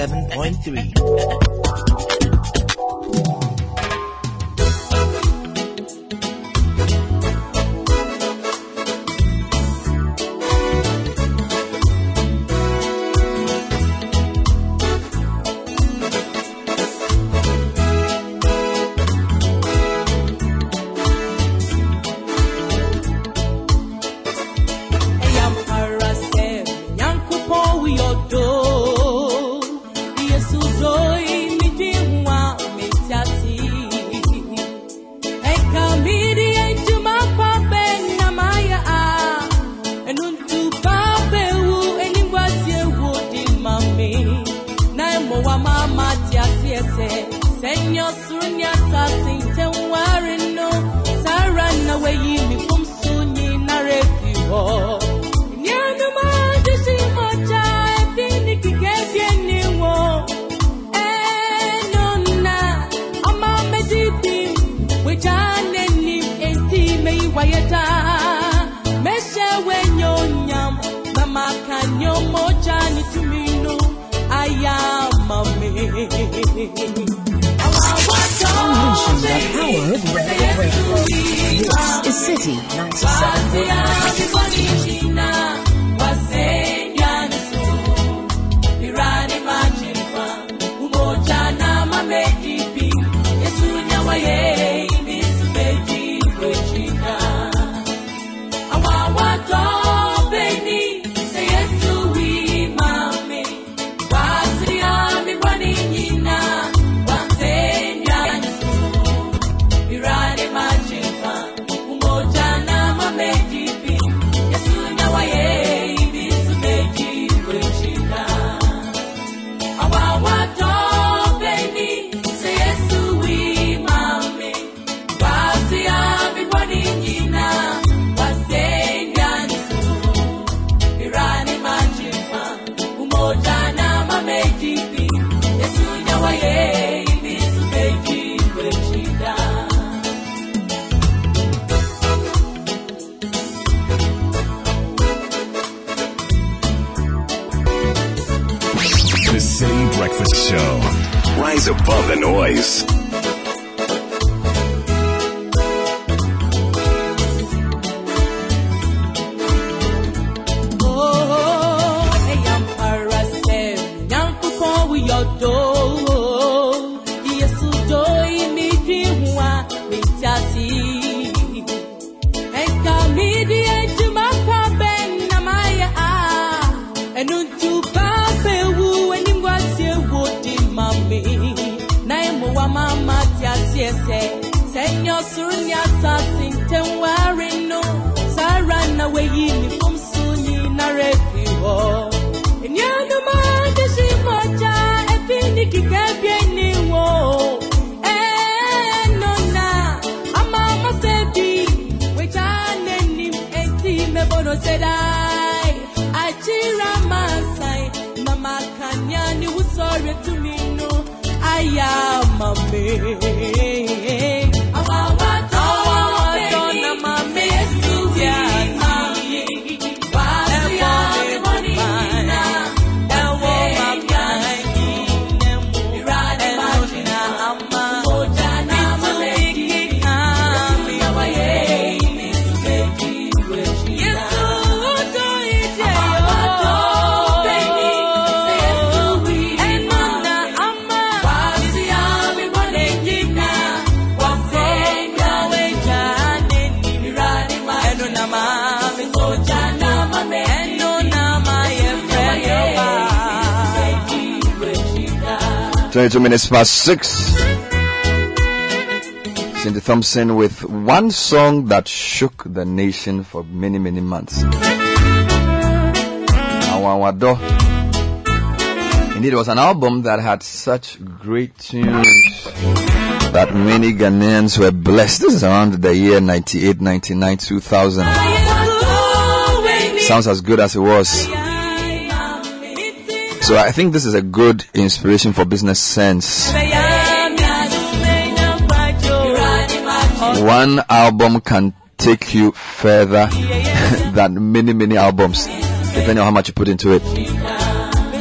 Seven point three. minutes past six. Cindy Thompson with one song that shook the nation for many, many months. Indeed, it was an album that had such great tunes that many Ghanaians were blessed. This is around the year 98, 99, 2000. Sounds as good as it was. So I think this is a good inspiration for business sense. One album can take you further than many, many albums, depending on how much you put into it.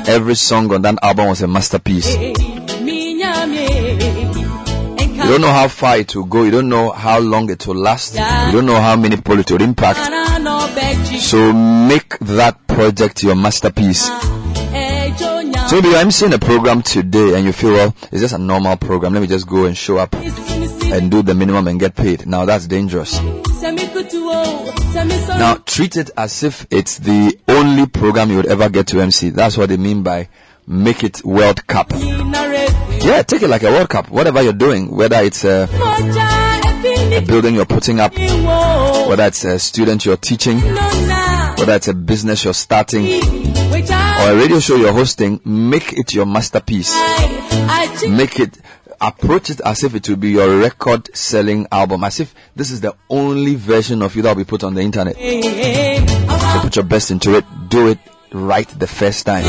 Every song on that album was a masterpiece. You don't know how far it will go. You don't know how long it will last. You don't know how many people it will impact. So make that project your masterpiece. So maybe I'm seeing a program today and you feel, well, it's just a normal program. Let me just go and show up and do the minimum and get paid. Now that's dangerous. Now treat it as if it's the only program you would ever get to MC. That's what they mean by make it World Cup. Yeah, take it like a World Cup. Whatever you're doing, whether it's a, a building you're putting up, whether it's a student you're teaching, whether it's a business you're starting, or a radio show you're hosting, make it your masterpiece. Make it, approach it as if it will be your record selling album, as if this is the only version of you that will be put on the internet. So put your best into it, do it right the first time.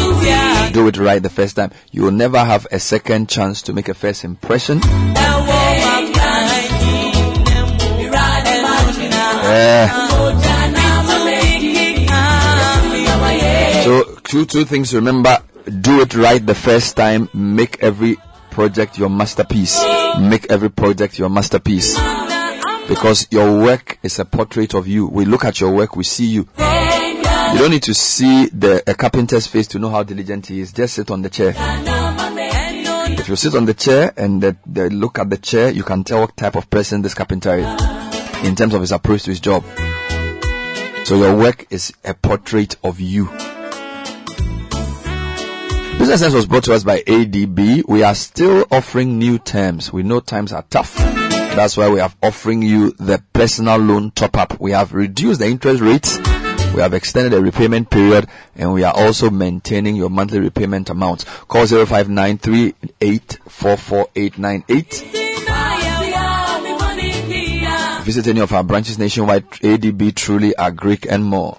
Do it right the first time. You will never have a second chance to make a first impression. Yeah. Two two things remember: do it right the first time. Make every project your masterpiece. Make every project your masterpiece. Because your work is a portrait of you. We look at your work, we see you. You don't need to see the a carpenter's face to know how diligent he is. Just sit on the chair. If you sit on the chair and the, the look at the chair, you can tell what type of person this carpenter is in terms of his approach to his job. So your work is a portrait of you. Business Sense was brought to us by ADB. We are still offering new terms. We know times are tough. That's why we are offering you the personal loan top up. We have reduced the interest rates. We have extended the repayment period and we are also maintaining your monthly repayment amount. Call 0593844898. Visit any of our branches nationwide. ADB truly are Greek and more.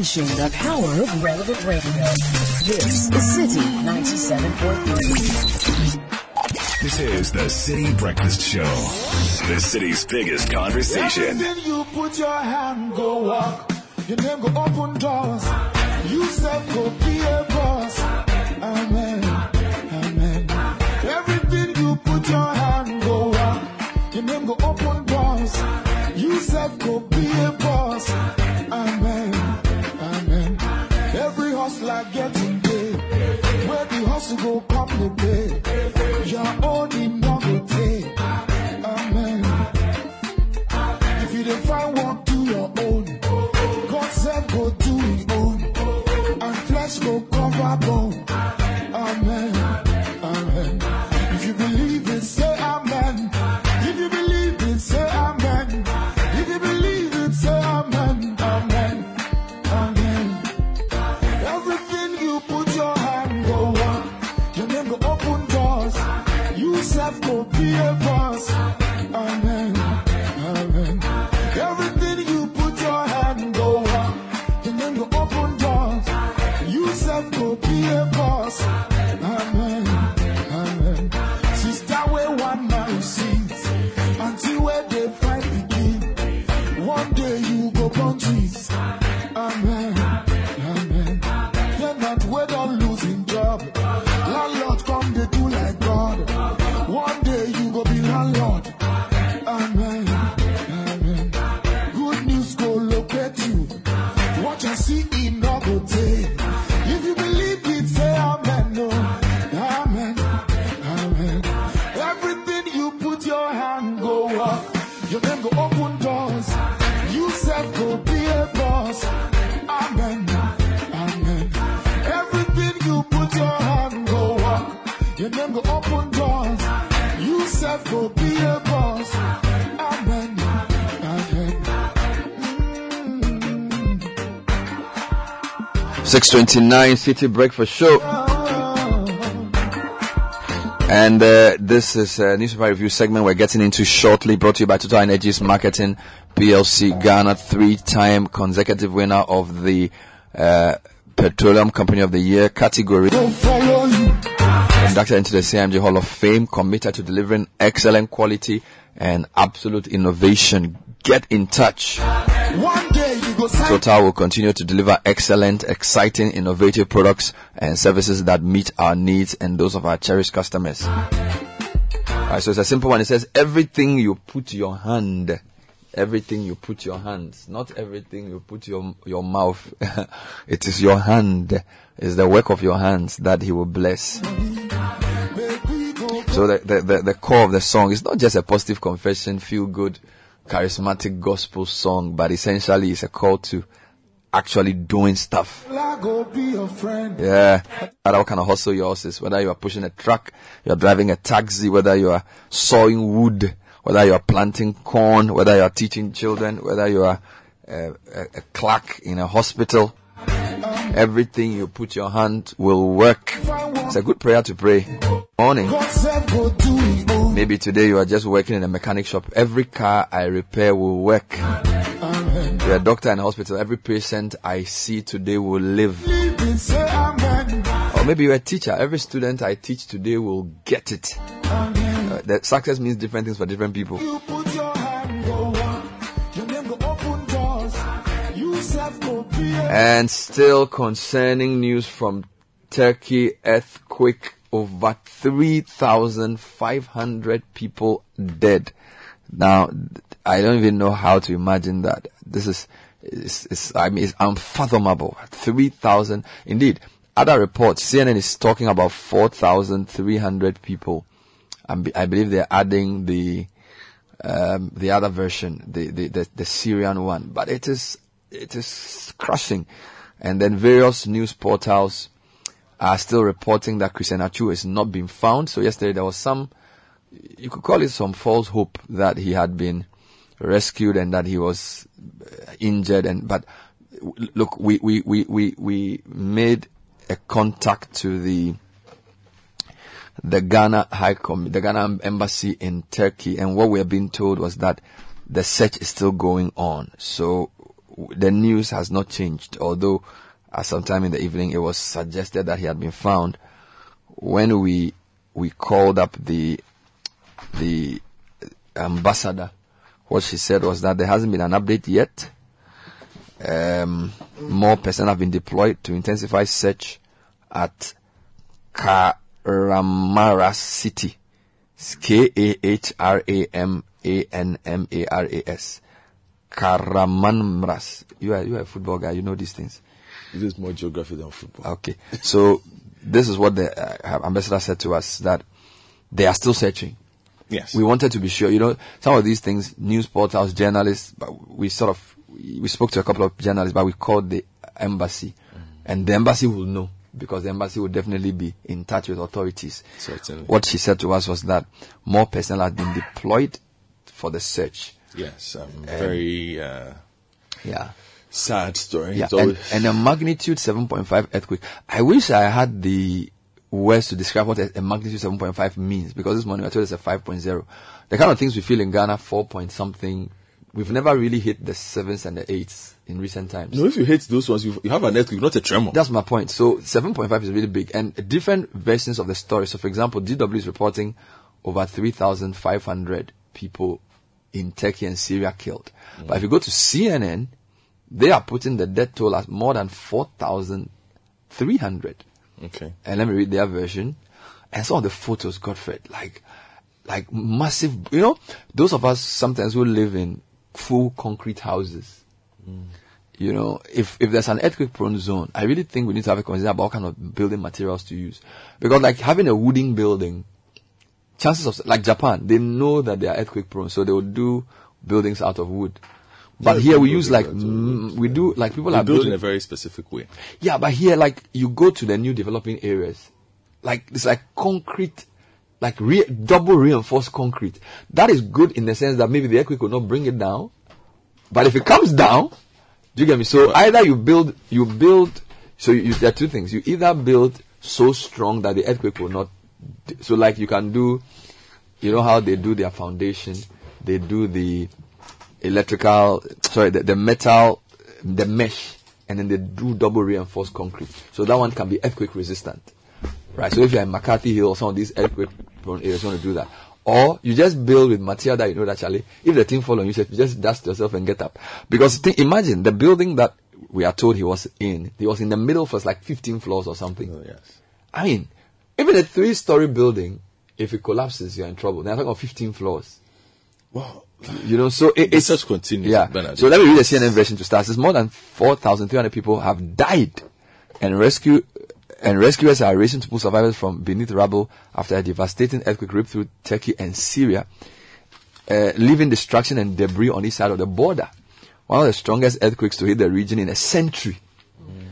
Unleashing the power of relevant radio. This is Citi 97.3. This is the Citi Breakfast Show, the city's biggest conversation. Everything you put your hand, go walk. Your name go open doors. You self go be a boss. Amen. Amen. Hustler getting paid. Where the hustle go come the own 629 Citi Breakfast Show. And uh, this is a newspaper review segment we're getting into shortly, brought to you by Total Energies Marketing PLC Ghana, three-time consecutive winner of the uh, Petroleum Company of the Year category. Go. Inducted into the CMG Hall of Fame, committed to delivering excellent quality and absolute innovation. Get in touch. Total will continue to deliver excellent, exciting, innovative products and services that meet our needs and those of our cherished customers. Alright, so it's a simple one. It says everything you put your hand, everything you put your hands, not everything you put your your mouth. it is your hand, is the work of your hands that He will bless. So the, the, the, the core of the song is not just a positive confession, feel good, charismatic gospel song, but essentially it's a call to actually doing stuff. Yeah. Matter what kind of hustle yours is, whether you are pushing a truck, you're driving a taxi, whether you are sawing wood, whether you are planting corn, whether you are teaching children, whether you are uh, a, a clerk in a hospital, everything you put your hand will work. It's a good prayer to pray. Morning. God self go do it. Maybe today you are just working in a mechanic shop. Every car I repair will work. You're a doctor in a hospital. Every patient I see today will live. Believe say amen. Or maybe you're a teacher. Every student I teach today will get it. Uh, that success means different things for different people. And still concerning news from Turkey earthquake, over 3,500 people dead. Now, I don't even know how to imagine that. This is, I mean, it's unfathomable. 3,000. Indeed, other reports, CNN is talking about 4,300 people. I believe they're adding the, um, the other version, the, the, the, the Syrian one. But it is, it is crushing. And then various news portals are still reporting that Christian Atsu is not being found. So yesterday there was some, you could call it some false hope that he had been rescued and that he was uh, injured. And but look, we we we we we made a contact to the the Ghana High Com- the Ghana Embassy in Turkey, and what we are being told was that the search is still going on. So the news has not changed, although at some time in the evening it was suggested that he had been found. When we we called up the the ambassador, what she said was that there hasn't been an update yet. Um, more personnel have been deployed to intensify search at Kahramanmaras City. It's K-A-H-R-A-M-A-N-M-A-R-A-S. Kahramanmaras. You are, you are a football guy, you know these things. It is more geography than football. Okay. So this is what the uh, ambassador said to us that they are still searching. Yes. We wanted to be sure. You know, some of these things, news portals, journalists, but we sort of, we spoke to a couple of journalists, but we called the embassy. And the embassy will know because the embassy will definitely be in touch with authorities. Certainly. What she said to us was that more personnel had been deployed for the search. Yes. Um, very uh, Yeah. sad story. Yeah, and, and a magnitude 7.5 earthquake. I wish I had the words to describe what a, a magnitude 7.5 means because this morning I told us a 5.0. The kind of things we feel in Ghana, 4 point something, we've never really hit the sevens and the eights in recent times. no, if you hit those ones, you, you have an earthquake, not a tremor. That's my point. So 7.5 is really big and different versions of the story. So for example, DW is reporting over 3,500 people in Turkey and Syria killed. But if you go to CNN, they are putting the death toll at more than 4,300. okay. And let me read their version. And some of the photos, Godfred, like, like massive, you know, those of us sometimes who live in full concrete houses. Mm. You know, if, if there's an earthquake prone zone, I really think we need to have a conversation about what kind of building materials to use. Because like having a wooden building, chances of, like Japan, they know that they are earthquake prone, so they will do buildings out of wood. But Yeah, here we use like, mm, we do, like people They are build in building, a very specific way. yeah, but here, like, you go to the new developing areas, like it's like concrete, like re- double reinforced concrete. That is good in the sense that maybe the earthquake will not bring it down, but if it comes down, do you get me? So either you build, you build. So you, there are two things. You either build so strong that the earthquake will not. So like you can do, you know how they do their foundation, they do the electrical, sorry, the, the metal, the mesh, and then they do double reinforced concrete. So that one can be earthquake resistant. Right. So if you're in McCarthy Hill or some of these earthquake prone areas, you want to do that. Or you just build with material that you know that actually, if the thing fall on you, you just dust yourself and get up. Because think, imagine the building that we are told he was in, he was in the middle for like 15 floors or something. Oh, yes. I mean, even a three story building, if it collapses, you're in trouble. They're talking about 15 floors. Wow. You know, so it, it's Research continues, Yeah. Bernard. So let me read the CNN version to start. It says more than 4,300 people have died, and rescue and rescuers are racing to pull survivors from beneath rubble after a devastating earthquake ripped through Turkey and Syria, uh, leaving destruction and debris on each side of the border. One of the strongest earthquakes to hit the region in a century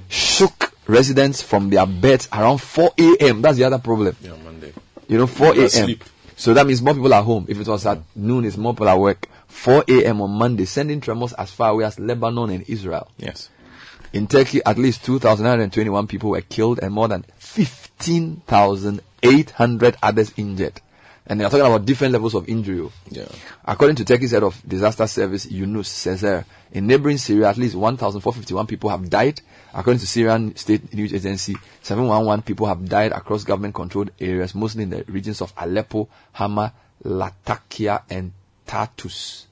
shook residents from their beds around 4 a.m. That's the other problem. Yeah, Monday. You know, 4 a.m. So that means more people are home. If it was at noon, it's more people at work. 4 a.m. on Monday, sending tremors as far away as Lebanon and Israel. Yes. In Turkey, at least 2,921 people were killed and more than 15,800 others injured. And they are talking about different levels of injury. oh. Yeah. According to Turkey's head of disaster service, Yunus Sezer, in neighboring Syria, at least 1,451 people have died. According to Syrian state news agency, 711 people have died across government-controlled areas, mostly in the regions of Aleppo, Hama, Latakia, and Tartus.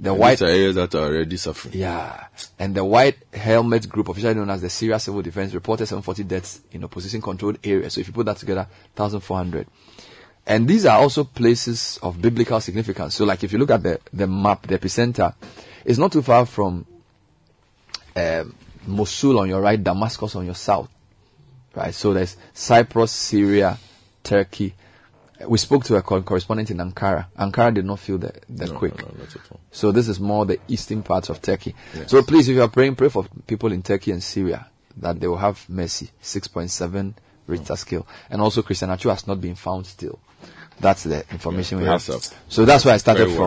The And white areas that are already suffering. yeah. And the White Helmet Group, officially known as the Syria Civil Defense, reported 740 deaths in opposition controlled areas. So if you put that together, 1,400. And these are also places of biblical significance. So like if you look at the, the map, the epicenter, it's not too far from um, Mosul on your right, Damascus on your south. Right? So there's Cyprus, Syria, Turkey. We spoke to a correspondent in Ankara. Ankara did not feel the, the No, quake. no, no, not at all. So this is more the eastern parts of Turkey. Yes. So please, if you are praying, pray for people in Turkey and Syria that they will have mercy. 6.7 Richter scale. And also Christian Atsu has not been found still. That's the information we have. up. So that's where I started from.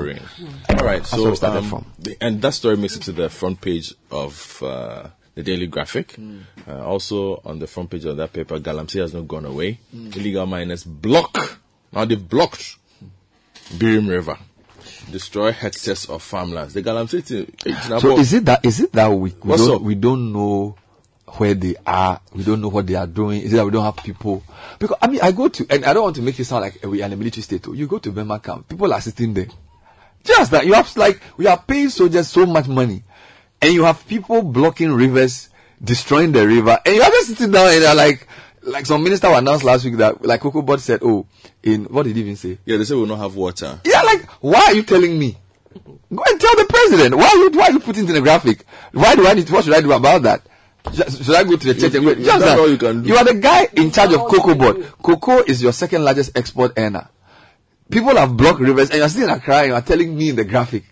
All right, That's so where we started um, from. the- and that story makes it to the front page of uh, the Daily Graphic. Hmm. Uh, also on the front page of that paper, Galamsey has not gone away. Hmm. Illegal miners block. Now they've blocked Birim River. Destroy hectares of farmlands. The Galamsey thing. So is it that is it that we, we don't up? we don't know where they are, we don't know what they are doing, is it that we don't have people? Because I mean I go to and I don't want to make it sound like we are in a military state. oh. You go to Burma camp, people are sitting there. Just that you have like we are paying soldiers so much money, and you have people blocking rivers, destroying the river, and you are just sitting down and they're like like some minister announced last week that like COCOBOD said, Oh, in what did he even say? yeah, they said we'll not have water. Yeah, like, why are you telling me? Go and tell the president. Why are you, why are you putting it in the graphic? Why do I need, what should I do about that? Should I go to the church and go? you- Just that's that. all you can do. are the guy in charge of cocoa board. Cocoa is your second largest export earner. People have blocked rivers and you're sitting there crying, you are telling me in the graphic.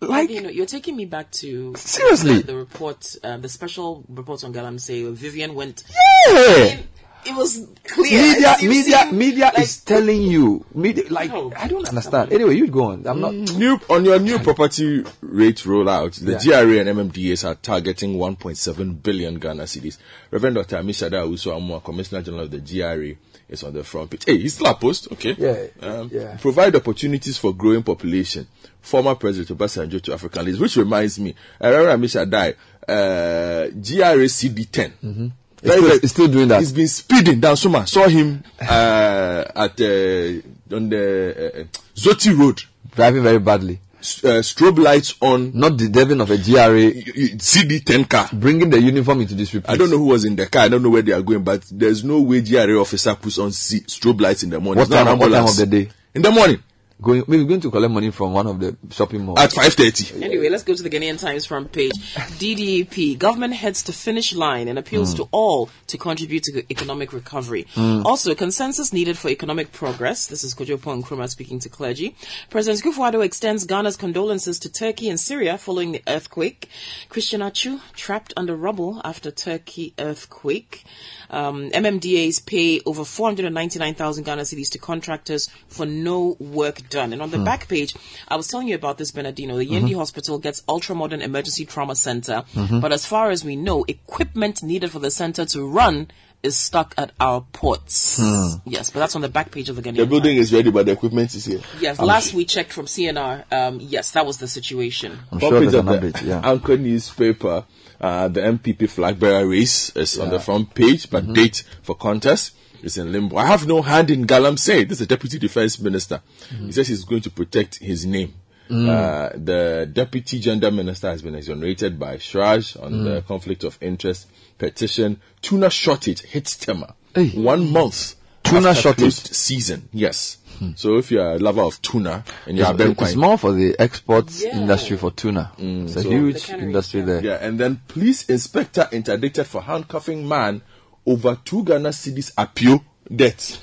Like, you know, you're taking me back to Seriously? the, the report, uh, the special report on Galamsey. where Vivian went. yeah. It was clear. Media, media, seemed media like- is telling you. Media, like, No. I don't understand. Anyway, you go on. I'm not. New on your new property rate rollout, the Yeah. GRA and MMDAs are targeting 1.7 billion Ghana cedis. Reverend Dr. Amishada Uso Amua, Commissioner General of the GRA, is on the front page. Hey, he's still a post, okay? Yeah, Um, yeah. Provide opportunities for growing population. Former President Obasanjo to African leaders, which reminds me, uh, Reverend Amishadai, uh, GRA CD10. Mm-hmm. It's still- it's still doing that. He's been speeding down. Suma saw him uh, at uh, on the uh, Zoti Road Driving very badly. uh, strobe lights on Not the devil of a GRA CD10 car. bringing the uniform into disrepute. I don't know who was in the car. I don't know where they are going, but there's no way GRA officer puts on C- strobe lights in the morning. What It's time- what time of the day? In the morning. Going maybe going to collect money from one of the shopping malls. At 5.30. Anyway, let's go to the Ghanaian Times front page. DDEP, government heads to finish line and appeals hmm. to all to contribute to economic recovery. Hmm. Also, consensus needed for economic progress. This is Kojo Oppong Nkrumah speaking to clergy. President Kufuor extends Ghana's condolences to Turkey and Syria following the earthquake. Christian Atsu trapped under rubble after Turkey earthquake. Um, MMDAs pay over 499,000 Ghana cedis to contractors for no work done. And on the back page, I was telling you about this, Bernardino. The Yendi Hospital gets ultra modern emergency trauma center, but as far as we know, equipment needed for the center to run is stuck at our ports. Yes, but that's on the back page of the Ghanaian. The building is ready, but the equipment is here. Yes, last we checked from CNR, um, yes, that was the situation. I'm Front sure there's an of update. Yeah. Anchor newspaper, uh, the NPP flag bearer race is on the front page, but date for contest is in limbo. I have no hand in Galamsey. This is the deputy defense minister. He says he's going to protect his name. Uh, the deputy gender minister has been exonerated by CHRAJ on the conflict of interest petition. Tuna shortage hits Tema. Hey. One month. Tuna after shortage? season. Yes. Hmm. So if you're a lover of tuna and you're It's, a it's more for the exports Yeah. industry for tuna. Mm, it's a so- huge The canneries, industry yeah. there. Yeah, and then police inspector interdicted for handcuffing man over two Ghana cedis appeal death.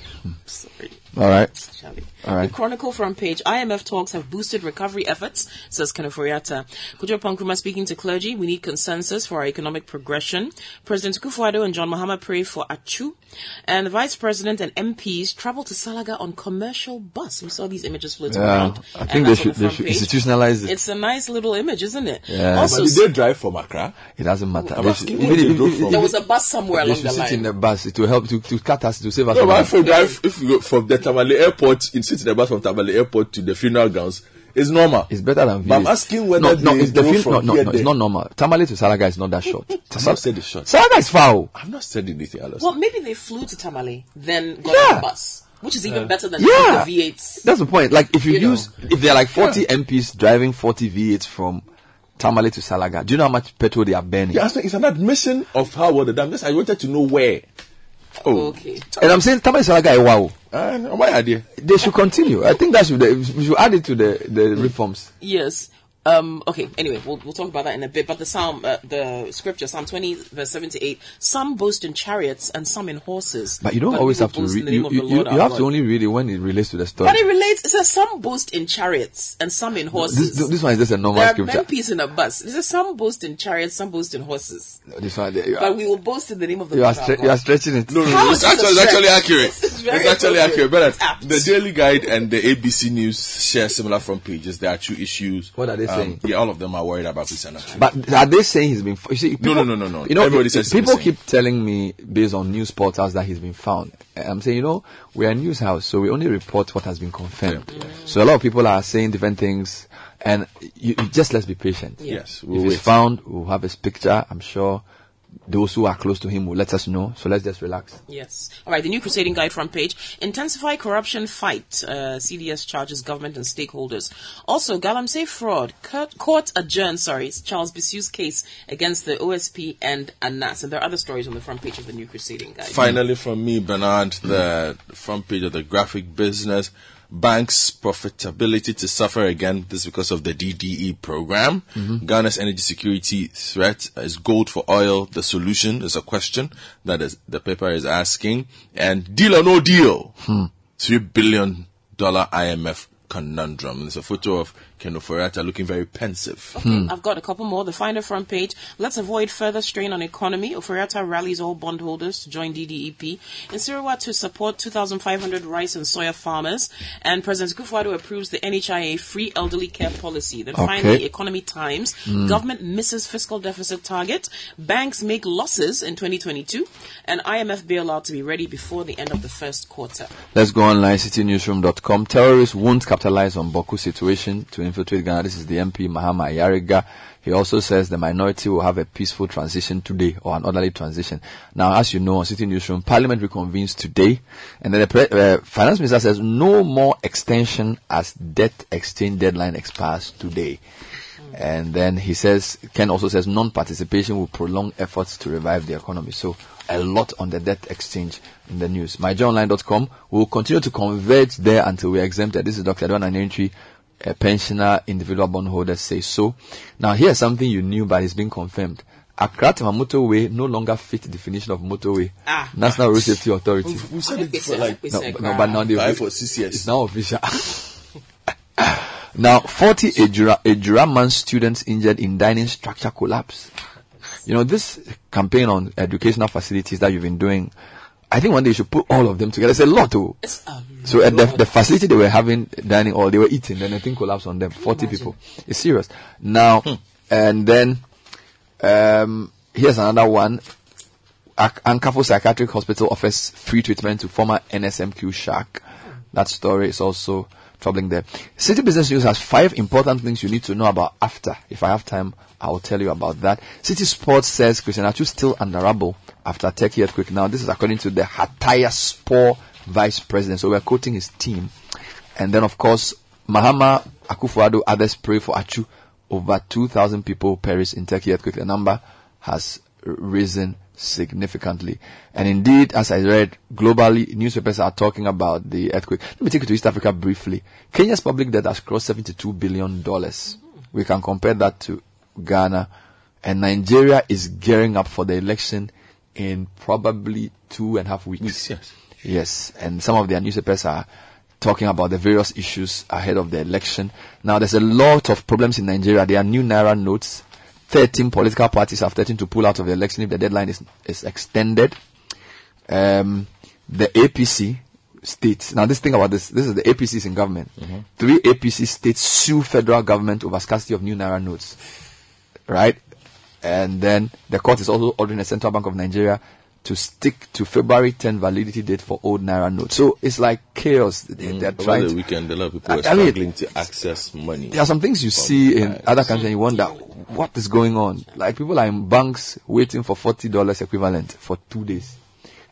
Sorry. Hmm. All right. Charlie. All right. The Chronicle front page. IMF talks have boosted recovery efforts, says Ken Ofori-Atta. Kujo Pankruma speaking to clergy. We need consensus for our economic progression. President Akufo-Addo and John Mahama pray for Atsu. And the Vice President and MPs travel to Salaga on commercial bus. We saw these images floating Yeah, around. I think they should the they should institutionalize it. It's a nice little image, isn't it? Yeah. Also, But did they drive from Accra? It doesn't matter. I'm They asking should- where even they if- if- from. if- there was a bus somewhere They along should the sit in the bus. It will help to, to cut us to save us. No, from but if drive, if you go from the Tamale airport, in sit in the bus from Tamale airport to the funeral grounds, it's normal. It's better than But I'm asking whether no, no, it's the drove fin- from no, no, here no, it's not normal. Tamale to Salaga is not that short. I've not said it's short. Salaga is foul. I've not said anything else. Well, maybe they flew to Tamale, then got Yeah. on the bus, which is even better than Yeah. the V8s. That's the point. Like if you, You know. use, if there are like 40 MPs driving 40 V8s from Tamale to Salaga, do you know how much petrol they are burning? Yeah, so it's an admission of how well the dam. Just I wanted to know where. Oh, Okay. And I'm saying Tamale Salaga is wow. Uh, why are they? They should continue. I think that should, we should add it to the, the reforms. Yes. Um, okay, anyway, we'll, we'll talk about that in a bit. But the Psalm, uh, the scripture, Psalm 20, verse 78, some boast in chariots and some in horses. But you don't we always have to read, you, you, you, you have God. to only read it when it relates to the story. But it relates, it says some boast in chariots and some in horses. This, this one is just a normal there are scripture. MPs in a bus. It says some boast in chariots, some boast in horses. This one, you But we will boast in the name of the you are, Lord our stre- God. you are stretching it. No, no, How no. is It's actually, it's actually accurate. This is very It's actually accurate. But the Daily Guide and the ABC News share similar front pages. There are two issues. What are they Um, saying? Yeah, all of them are worried about this and that. But are they saying he's been? You see, people, no, no, no, no. You know, Everybody it- says people keep telling me based on news portals that he's been found. I'm saying, you know, we are a news house, so we only report what has been confirmed. So a lot of people are saying different things, and you, just let's be patient. Yes, if we'll he's wait. found, we'll have his picture. I'm sure those who are close to him will let us know. So let's just relax. Yes. All right. The new Crusading Guide front page. Intensify corruption fight. Uh, CDS charges government and stakeholders. Also, Galamsey fraud. Court, court adjourned, sorry, Charles Bissue's case against the OSP and ANAS. And there are other stories on the front page of the new Crusading Guide. Finally, from me, Bernard, the front page of the graphic business. Banks' profitability to suffer again. This is because of the DDE program. Mm-hmm. Ghana's energy security threat is gold for oil. The solution is a question that is, the paper is asking. And deal or no deal? Hmm. Three billion dollar IMF conundrum. There's a photo of Ken Ofori-Atta looking very pensive. Hmm. I've got a couple more. The Finder front page. Let's avoid further strain on economy. Ofori-Atta rallies all bondholders to join DDEP. In Siriwa to support 2,500 rice and soya farmers. And President Akufo-Addo approves the NHIA free elderly care policy. Then Okay. finally, Economy Times. Hmm. Government misses fiscal deficit target. Banks make losses in 2022. And IMF bailout to be ready before the end of the first quarter. Let's go online, citinewsroom.com. Terrorists won't capitalize on Bawku situation to infiltrate Ghana. This is the MP, Mahama Ayariga. He also says the minority will have a peaceful transition today or an orderly transition. Now, as you know, on Citi Newsroom, Parliament reconvenes today. And then the pre- uh, Finance Minister says no more extension as debt exchange deadline expires today. And then he says, Ken also says non-participation will prolong efforts to revive the economy. So a lot on the debt exchange in the news. MyJoyOnline.com will continue to converge there until we're exempted. This is Dr. Edwin Anentry, a pensioner, individual bondholder say so. Now here's something you knew, but it's been confirmed. Accra Tema motorway no longer fit the definition of motorway. Ah. National Road Safety Authority. We've, we've said it think we for like No, but- no, but now they five or six years. it's now official. now, 40 Ejura, Ejuraman students injured in dining structure collapse. You know, this campaign on educational facilities that you've been doing, I think one day you should put all of them together. It's a lot, too. It's a So at the, the facility they were having dining or they were eating, then the thing collapsed on them. 40 people. It's serious. Now, and then, um, here's another one. Ak- Ankaful Psychiatric Hospital offers free treatment to former NSMQ shark. That story is also troubling there. Citi Business News has five important things you need to know about after. If I have time, I will tell you about that. Citi Sports says Christian Atsu still under after Turkey earthquake. Now, this is according to the Hatayspor vice president. So we're quoting his team. And then, of course, Mahama Akufo-Addo, others pray for Atsu. Over 2,000 people perished in Turkey earthquake. The number has risen significantly. And indeed, as I read, globally, newspapers are talking about the earthquake. Let me take you to East Africa briefly. Kenya's public debt has crossed $72 billion. We can compare that to Ghana. And Nigeria is gearing up for the election in probably two and a half weeks. Yes. Yes, and some of their newspapers are talking about the various issues ahead of the election. Now, there's a lot of problems in Nigeria. There are new Naira notes. 13 political parties are threatening to pull out of the election if the deadline is, is extended. Um, the APC states, now this thing about this, this is the APCs in government. Three APC states sue federal government over scarcity of new Naira notes. Right? And then the court is also ordering the Central Bank of Nigeria to stick to February 10 validity date for old Naira notes. So it's like chaos. They, they're mm. Over trying the weekend, a lot of people I- were I mean- struggling to access money. there are some things you see in other countries and you wonder what is going on. Like people are in banks waiting for forty dollars equivalent for two days.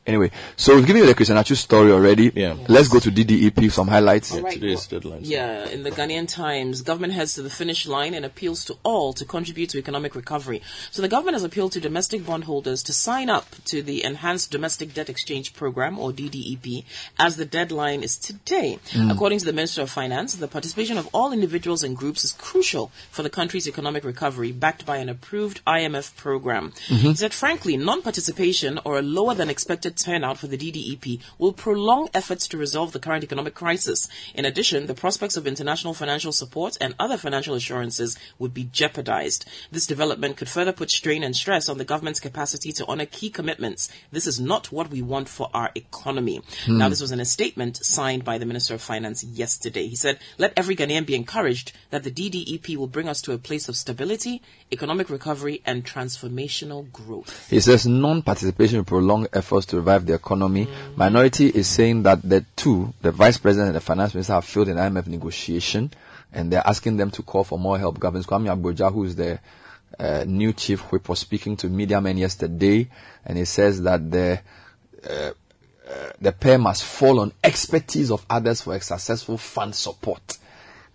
Anyway, so we've given you the Christian Atsu story already. Yeah. Let's go to DDEP, some highlights. Yeah, Right, today's well, deadline. Yeah, in the Ghanaian Times, government heads to the finish line and appeals to all to contribute to economic recovery. So the government has appealed to domestic bondholders to sign up to the Enhanced Domestic Debt Exchange Program, or DDEP, as the deadline is today. Mm. According to the Minister of Finance, the participation of all individuals and groups is crucial for the country's economic recovery, backed by an approved IMF program. Mm-hmm. He said, frankly, non-participation or a lower than expected turnout for the DDEP will prolong efforts to resolve the current economic crisis. In addition, the prospects of international financial support and other financial assurances would be jeopardized. This development could further put strain and stress on the government's capacity to honor key commitments. This is not what we want for our economy. Hmm. Now, this was in a statement signed by the Minister of Finance yesterday. He said, let every Ghanaian be encouraged that the DDEP will bring us to a place of stability, economic recovery, and transformational growth. He says non-participation will prolong efforts to revive the economy. Minority is saying that the two, the vice president and the finance minister, have failed in IMF negotiation, and they're asking them to call for more help. Governs Kwame Agbodza, who is the uh, new chief whip, was speaking to media men yesterday, and he says that the uh, uh, the pair must fall on expertise of others for a successful fund support.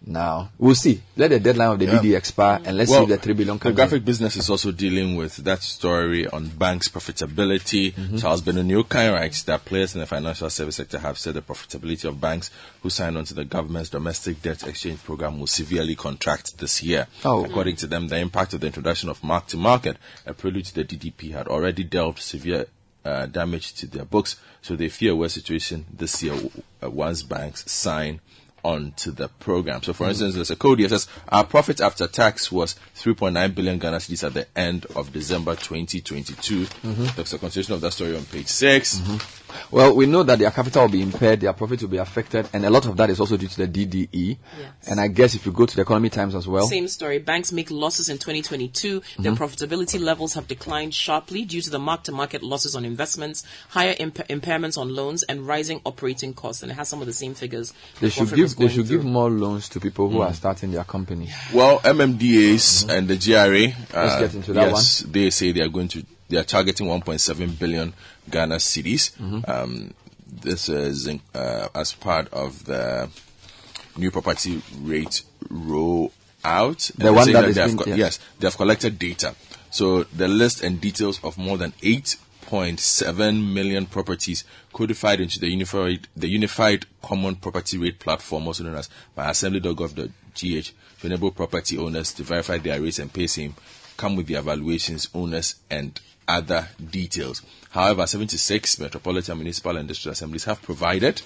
Now we'll see. Let the deadline of the DD expire, and let's see if the three billion the comes in. graphic business is also dealing with that story on banks' profitability. Charles Benoni Okine writes that players in the financial service sector have said the profitability of banks who signed on to the government's domestic debt exchange program will severely contract this year. Oh. According to them, the impact of the introduction of mark to market, a prelude to the DDP, had already dealt severe uh, damage to their books, so they fear a worse situation this year uh, once banks sign on to the program. So, for instance, there's a code here says our profit after tax was 3.9 billion Ghana cedis at the end of December 2022. Mm-hmm. There's a continuation of that story on page 6 mm-hmm. Well, we know that their capital will be impaired, their profit will be affected, and a lot of that is also due to the DDE. And I guess if you go to the Economy Times as well, Same story. Banks make losses in 2022. Their mm-hmm. profitability levels have declined sharply due to the mark-to-market losses on investments, higher imp- impairments on loans, and rising operating costs. And it has some of the same figures. they should give they going should give more loans to people who are mm. starting their company. Well, MMDAs mm-hmm. and the GRA, uh, Let's get uh, into that yes, they say they are going to, they are targeting 1.7 billion Ghana cedis. Um, this is in, uh, as part of the new property rate roll out. The one that is they have co- yes. yes, they have collected data. So the list and details of more than 8.7 million properties codified into the unified the unified common property rate platform, also known as myassembly.gov.gh, to enable property owners to verify their rates and pay same, come with the evaluations, owners, and other details. However, 76 metropolitan municipal and district assemblies have provided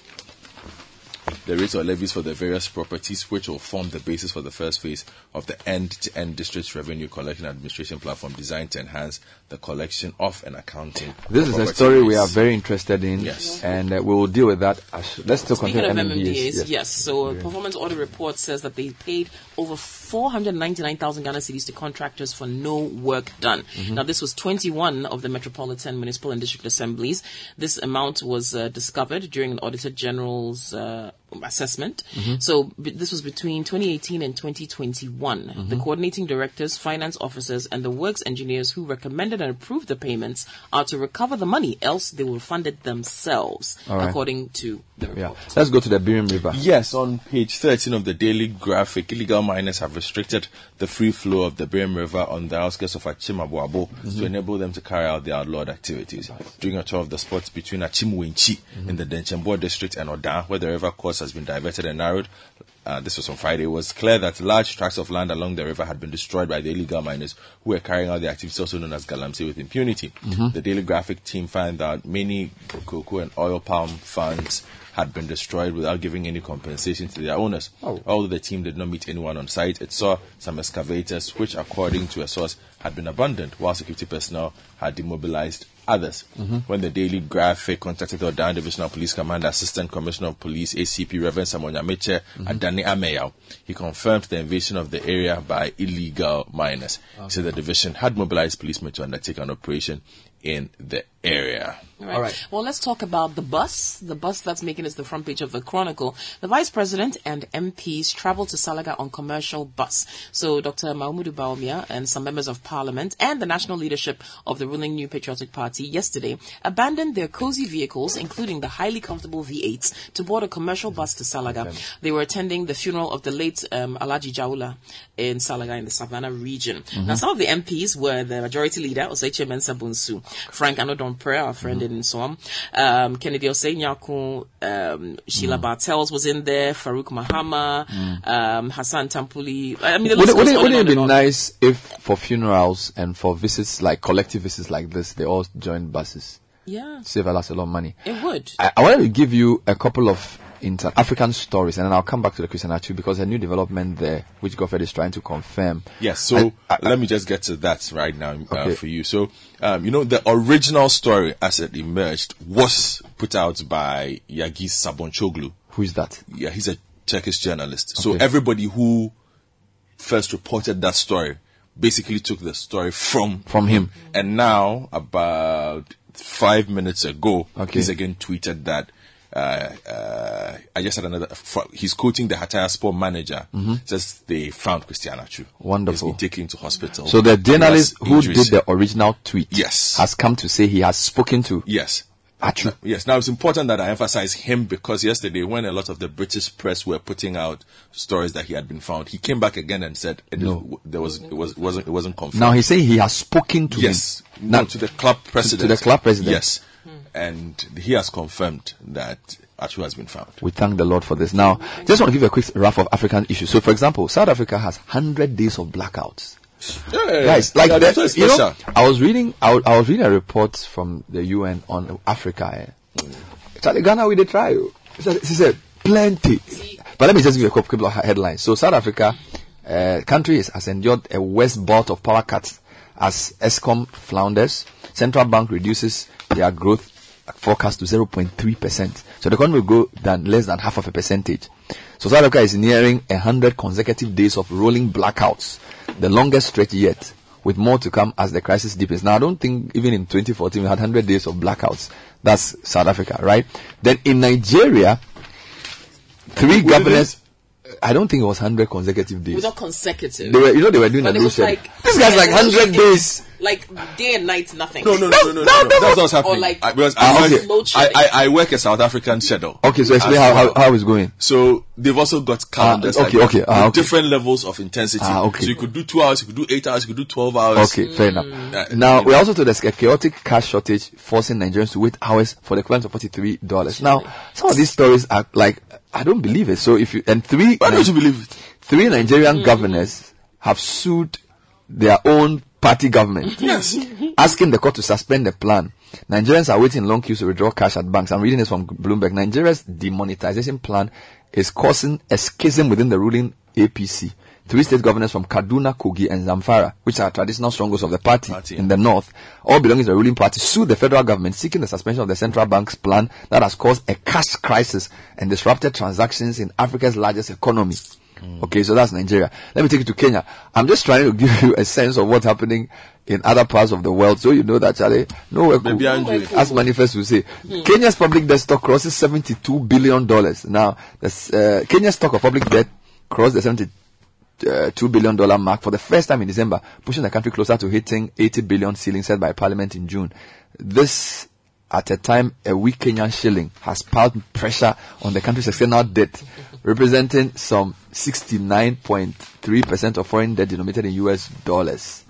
the rates or levies for the various properties which will form the basis for the first phase of the end-to-end district revenue collection administration platform designed to enhance the collection of and accounting. This is a story we are very interested in. Yes. And uh, we will deal with that. As, let's still Speaking continue of MMDAs, MMDAs. yes. So, a performance audit report says that they paid over 499,000 Ghana cedis to contractors for no work done. Mm-hmm. Now, this was 21 of the metropolitan municipal and district assemblies. This amount was uh, discovered during an Auditor General's uh, assessment. Mm-hmm. So, b- this was between 2018 and 2021. Mm-hmm. The coordinating directors, finance officers, and the works engineers who recommended and approved the payments are to recover the money, else they will fund it themselves, All right. according to the Yeah. report. Let's go to the Birim River. Yes, on page 13 of the Daily Graphic, illegal miners have restricted the free flow of the Birim River on the outskirts of Achimabuabo to enable them to carry out their outlawed activities. During a tour of the spots between Achimwenchi in the Denchembo district and Oda, where the river course has been diverted and narrowed, uh, this was on Friday, it was clear that large tracts of land along the river had been destroyed by the illegal miners who were carrying out their activities, also known as Galamsey, with impunity. The Daily Graphic team found that many cocoa and oil palm farms had been destroyed without giving any compensation to their owners. Although the team did not meet anyone on site, it saw some excavators, which, according to a source, had been abandoned, while security personnel had demobilized others. Mm-hmm. When the Daily Graphic contacted the Odan Divisional Police Commander, Assistant Commissioner of Police, ACP Reverend Samonya Meche mm-hmm. Adani Ameyao, he confirmed the invasion of the area by illegal miners. He said the division had mobilized policemen to undertake an operation in the area. All right. Well, let's talk about the bus. The bus that's making it the front page of the Chronicle. The Vice President and MPs traveled to Salaga on commercial bus. So Dr. Mahmoud Bawumia and some members of Parliament and the national leadership of the ruling New Patriotic Party yesterday abandoned their cozy vehicles, including the highly comfortable V8s, to board a commercial bus to Salaga. They were attending the funeral of the late um, Alaji Jaula in Salaga in the Savannah region. Now, some of the MPs were the Majority Leader, Osei Kyei-Mensah-Bonsu, Frank Annoh-Dompreh, our friend in Soam, um, Kennedy Osei Nyarko, um, Sheila Bartels was in there, Farouk Mahama, um, Hassan Tampuli. I mean, Would would it, would it be nice if for funerals and for visits like collective visits like this, they all join buses? Yeah, Save us a lot of money. it would. I, I wanted to give you a couple of inter- African stories, and then I'll come back to the Christian Archive because a new development there, which Goffred is trying to confirm. Yes, so I- I- let me just get to that right now uh, Okay. for you. So, um, you know, the original story as it emerged was put out by Yagiz Sabuncuoglu. Who is that? Yeah, he's a Turkish journalist. So everybody who first reported that story basically took the story from From him. and now, about five minutes ago, Okay. he's again tweeted that. Uh, uh, I just had another. fr- He's quoting the Hatayspor manager. Says they found Christian Atsu. Mm-hmm. Wonderful. He's been taken to hospital. So the journalist who did the original tweet Yes. has come to say he has spoken to yes. Atsu. Yes. Now it's important that I emphasize him because yesterday, when a lot of the British press were putting out stories that he had been found, he came back again and said No. there was it was wasn't it wasn't confirmed. Now he's saying he has spoken to Yes. him. No, Now, to the club president. To the club president. Yes. And he has confirmed that Atsu has been found. we thank the Lord for this. Now, just want to give you a quick wrap of African issues. So, for example, South Africa has 100 days of blackouts. Yeah, Guys, like yeah, what's you know. I was reading, I, I was reading a report from the UN on Africa. Eh? Charlie Ghana, we they try. She said- plenty. But let me just give you a couple of headlines. So South Africa, uh, country has endured a worst bout of power cuts as Eskom flounders. Central Bank reduces their growth forecast to 0.3%. So the economy will go than less than half of a percentage. So South Africa is nearing a hundred consecutive days of rolling blackouts, the longest stretch yet, with more to come as the crisis deepens. Now I don't think even in 2014 we had 100 days of blackouts. That's South Africa, right? Then in Nigeria, three governors. I don't think it was 100 consecutive days. It was not consecutive. They were, you know, they were doing But a it was loose like- This guy's like 100 days. Like day and night, nothing. No, no, no, no, no, no. no. That's what's happening. Or like I, because I, okay. work, I, I, I work a South African schedule. Okay, so explain how, well. how, how it's going. So they've also got calendars. Ah, okay, that okay, ah, okay. Different levels of intensity. Ah, okay. So you could do two hours, you could do eight hours, you could do twelve hours. Okay, fair enough. Uh, Now, we're know. also told there's a chaotic cash shortage forcing Nigerians to wait hours for the equivalent of $43. Now, some of these stories are like, I don't believe it. So if you, and three, Why don't you believe it? three Nigerian hmm. governors have sued their own party government. Yes. asking the court to suspend the plan. Nigerians are waiting in long queues to withdraw cash at banks. I'm reading this from Bloomberg. Nigeria's demonetization plan is causing a schism within the ruling APC. Three state governors from Kaduna, Kogi, and Zamfara, which are traditional strongholds of the party, Party, in the north, all belonging to the ruling party, sued the federal government seeking the suspension of the central bank's plan that has caused a cash crisis and disrupted transactions in Africa's largest economy. Okay, so that's Nigeria. Let me take you to Kenya. I'm just trying to give you a sense of what's happening in other parts of the world, so you know that Charlie, nowhere cool. Baby Andrew. As manifest will say, Kenya's public debt stock crosses 72 billion dollars. Now, uh, Kenya's stock of public debt crossed the 72 Uh, billion dollar mark for the first time in December, pushing the country closer to hitting 80 billion ceiling set by Parliament in June. This at a time a weak Kenyan shilling has piled pressure on the country's external debt, representing some 69.3% of foreign debt denominated in US dollars.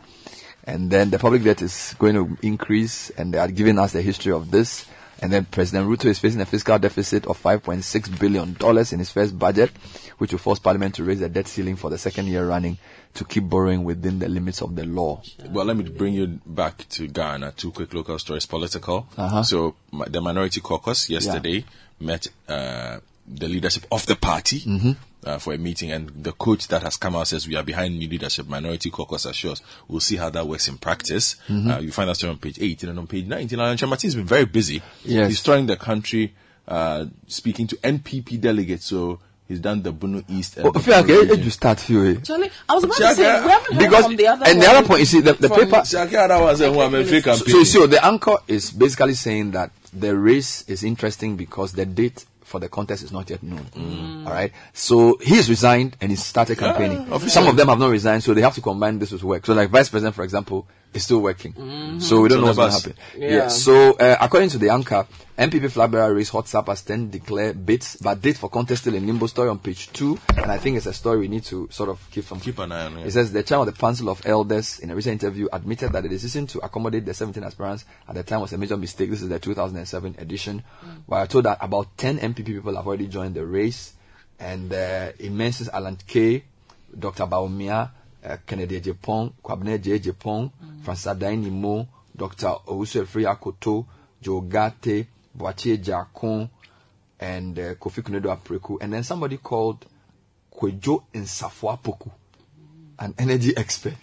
And then the public debt is going to increase, and they are giving us the history of this. And then President Ruto is facing a fiscal deficit of 5.6 billion dollars in his first budget, which will force Parliament to raise the debt ceiling for the second year running to keep borrowing within the limits of the law. Well, let me bring you back to Ghana. Two quick local stories, political. Uh-huh. So the Minority Caucus yesterday met uh, the leadership of the party Mm-hmm. Uh, for a meeting, and the coach that has come out says we are behind new leadership. Minority Caucus assures we'll see how that works in practice. Mm-hmm. Uh, you find that story on page 18 and on page 19. And Kyerematen's been very busy. Yes. He's touring the country, uh, speaking to NPP delegates. So he's done the Bono East. And Oh, the Fia, okay, region. you start here. Charlie, I was about to say we haven't heard Because, from the other and the other point, you see, the, the paper, Shaka, that was a woman, fake So, campaign. so, so the anchor is basically saying that the race is interesting because the date for the contest is not yet known. Mm. All right. So he's resigned and he started campaigning. officially. Some of them have not resigned, so they have to combine this with work. So like vice president, for example, is still working. So we don't So know what's going to happen. Yeah. So uh, according to the anchor, NPP flag bearer race hot sappers then declare bids, but date for contest still in limbo. Story on page two, and I think it's a story we need to sort of keep from Keep an eye on it. it says the chairman of the Council of Elders in a recent interview admitted that the decision to accommodate the 17 aspirants at the time was a major mistake. This is the 2007 edition. Where I told that about 10 NPP people have already joined the race, and uh, it mentions Alan Kay, Dr. Bawumia, uh, Kennedy Agyapong, Kwabena Agyei Agyepong, Francis Addai-Nimoh, Dr. Owusu Akoto, Joe Ghartey, Boakye Agyarko, and uh, Kofi Konadu Apraku, and then somebody called Kwejo Nsafuapoku, an energy expert.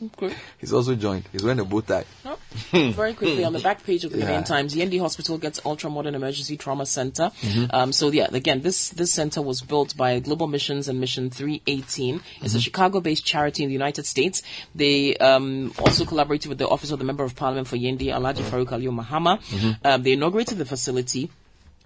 Okay. He's also joined. He's wearing a bow tie. Very quickly on the back page of the Yeah. Ghanaian Times, Yendi Hospital gets ultra modern emergency trauma center. Mm-hmm. Um, so yeah, again, this this center was built by Global Missions and Mission 318. It's Mm-hmm. a Chicago-based charity in the United States. They um, also collaborated with the Office of the Member of Parliament for Yendi, Alaji Mm-hmm. Farouk Aliyu Mahama. Um, they inaugurated the facility.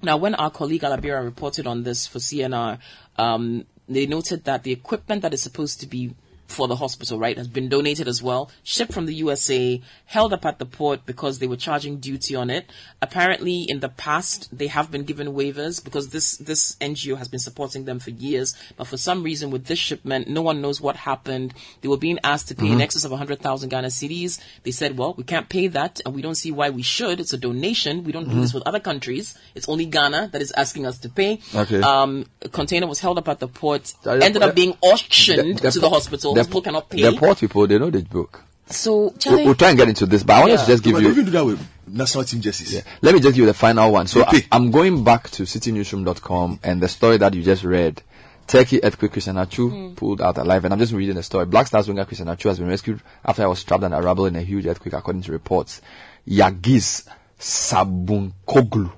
Now, when our colleague Alabira reported on this for CNR, um, they noted that the equipment that is supposed to be for the hospital, right, has been donated as well, shipped from the USA, held up at the port because they were charging duty on it. Apparently, in the past, they have been given waivers because this, this NGO has been supporting them for years. But for some reason, with this shipment, no one knows what happened. They were being asked to pay in excess of 100,000 Ghana cedis. They said, well, we can't pay that and we don't see why we should. It's a donation. We don't do this with other countries. It's only Ghana that is asking us to pay. Okay. Um, a container was held up at the port, ended up being auctioned The- the to the port- hospital. The, Hospital cannot pay. the port people, they know the book. so, We'll, we'll try and get into this, but I wanted Yeah. to just give But you. even do that with national team jerseys. Let me just give you the final one. So I, I'm going back to citinewsroom.com and the story that you just read. Turkey earthquake Christian Atsu hmm. pulled out alive, and I'm just reading the story. Black Stars winger Christian Atsu has been rescued after he was trapped under rubble in a huge earthquake, according to reports. Yagiz Sabuncuoglu,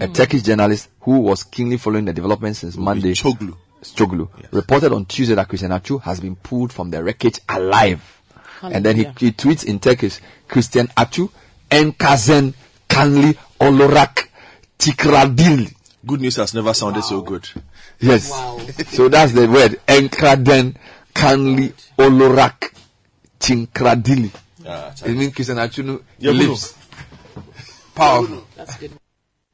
a hmm. Turkish journalist who was keenly following the developments since Monday, Choglu. Stoglu, reported on Tuesday that Christian Atsu has been pulled from the wreckage alive. And then he, he tweets in Turkish, Christian Atsu, Enkazen Kanli Olorak Tikradil. Good news has never sounded so good. Yes. Wow. So that's the word. Enkraden Kanli Olorak Tinkradili. Ah, It means Christian Achunu Yeah, lives. Powerful. That's good.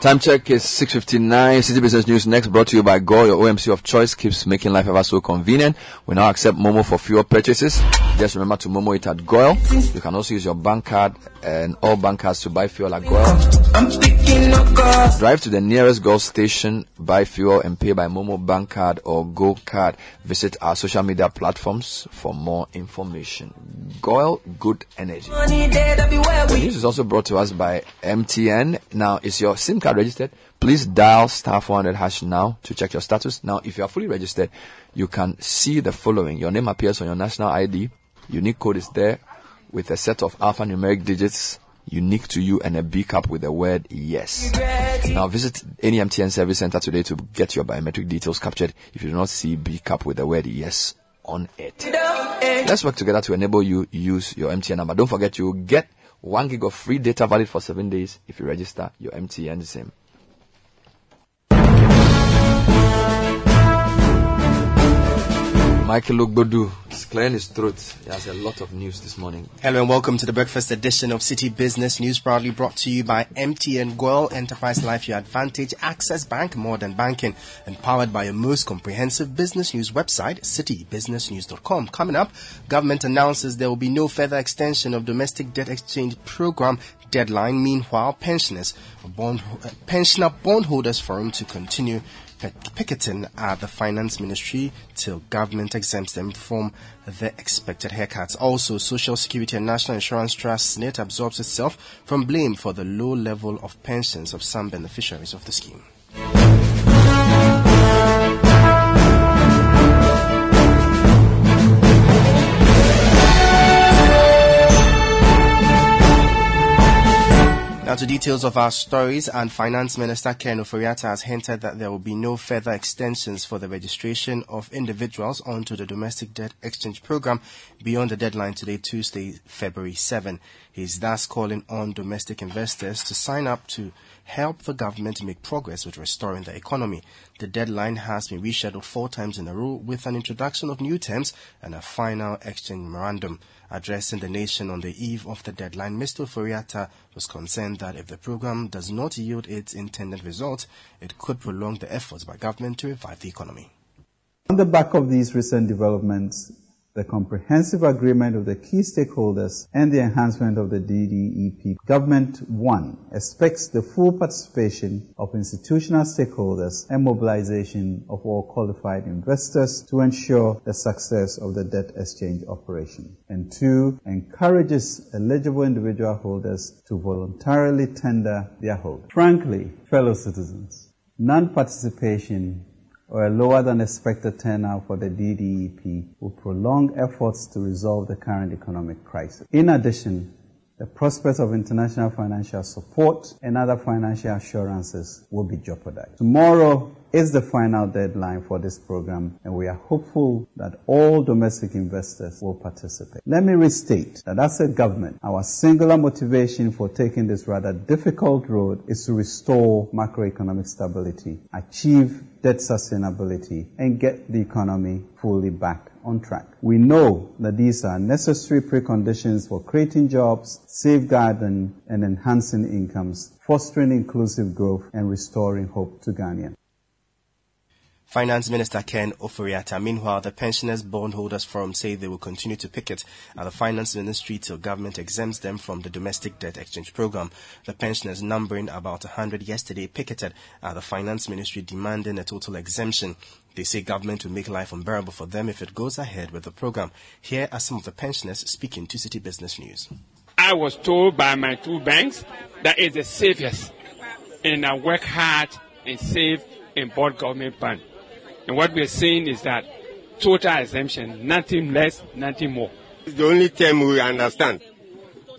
Time check is 6.59. Citi Business News next brought to you by Go. Your OMC of choice keeps making life ever so convenient. We now accept Momo for fuel purchases. Just remember to Momo it at Goil. You can also use your bank card and all bank cards to buy fuel at Goil. Drive to the nearest Goil station, buy fuel and pay by Momo bank card or Go card. Visit our social media platforms for more information. Goil Good Energy. The news is also brought to us by MTN. Now, it's your SIM card registered? Please dial star 400 hash now to check your status. Now, if you are fully registered, you can see the following. Your name appears on your national ID. Unique code is there with a set of alphanumeric digits unique to you and a B cap with the word yes. Now visit any MTN service center today to get your biometric details captured if you do not see B cap with the word yes on it. Let's work together to enable you use your MTN number. Don't forget you get one gig of free data valid for seven days if you register your MTN SIM. Michael Ogbodu is clearing his throat. He has a lot of news this morning. Hello and welcome to the breakfast edition of Citi Business News, proudly brought to you by MTN Goil Enterprise Life Your Advantage Access Bank, More Than Banking, and powered by your most comprehensive business news website, citibusinessnews.com. Coming up, government announces there will be no further extension of domestic debt exchange program deadline. Meanwhile, pensioners, bond, uh, pensioner bondholders forum to continue picketing at the finance ministry till government exempts them from the expected haircuts. Also, Social Security and National Insurance Trust SSNIT absorbs itself from blame for the low level of pensions of some beneficiaries of the scheme. Now to details of our stories, and Finance Minister Ken Ofori-Atta has hinted that there will be no further extensions for the registration of individuals onto the domestic debt exchange program beyond the deadline today, Tuesday, February 7. He is thus calling on domestic investors to sign up to help the government make progress with restoring the economy. The deadline has been rescheduled four times in a row with an introduction of new terms and a final exchange memorandum. Addressing the nation on the eve of the deadline, Mr. Ofori-Atta was concerned that if the program does not yield its intended result, it could prolong the efforts by government to revive the economy. On the back of these recent developments, the comprehensive agreement of the key stakeholders and the enhancement of the DDEP, Government 1 expects the full participation of institutional stakeholders and mobilization of all qualified investors to ensure the success of the debt exchange operation. And 2 encourages eligible individual holders to voluntarily tender their hold. Frankly, fellow citizens, non-participation or a lower than expected turnout for the DDEP will prolong efforts to resolve the current economic crisis. In addition, the prospects of international financial support and other financial assurances will be jeopardized. Tomorrow is the final deadline for this program and we are hopeful that all domestic investors will participate. Let me restate that as a government, our singular motivation for taking this rather difficult road is to restore macroeconomic stability, achieve debt sustainability, and get the economy fully back on track. We know that these are necessary preconditions for creating jobs, safeguarding and enhancing incomes, fostering inclusive growth, and restoring hope to Ghanaians. Finance Minister Ken Ofori-Atta. Meanwhile, the Pensioners Bondholders Forum say they will continue to picket at the Finance Ministry till government exempts them from the domestic debt exchange program. The pensioners, numbering about 100 yesterday, picketed at the Finance Ministry demanding a total exemption. They say government will make life unbearable for them if it goes ahead with the program. Here are some of the pensioners speaking to Citi Business News. I was told by my two banks that it's the safest and I work hard and save and bought government bond. And what we're saying is that total exemption, nothing less, nothing more. It's the only term we understand.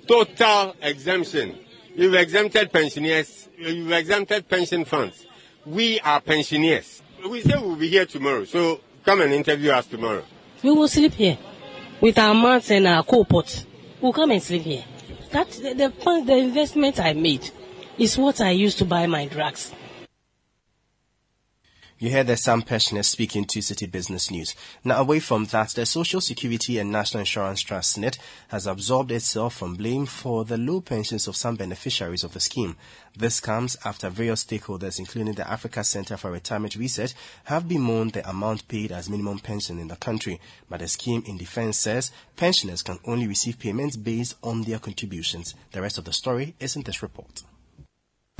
Total exemption. You've exempted pensioners, you've exempted pension funds. We are pensioners. We say we'll be here tomorrow, so come and interview us tomorrow. We will sleep here with our mats and our coal pots. We'll come and sleep here. That the, the, the investment I made is what I used to buy my drugs. You heard there Sam Pensioners speaking to Citi Business News. Now, away from that, the Social Security and National Insurance Trust SSNIT has absolved itself from blame for the low pensions of some beneficiaries of the scheme. This comes after various stakeholders, including the Africa Center for Retirement Research, have bemoaned the amount paid as minimum pension in the country. But the scheme in defense says pensioners can only receive payments based on their contributions. The rest of the story is in this report.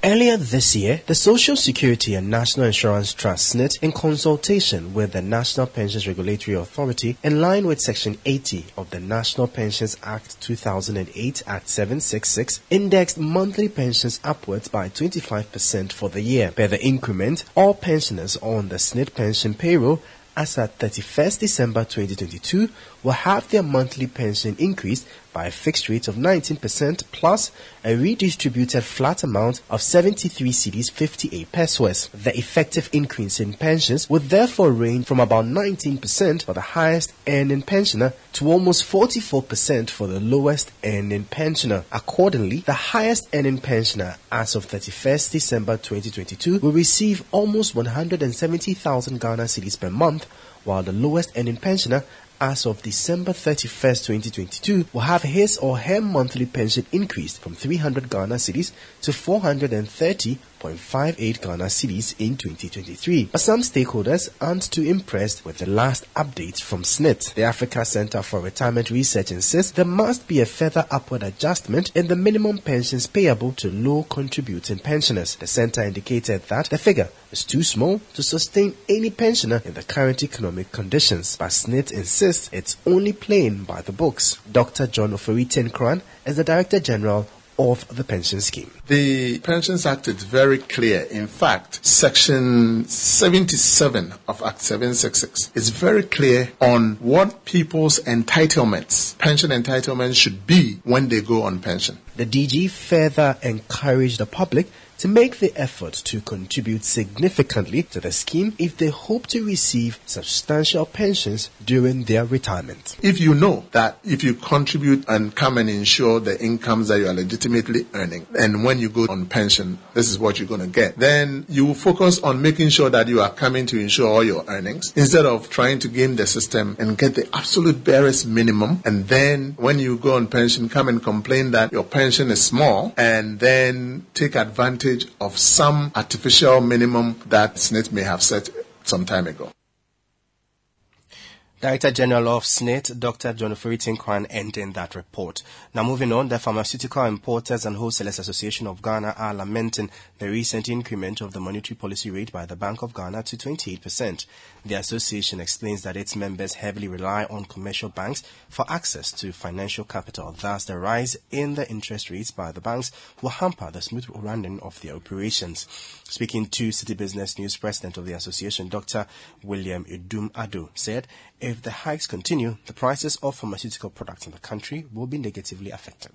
Earlier this year, the Social Security and National Insurance Trust SSNIT, in consultation with the National Pensions Regulatory Authority, in line with Section 80 of the National Pensions Act 2008 Act 766, indexed monthly pensions upwards by 25% for the year. Per the increment, all pensioners on the SSNIT pension payroll as at 31st December 2022 will have their monthly pension increased by a fixed rate of 19% plus a redistributed flat amount of 73 cedis 58 pesos. The effective increase in pensions would therefore range from about 19% for the highest earning pensioner to almost 44% for the lowest earning pensioner. Accordingly, the highest earning pensioner as of 31st December 2022 will receive almost 170,000 Ghana cedis per month, while the lowest earning pensioner as of December 31st, 2022, will have his or her monthly pension increased from 300 Ghana cedis to 430.58 Ghana cedis in 2023. But some stakeholders aren't too impressed with the last update from SSNIT. The Africa Center for Retirement Research insists there must be a further upward adjustment in the minimum pensions payable to low contributing pensioners. The center indicated that the figure is too small to sustain any pensioner in the current economic conditions. But SSNIT insists it's only playing by the books. Dr. John Ofori-Tenkorang is the Director General of the pension scheme. The Pensions Act is very clear. In fact, Section 77 of Act 766 is very clear on what people's entitlements, pension entitlements should be when they go on pension. The DG further encouraged the public to make the effort to contribute significantly to the scheme if they hope to receive substantial pensions during their retirement. If you know that if you contribute and come and ensure the incomes that you are legitimately earning, and when you go on pension, this is what you're going to get, then you will focus on making sure that you are coming to ensure all your earnings instead of trying to game the system and get the absolute barest minimum. And then when you go on pension, come and complain that your pension is small and then take advantage of some artificial minimum that SSNIT may have set some time ago. Director General of SSNIT, Dr. John Kwan, ending that report. Now moving on, the Pharmaceutical Importers and Wholesalers Association of Ghana are lamenting the recent increment of the monetary policy rate by the Bank of Ghana to 28%. The association explains that its members heavily rely on commercial banks for access to financial capital. Thus, the rise in the interest rates by the banks will hamper the smooth running of their operations. Speaking to Citi Business News, President of the association, Dr. William Idum Ado, said if the hikes continue, the prices of pharmaceutical products in the country will be negatively affected.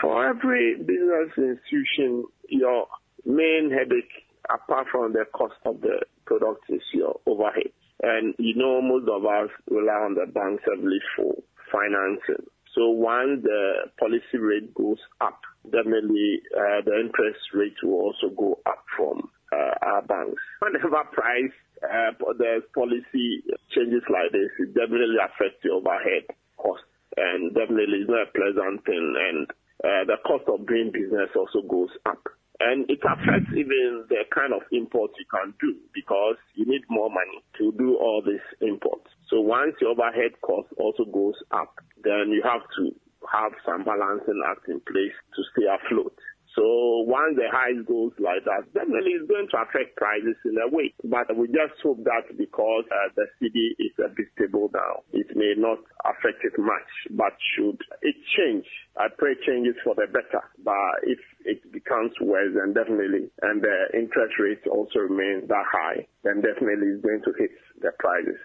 For every business institution, your main headache, apart from the cost of the product, is your overhead. And you know, most of us rely on the banks heavily for financing. So once the policy rate goes up, definitely uh, the interest rate will also go up from uh, our banks. Whenever price uh, there's policy changes like this, it definitely affects the overhead cost, and definitely it's not a pleasant thing. And uh, the cost of doing business also goes up. And it affects even the kind of imports you can do because you need more money to do all these imports. So once your overhead cost also goes up, then you have to have some balancing act in place to stay afloat. So once the highs goes like that, definitely it's going to affect prices in a way. But we just hope that because uh, the cedi is a bit stable now, it may not affect it much. But should it change, I pray changes for the better. But if it becomes worse, then definitely, and the interest rates also remain that high, then definitely it's going to hit the prices.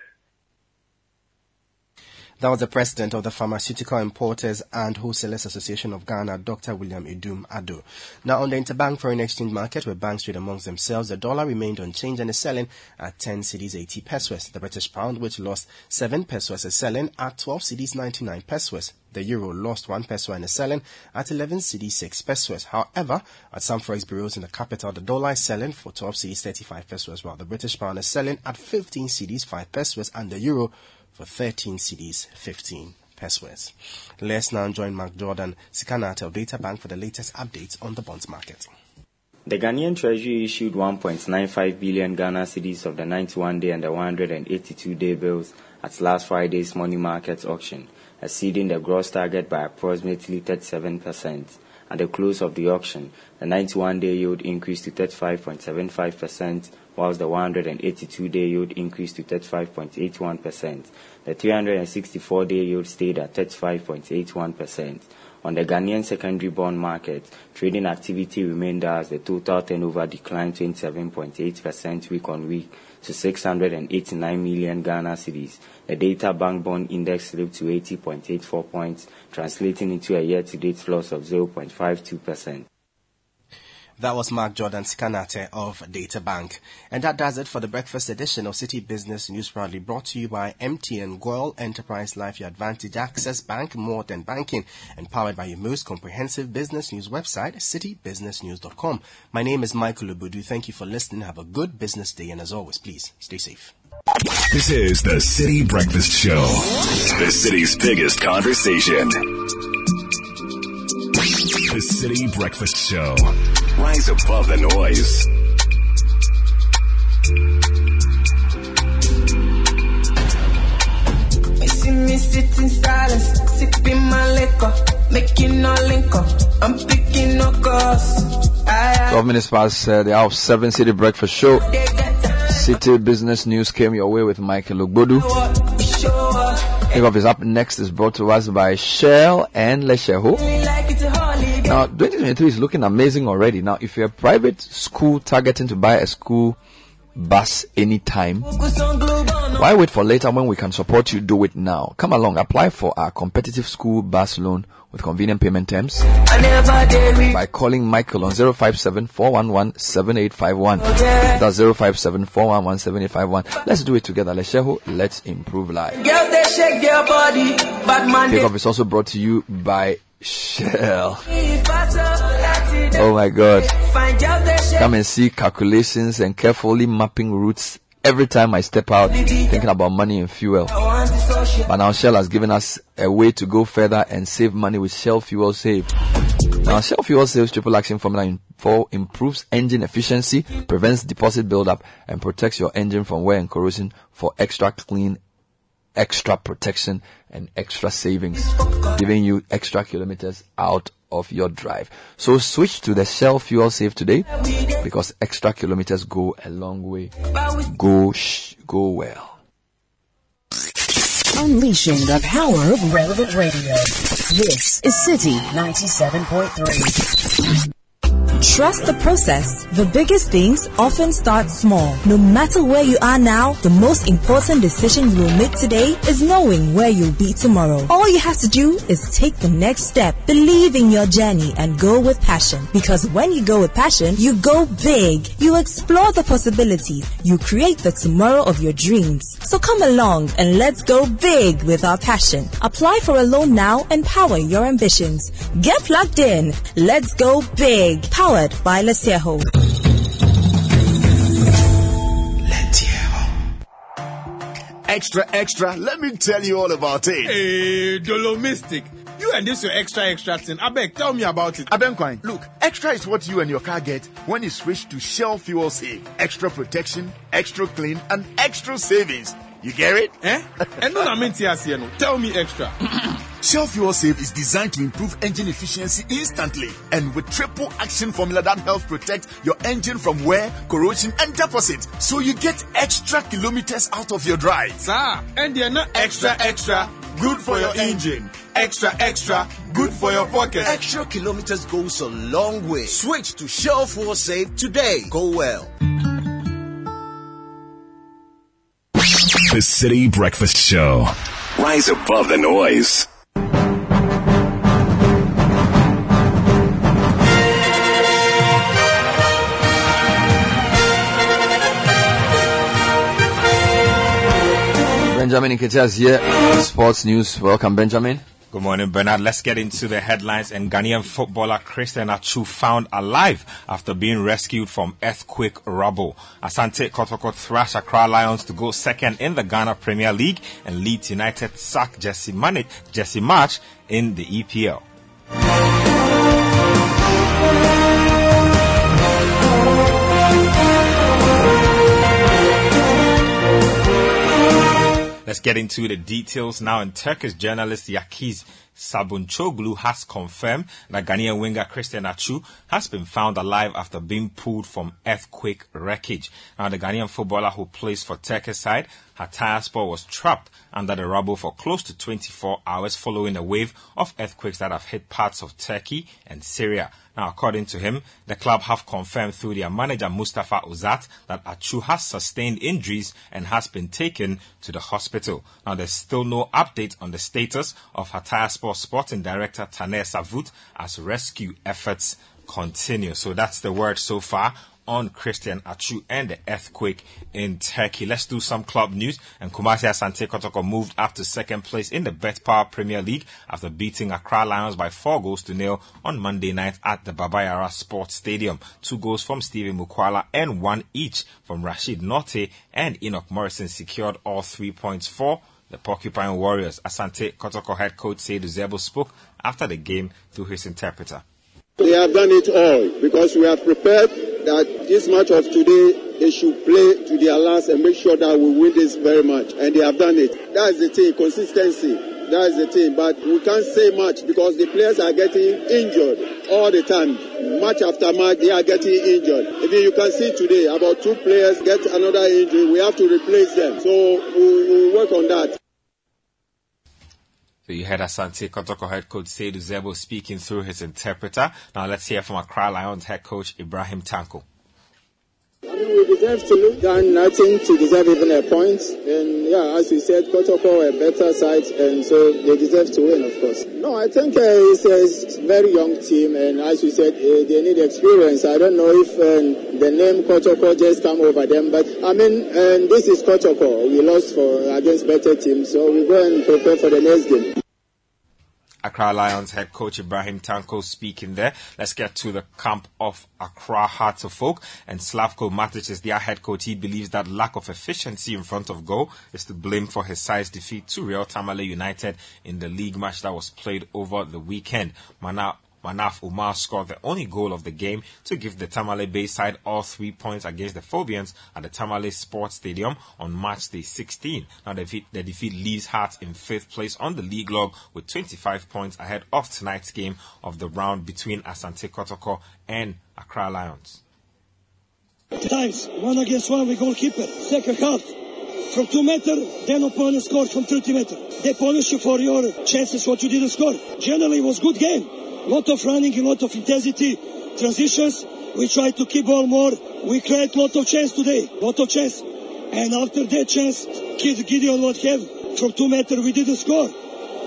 That was the president of the Pharmaceutical Importers and Wholesalers Association of Ghana, Dr. William Idum Ado. Now, on the interbank foreign exchange market, where banks trade amongst themselves, the dollar remained unchanged and is selling at 10 cedis 80 pesos. The British pound, which lost 7 pesos, is selling at 12 cedis 99 pesos. The euro lost 1 peso and is selling at 11 cedi 6 pesos. However, at some forex bureaus in the capital, the dollar is selling for 12 cedis 35 pesos, while the British pound is selling at 15 cedis 5 pesos and the euro for 13 cedis 15 passwords. Let's now join Mark Jordan, Sikanate of Data Bank for the latest updates on the bonds market. The Ghanaian Treasury issued 1.95 billion Ghana cedis of the 91 day and the 182 day bills at last Friday's money market auction, exceeding the gross target by approximately 37%. At the close of the auction, the 91 day yield increased to 35.75%, whilst the 182 day yield increased to 35.81%. The 364 day yield stayed at 35.81%. On the Ghanaian secondary bond market, trading activity remained as the total turnover declined 27.8% week on week to 689 million Ghana cedis. The data bank bond index slipped to 80.84 points, translating into a year-to-date loss of 0.52%. That was Mark Jordan Skanate of Data Bank. And that does it for the breakfast edition of Citi Business News proudly brought to you by MTN Goil Enterprise Life Your Advantage Access Bank More Than Banking and powered by your most comprehensive business news website, citibusinessnews.com. My name is Michael Obudu. Thank you for listening. Have a good business day and as always, please stay safe. This is the Citi Breakfast Show, the city's biggest conversation. The Citi Breakfast Show. Rise above the noise. You see me sit in silence, sipping my liquor, making no link up. I'm picking no calls. I 12 minutes past uh, the hour of 7 Citi Breakfast Show. Citi Business News came your way with Michael Ogbodu. Takeoff is up next is brought to us by Shell and Letshego. Now, 2023 is looking amazing already. Now, if you're a private school targeting to buy a school bus anytime, why wait for later when we can support you? Do it now. Come along, apply for our competitive school bus loan with convenient payment terms by calling Michael on 057 411 7851. That's 057 411 7851. Let's do it together. Let's share. Let's improve life. Girls, they shake their body, but man, they Takeoff is also brought to you by Shell. Oh my God. Come and see calculations and carefully mapping routes every time I step out thinking about money and fuel. But now Shell has given us a way to go further and save money with Shell Fuel Save. Now Shell Fuel Save's triple action formula info improves engine efficiency, prevents deposit buildup, and protects your engine from wear and corrosion for extra clean, extra protection, and extra savings, giving you extra kilometers out of your drive. So switch to the Shell Fuel Save today because extra kilometers go a long way. Go sh- go well. Unleashing the power of relevant radio. This is Citi 97.3. Trust the process. The biggest things often start small. No matter where you are now, the most important decision you will make today is knowing where you'll be tomorrow. All you have to do is take the next step. Believe in your journey and go with passion. Because when you go with passion, you go big. You explore the possibilities. You create the tomorrow of your dreams. So come along and let's go big with our passion. Apply for a loan now and power your ambitions. Get plugged in. Let's go big. Powered by Letshego. Extra, extra, let me tell you all about it. Hey, Dolomistic. You and this your extra extra thing. I beg, tell me about it. Abenquine, look, extra is what you and your car get when you switch to Shell Fuel Save. Extra protection, extra clean, and extra savings. You get it? Eh? And no, I mean, no. Tell me extra. Shell Fuel Save is designed to improve engine efficiency instantly and with triple action formula that helps protect your engine from wear, corrosion, and deposit. So you get extra kilometers out of your drive. Sir, and they're not extra extra. Good for your engine. Extra extra. Good for your pocket. Extra kilometers goes a long way. Switch to Shell Fuel Save today. Go well. The Citi Breakfast Show. Rise above the noise. Benjamin Nketiah is here. Sports News. Welcome, Benjamin. Good morning, Bernard. Let's get into the headlines. And Ghanaian footballer Christian Atsu found alive after being rescued from earthquake rubble. Asante Kotoko thrash Accra Lions to go second in the Ghana Premier League, and Leeds United sack Jesse, Mani- Jesse Marsch in the EPL. Let's get into the details now. And Turkish journalist Yagiz Sabuncuoglu has confirmed that Ghanaian winger Christian Atsu has been found alive after being pulled from earthquake wreckage. Now, the Ghanaian footballer who plays for Turkish side, Hatayspor, was trapped under the rubble for close to 24 hours following a wave of earthquakes that have hit parts of Turkey and Syria. Now, according to him, the club have confirmed through their manager Mustafa Uzat that Atsu has sustained injuries and has been taken to the hospital. Now, there's still no update on the status of Hatayspor sporting director Taner Savut as rescue efforts continue. So that's the word so far on Christian Atsu and the earthquake in Turkey. Let's do some club news. And Kumasi Asante Kotoko moved up to second place in the betPawa Premier League after beating Accra Lions by four goals to nil on Monday night at the Baba Yara Sports Stadium. Two goals from Steven Mukwala and one each from Rashid Norte and Enoch Morrison secured all three points for the Porcupine Warriors. Asante Kotoko head coach Seydou Zerbo spoke after the game through his interpreter. They have done it all because we have prepared that this match of today they should play to their last and make sure that we win this very much. And they have done it. That's the thing, consistency. That's the thing. But we can't say much because the players are getting injured all the time. Match after match, they are getting injured. Even you can see today, about two players get another injury. We have to replace them. So we will work on that. So you heard Asante Kotoko head coach Seydou Zerbo speaking through his interpreter. Now let's hear from Accra Lions head coach Ibrahim Tanko. I mean, we deserve to look done nothing to deserve even a point. And yeah, as you said, Kotoko a better side, and so they deserve to win, of course. No, I think uh, it's, a, it's a very young team, and as you said, uh, they need experience. I don't know if um, the name Kotoko just come over them, but I mean, um, this is Kotoko. We lost for against better teams, so we go and prepare for the next game. Accra Lions head coach Ibrahim Tanko speaking there. Let's get to the camp of Accra Hearts of Oak and Slavko Matic is their head coach. He believes that lack of efficiency in front of goal is to blame for his side's defeat to Real Tamale United in the league match that was played over the weekend. Mana Manaf Umar scored the only goal of the game to give the Tamale Bay side all three points against the Phobians at the Tamale Sports Stadium on March day 16. Now the defeat, the defeat leaves Hearts in fifth place on the league log with 25 points ahead of tonight's game of the round between Asante Kotoko and Accra Lions. Times, one against one with goalkeeper. Second half, from two meter, then opponent scored from 30 meter. They punish you for your chances what you didn't score. Generally, it was good game. Lot of running, a lot of intensity, transitions. We try to keep ball more. We create lot of chance today, lot of chance. And after that chance, Kid Gideon would have from two meter, we didn't score.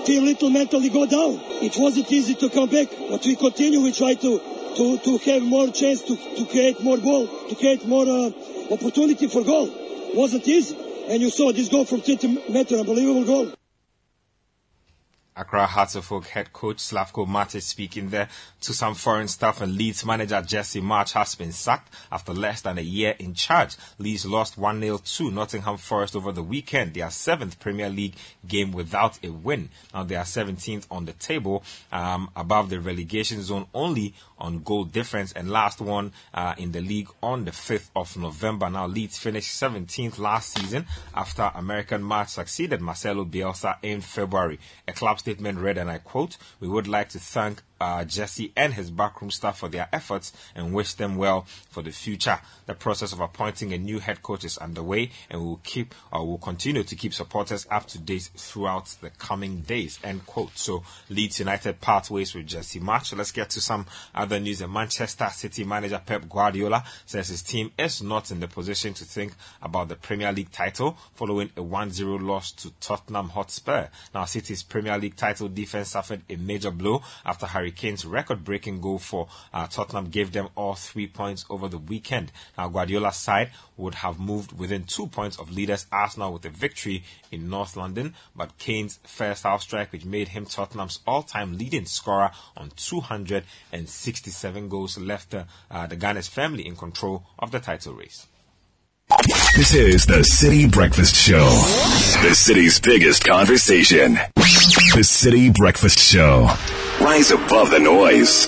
Team little mentally go down. It wasn't easy to come back, but we continue. We try to to, to have more chance to, to create more ball, to create more uh, opportunity for goal. Wasn't easy. And you saw this goal from 30 meter, unbelievable goal. Accra Oak head coach Slavko Matic speaking there to some foreign staff and Leeds manager Jesse Marsch has been sacked after less than a year in charge. Leeds lost 1-0 to Nottingham Forest over the weekend, their seventh Premier League game without a win. Now they are 17th on the table, um, above the relegation zone only on goal difference and last one uh, in the league on the 5th of November. Now Leeds finished 17th last season after American Marsch succeeded Marcelo Bielsa in February. A club statement read, and I quote, We would like to thank uh, Jesse and his backroom staff for their efforts and wish them well for the future. The process of appointing a new head coach is underway and will keep or will continue to keep supporters up to date throughout the coming days. End quote. So Leeds United pathways with Jesse Marsch. Let's get to some other news. The Manchester City manager Pep Guardiola says his team is not in the position to think about the Premier League title following a 1-0 loss to Tottenham Hotspur. Now City's Premier League title defense suffered a major blow after Harry Harry Kane's record-breaking goal for uh, Tottenham gave them all three points over the weekend. Now, Guardiola's side would have moved within two points of leaders Arsenal with a victory in North London, but Kane's first half strike, which made him Tottenham's all-time leading scorer on 267 goals, left the, uh, the Gunners firmly in control of the title race. This is the Citi Breakfast Show, the city's biggest conversation. The Citi Breakfast Show. Rise above the noise.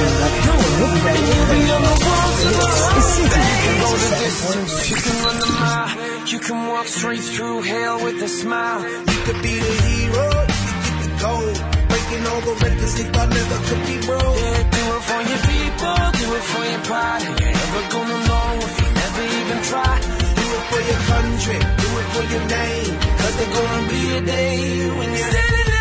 Of radio waves. This is Citi Go the distance, you can run the mile. You can walk straight through hell with a smile. You could be the hero, you get the gold. Breaking all the records they thought never could be broke. Yeah, do it for your people, do it for your pride. You ain't ever gonna know if you never even try. Do it for your country, do it for your name. Cause there's gonna be a day when you're standing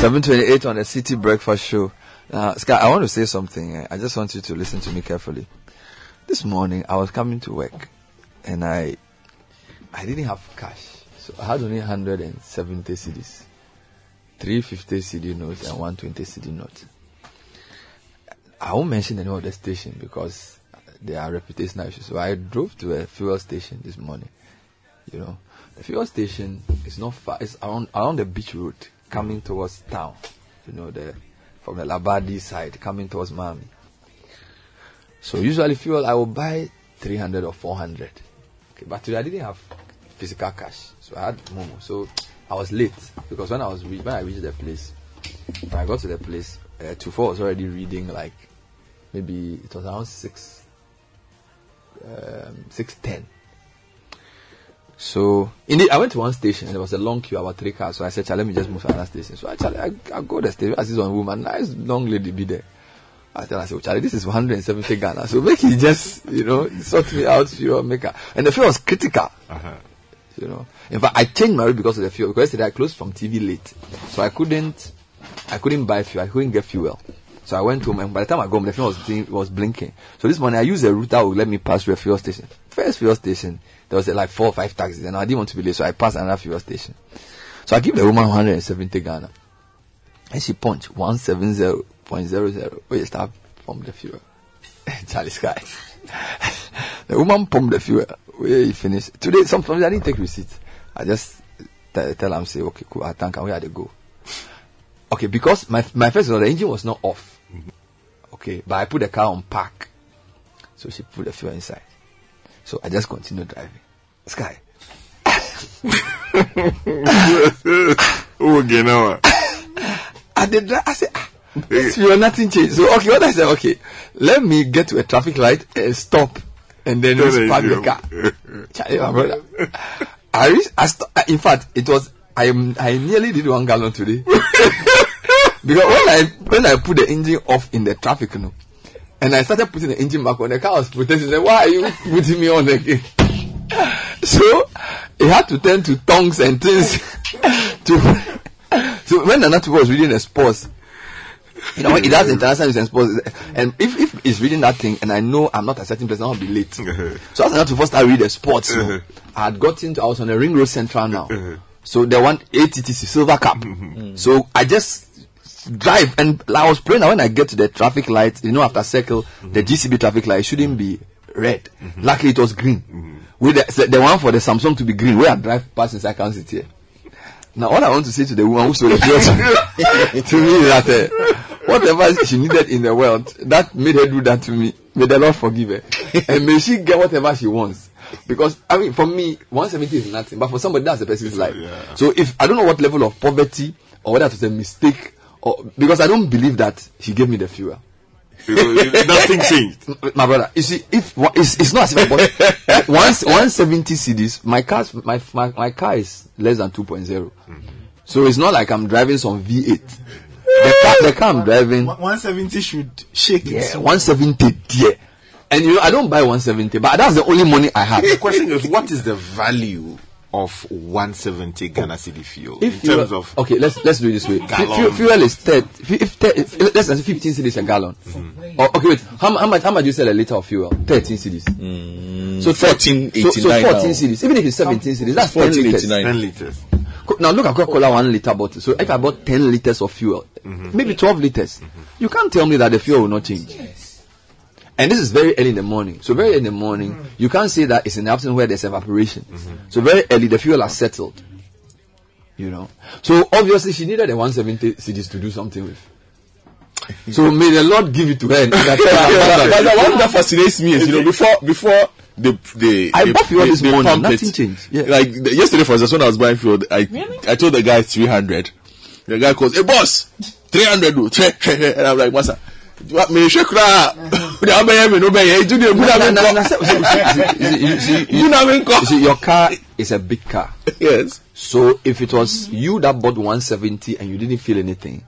728 on the Citi Breakfast Show. Uh, Sky, I want to say something. eh. I just want you to listen to me carefully. This morning, I was coming to work and I, I didn't have cash. So I had only 170 cedis. 350 cedi notes and 120 cedi notes. I won't mention the name of the station because there are reputational issues. So I drove to a fuel station this morning. You know, the fuel station is not far. It's around around the beach road coming towards town. You know, the from the Labadi side coming towards Miami. So usually fuel I will buy 300 or 400. Okay, but today I didn't have physical cash, so I had Momo. So I was late because when I was re- when I reached the place, when I got to the place, uh, Tufo was already reading like maybe it was around six, um, six ten. So indeed, I went to one station and there was a long queue, about three cars. So I said, "Chale, let me just move to another station." So actually, I, I go to the station. I see one woman, nice long lady, be there. I tell her, I said, Charlie, this is 170 Ghana. So make it just, you know, sort me out, fuel maker. And the fuel was critical. Uh-huh. You know, in fact, I changed my route because of the fuel. Because yesterday I closed from TV late, so I couldn't, I couldn't buy fuel. I couldn't get fuel. So I went home, and by the time I got home, the fuel was was blinking. So this morning I used a route that would let me pass through a fuel station. First fuel station, there was like four or five taxis, and I didn't want to be late, so I passed another fuel station. So I give the woman 170 Ghana, and she punched 170.00. Where you start from the fuel. Charlie Sky. the woman pumped the fuel. Where you finish. Today, sometimes I didn't take receipt. I just t- tell them, say, okay, cool, I thank her, where they go. Okay, because my, my first one, the engine was not off. Okay, but I put the car on park. So she put the fuel inside. So I just continued driving. Sky. Oh, okay, now. I did I said, ah, this fuel, nothing changed. So, okay, what I said, okay, let me get to a traffic light and stop. And then Then just park the car. Charlie, my brother. I reached, I st- in fact, it was, I I nearly did one gallon today. because when I, when I put the engine off in the traffic, you know, and I started putting the engine back on, the car was protesting, said, why are you putting me on again? so, it had to turn to tongues and things to, so when Nanatu was reading the sports, You know, it has international news and sports. And if, if it's reading that thing and I know I'm not a certain person, I'll be late. Uh-huh. so I was to first start read the sports. know. Uh-huh. I had gotten to, I was on the Ring Road Central now. Uh-huh. So they want ATTC Silver Cup. Mm-hmm. So I just drive and I was praying that when I get to the traffic light, you know, after circle, mm-hmm. the GCB traffic light shouldn't be red. Mm-hmm. Luckily it was green. With the, the one for the Samsung to be green, where I drive past inside Kansas here. Now, all I want to say to the woman who sold the to me is that uh, whatever she needed in the world, that made her do that to me. May the Lord forgive her. and may she get whatever she wants. Because, I mean, for me, 170 is nothing, but for somebody, that's a person's life. So if, I don't know what level of poverty or whether it was a mistake, or, because I don't believe that she gave me the fuel. Nothing changed. My brother, you see, if it's, it's not as if I bought once 170 cedis, my car's my, my my car is less than 2.0. Mm-hmm. So it's not like I'm driving some V8. The car, the car I'm driving, 170 should shake yeah, it. 170 yeah. And you know, I don't buy 170, but that's the only money I have. The question is, what is the value of 170 Ghana City fuel in If you terms of okay, let's let's do it this way. Fu- Gallon. Fuel is third. If, if, thir- if less than 15 cedis a gallon. Mm-hmm. Oh, okay, wait. How, how much? How much do you sell a liter of fuel? 13 cedis. so 14, So, so 14 now. cedis. Even if it's 17 cedis, that's 10 liters. 14.89. 10 liters. Now look at Coca-Cola one liter bottle. So if I bought 10 liters of fuel, Mm-hmm. maybe 12 liters, you can't tell me that the fuel will not change. And this is very early in the morning. So very early in the morning, mm. you can't say that it's in the afternoon where there's evaporation. Mm-hmm. So very early, the fuel has settled. You know. So obviously she needed the 170 cedis to do something with. So may the Lord give it to her. And that but the one that fascinates me is, you know, before before the the I the, bought fuel the- this the morning, nothing it, changed. Yeah. Like the, yesterday, for instance, when I was buying fuel, I I told the guy three hundred. The guy calls, "Hey boss, three hundred oh, do." And I'm like, "Masa, what me shake ra? The abaya me no be ye. You do Na- na- na- na- the see- I your car is a big car. Yes. So if it was you that bought 170 and you didn't feel anything,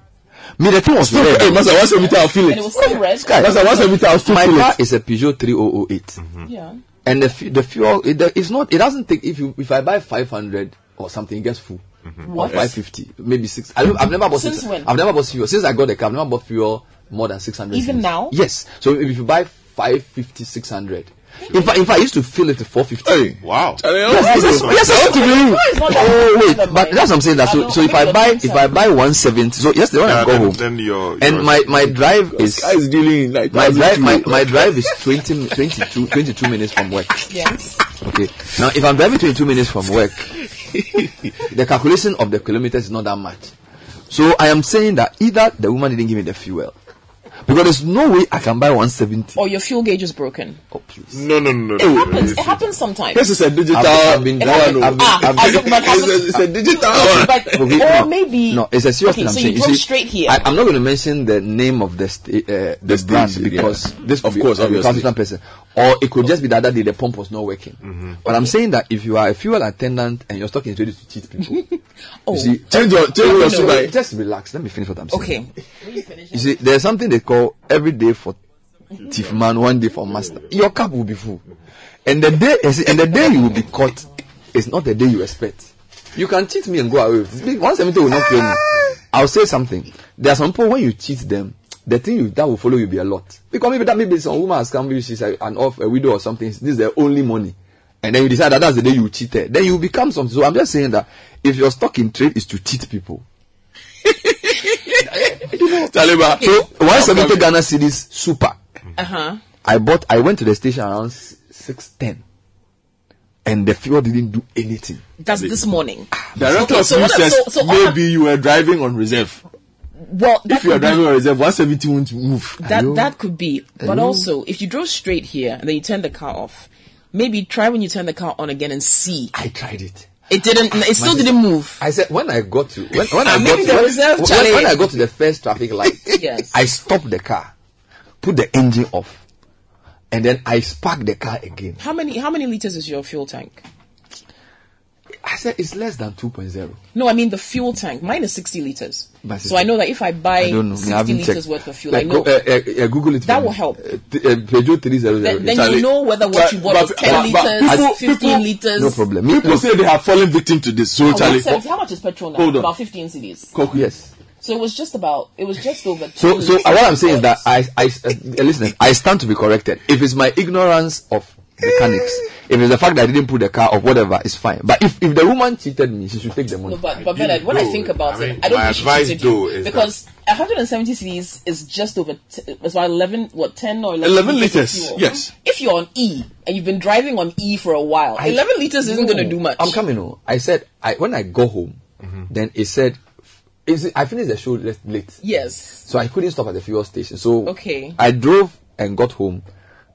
me the thing was Still, red. hey, Master, 170 I'll feel it. And it was still red. Sky, Master, 170 I'll still my car it. is a Peugeot 3008, Yeah. and the fu- the fuel it, the- it's not. It doesn't take if you if I buy 500 or something, it gets full. Or What? 550, maybe six. I, I've never bought. Since six, when? I've never bought fuel since I got the car. I've never bought fuel more than 600. Even cedis. now? Yes. So if you buy 550, 600. In fact, in fact, I used to fill it to 450. Hey, Wow. Yes, yes, yes, yes, to believe. It's not that Oh wait, but that's what I'm saying. That so, so if I buy if I buy 170, so yesterday when I Yeah, go home, then your- and my my drive is Guy is dealing like my drive my, my drive is 20 22 22 minutes from work. Yes. Okay, now if I'm driving 22 minutes from work, the calculation of the kilometers is not that much. So I am saying that either the woman didn't give me the fuel, because there's no way I can buy 170. Or your fuel gauge is broken. Oh please. No, no, no, no. It happens. It happens sometimes. This is a digital. I've- I've been one, driving- no. I've been- Ah, I've been- in- but as in- It's a- it's a digital Okay, but, Okay, or no. maybe No, it's a serious okay, thing I'm so saying. you drove straight here. I, I'm not going to mention the name of the sta- uh, the, The brand station, because yeah. this Of be course, a obviously. recalcitrant person, or it could just be the other day the pump was not working. Mm-hmm. But I'm saying that if you are a fuel attendant and your stock is ready to cheat people, oh, you see, Change your, change your no, just relax. Let me finish what I'm saying. okay. You see, there's something they call every day for thief man, one day for master. Your cup will be full, and the day and the day you will be caught is not the day you expect. You can cheat me and go away. One seventy will not kill me. Ah! I'll say something. There are some people when you cheat them, the thing you, that will follow you be a lot because maybe that maybe some woman has come, maybe she's a, an off a widow or something. This is their only money. And then you decide that that's the day you cheated. Then you become something. So I'm just saying that if your stock in trade is to cheat people, Taliban. so 170 Ghana cedis super. Uh huh. I bought. I went to the station around six ten, and the fuel didn't do anything. That's this morning. Director Okay, of so what- says so- so maybe you were driving on reserve. Well, that If you are be- driving on reserve, 170 won't move. That that could be, but Hello? also if you drove straight here and then you turn the car off, maybe try when you turn the car on again and see. I tried it. It didn't. It still didn't move. I said when I got to when, when I got to, the when, reserve, when- when I got to the first traffic light, Yes. I stopped the car, put the engine off, and then I sparked the car again. How many how many liters is your fuel tank? I said it's less than 2.0. No, I mean the fuel tank. Mine is sixty liters. But So I know that if I buy I don't know. I sixty liters checked. worth of fuel, Like, I know. go- uh, uh, uh, Google it. That me. will help. Peugeot 300. then then you know whether what you bought but- was ten but- but liters, people- fifteen people- liters. No problem. People look, say they have fallen victim to this. So, Oh, Charlie, 170. How much is petrol now? Hold on. About fifteen cedis. Koku, yes. So it was just about. It was just over. So, 10 so uh, what I'm saying is that I, I, uh, listen, I stand to be corrected. If it's my ignorance of mechanics, if it's the fact that I didn't put the car or whatever, it's fine. But if, if the woman cheated me, she should take the money. No, but but Bernard, when I think about I mean, it, I don't my think she advice, cheated you is because 170 cedis is just over. T- it's about 11, what 10 or 11, 11 liters. fuel. yes. If you're on E and you've been driving on E for a while, 11 liters isn't going to do much. I'm coming. Oh, I said I when I go home, mm-hmm. then it said, is it, I finished the show late, late, Yes. so I couldn't stop at the fuel station. So Okay. I drove and got home,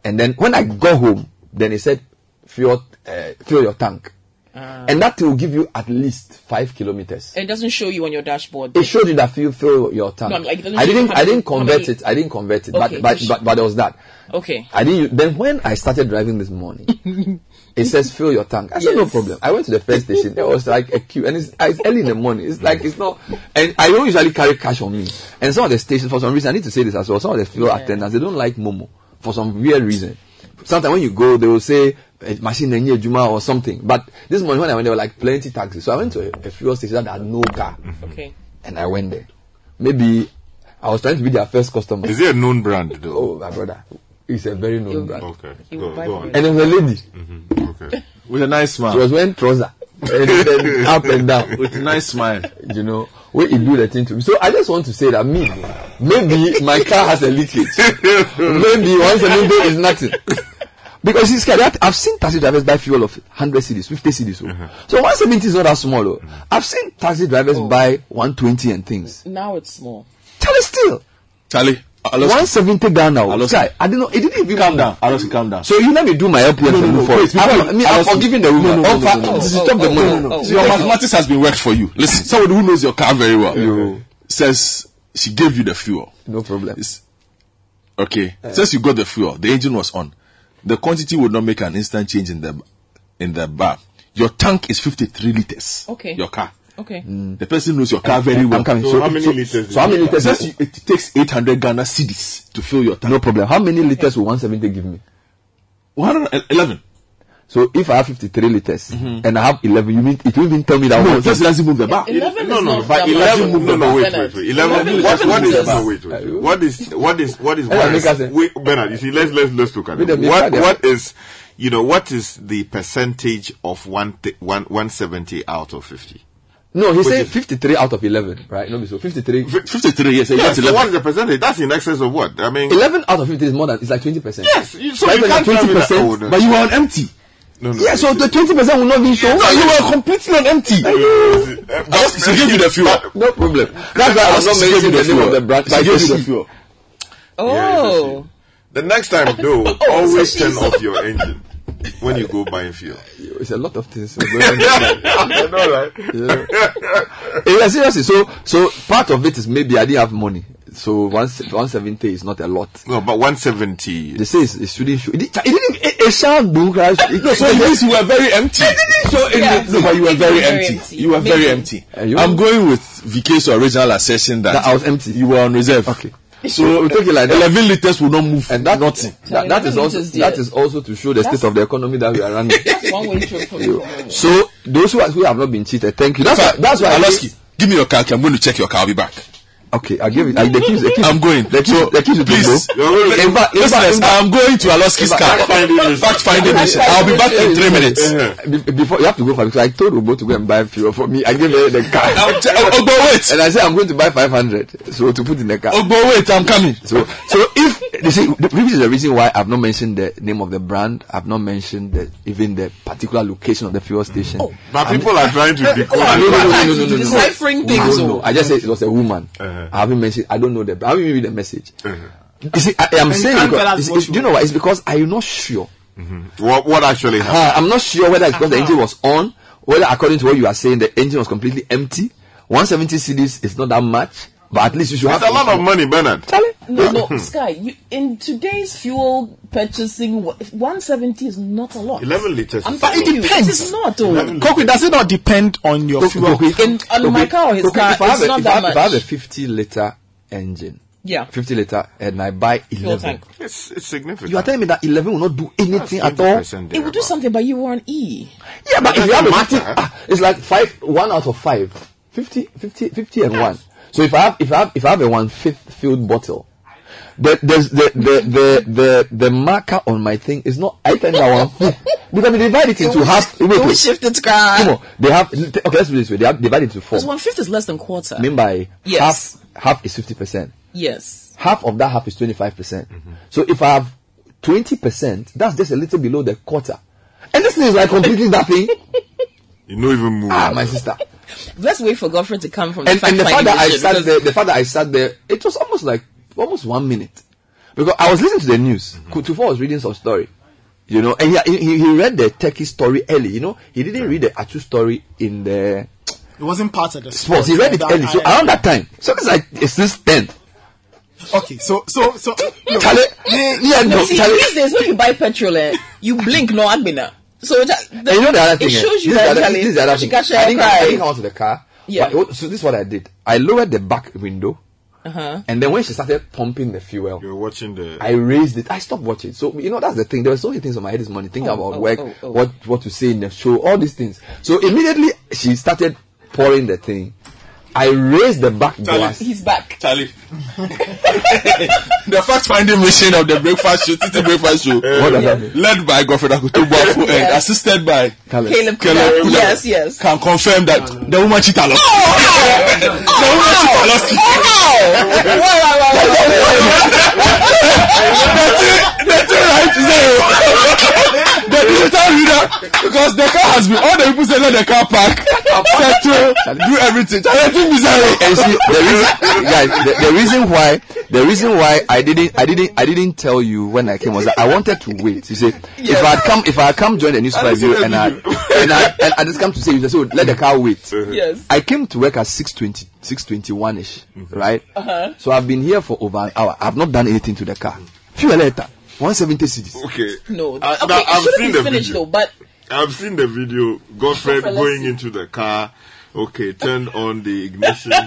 and then when I got home, then he said fuel uh, fill your tank, Uh, and that will give you at least five kilometers. it doesn't show you on your dashboard. It showed you that you fill your tank. No, like, I didn't. I didn't convert many- it. I didn't convert it. Okay, but but, but but there was that. Okay. I didn't. Then when I started driving this morning, it says fill your tank. I said no problem. I went to the first station. There was like a queue, and it's, it's early in the morning. It's like it's not. And I don't usually carry cash on me. And some of the stations, for some reason, I need to say this as well. Some of the fuel attendants they don't like Momo for some weird reason. Sometimes when you go, they will say eh, machine enye juma or something. But this morning when I went, there were like plenty taxis. So I went to a, a fuel station that had no car, Okay. and I went there. Maybe I was trying to be their first customer. Is it a known brand though? Oh, my brother. It's a very known brand. Okay. Go, go on. And there was a lady Okay. With a nice smile. She was wearing trouser. And then up and down. With a nice smile. You know, where you do the thing to me. So I just want to say that me, maybe my car has a leakage. maybe once a bit is nothing. Because it's scary. I've seen taxi drivers buy fuel of 100 cedis, 50 cedis. oh. So 170 is not that small. Oh. I've seen taxi drivers buy 120 and things. Now it's small. Charlie still. Charlie, Lost 170 Ghana. oh. I lost Guy, I didn't know. It didn't even Calm down. I lost calm down. So you let me do my LPM No, no, no, forward. wait, you- I mean, I'm forgiving the No, woman. no, no, Oh, no, no, no. this is stop the money. no, no. So your mathematics has been worked for you. Listen, somebody who knows your car very well says she gave you the fuel. No problem. It's- okay. Since you got the fuel, the engine was on. The quantity would not make an instant change in the in the bar. Your tank is 53 liters. Okay. Your car. Okay. Mm. The person knows your car very well. I'm well. coming. So how many liters So how many liters? Since you, it takes 800 Ghana cedis to fill your tank. No problem. How many liters will 170 give me? 111. So if I have 53 liters mm-hmm. and I have 11, you mean it will even tell me that No, one just doesn't move the bar. Ah, 11 No, is no, but eleven. much. No, no, wait, wait, wait. Eleven. 11 What, what is? liters. No, wait, wait, wait. What is? What is? What is? Hey, What make us is a- wait, Bernard, you see, let's let's let's look at it. What what is? You know, what is the percentage of one th- one one seventy out of fifty? No, he Which said 53 out of 11, right? No, so 53. 53, yes. Yes. Yes, So what is the percentage? That's in excess of what? I mean, 11 out of 50 is more than, it's like 20%. yes. You, so Right, you but can't the tell me that. 20%, Oh, no. But you were on empty. no, no. Yeah, so the 20% will not be shown. No, you were completely on empty. Just, she gave you the fuel. No problem. That's why I'm not She gave mentioning the name of the brand. She gave you the fuel. Oh. The next time, though, Oh, always turn off your engine when you go buying fuel. It's a lot of things. I know, right? yeah, seriously. So, so part of it is maybe I didn't have money. So one one seventy is not a lot. No, but one seventy. They say it's, it shouldn't show. It, didn't- it didn't. It, it shall do crash. No, so it means you were very empty. So it Yeah. means- no, but you were very Very empty. empty. You were Maybe. very empty. You- I'm going with VK's original assertion that, That I was empty. You were on reserve. Okay. So we take it like that. 11 liters will not move. And that nothing. That, that is 11 also that is also to show the state That's- of the economy that we are running. That's one way to approach so those who, are, who have not been cheated, thank you. That's why. That's why. I Aloski, give me your car. key. I'm going to check your car. I'll be back. Okay, I'll give it. I, the keys, the keys, I'm going. The keys, So, the keys please, go. In fact, in fact, listeners, in fact, I'm going to Aloski's car. Fact finding mission. I'll be back in three minutes. Be- Before you have to go for because I told Obo to go and buy fuel for me. I gave her the car. I'll oh, Ogbo, wait. And I said I'm going to buy 500 so to put in the car. Ogbo, wait. I'm coming. So, so if you see, the- this is the reason why I've not mentioned the name of the brand. I've not mentioned the, even the particular location of the fuel station. Oh, but people are trying to decode. No, no, no, no, no, no, no, no. Deciphering things, No, no, oh. I just said it was a woman. Uh-huh. Uh-huh. I haven't mentioned. I don't know the. brand. I haven't read the message. You see, I, I'm And saying because, tell it's- do you know why? It's because I'm not sure. What what actually happened? Uh, I'm not sure whether it's because the engine was on, whether according to what you are saying, the engine was completely empty. 170 cedis is not that much, but at least you should It's have a lot of money, Bernard. No, no, Sky. You, in today's fuel purchasing, 170 is not a lot. Eleven liters. I'm But it you, depends. It is not. Oh. Koki, does it not depend on your fuel? In, on my car or his Okay, car, if I have it's a- not if I much. If I have a 50 liter engine, yeah. 50 liter, and I buy 11. It's, it's significant. you are telling me that 11 will not do anything at all? It would do something, but you were on E. Yeah, but if you have a doesn't 50, matter. ah, it's like five, one out of five. 50, 50, 50 and one. So if I have if I have if I have a one fifth filled bottle, the there's the the the the the marker on my thing is not I think that one fifth because they divide it into half. Wait, It will wait. shift it, guy. Come on, they have okay. Let's do this way. They have divided into four. Because one fifth is less than quarter. I mean by Yes. half half is fifty percent. Yes. Half of that half is twenty five percent. So if I have twenty percent, that's just a little below the quarter. And this thing is like completing that thing. You don't even move. Ah, my sister. Let's wait for Godfrey to come from the and, fact and the fact that I sat there, the fact that I sat there, it was almost like almost one minute because I was listening to the news. Mm-hmm. Kutufo was reading some story, you know, and he, he he read the Turkey story early. You know, he didn't read the Atsu story in the It wasn't part of the sports. He read it That- early, so around that time, so it's like it's this ten. Okay, so so so. look, Charlie, yeah, no, no, see, Charlie. these days when you buy petrol, eh, you blink, no admina. So that, And you know the other thing. it shows you this that the other- Charlie, this is the other she thing. got I didn't, I cry. didn't come out to the car. Yeah. But, so this is what I did. I lowered the back window, Uh-huh. and then when she started pumping the fuel, You're watching the. I raised it. I stopped watching. So you know that's the thing. There were so many things on my head this morning, thinking Oh, about oh, work, oh, oh. what what to say in the show, all these things. So immediately she started pouring the thing. I raised the back glass. He's back. Charlie. the fact finding mission of the breakfast show, City Breakfast Show, What does that mean? led by Godfrey Akutubuafu and Yes. assisted by Caleb. Caleb Caleb Kuda. Kuda, Yes, yes. can confirm that the woman cheated. lost. The woman cheated. lost it. The thing right to say, the digital reader, because the car has been, all the people say let the car park, settle, do everything. Charlie, think bizarre. And see, the reason, guys, the, the reason why, the reason why I didn't, I didn't, I didn't tell you when I came was that I wanted to wait. You see, if I had come, if I had come join the newspaper I've seen review the and I, and I, and I just come to say, you just so let the car wait. Yes. I came to work at 620, 621 ish, right? Uh-huh. So I've been here for over an hour. I've not done anything to the car. Few later, 170 cedis. Okay. No. Uh, okay, now, I've seen be the finished video. though, but I've seen the video. Godfred Godfred, going into the car. Okay, turn on the ignition.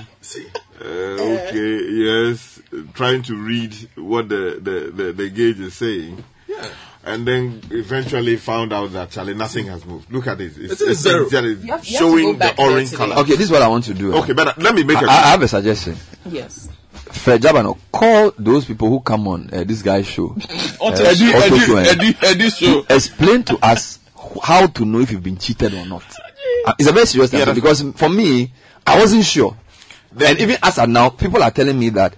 Uh, okay, yes, trying to read what the, the, the, the gauge is saying. Yeah. And then eventually found out that Charlie, nothing has moved. Look at this. It's, It is zero. it's- it's You have- you showing the orange color. Okay, this is what I want to do. Okay, but let me make I, a I I have a suggestion. yes. Fred Jabano, call those people who come on uh, this guy's show. Auto- Uh, Eddie- Eddie- Show, eh, Eddie- Eddie Show. to Explain to us how to know if you've been cheated or not. Uh, it's a very serious thing Yeah, because for me, I wasn't sure. and even as of now, people are telling me that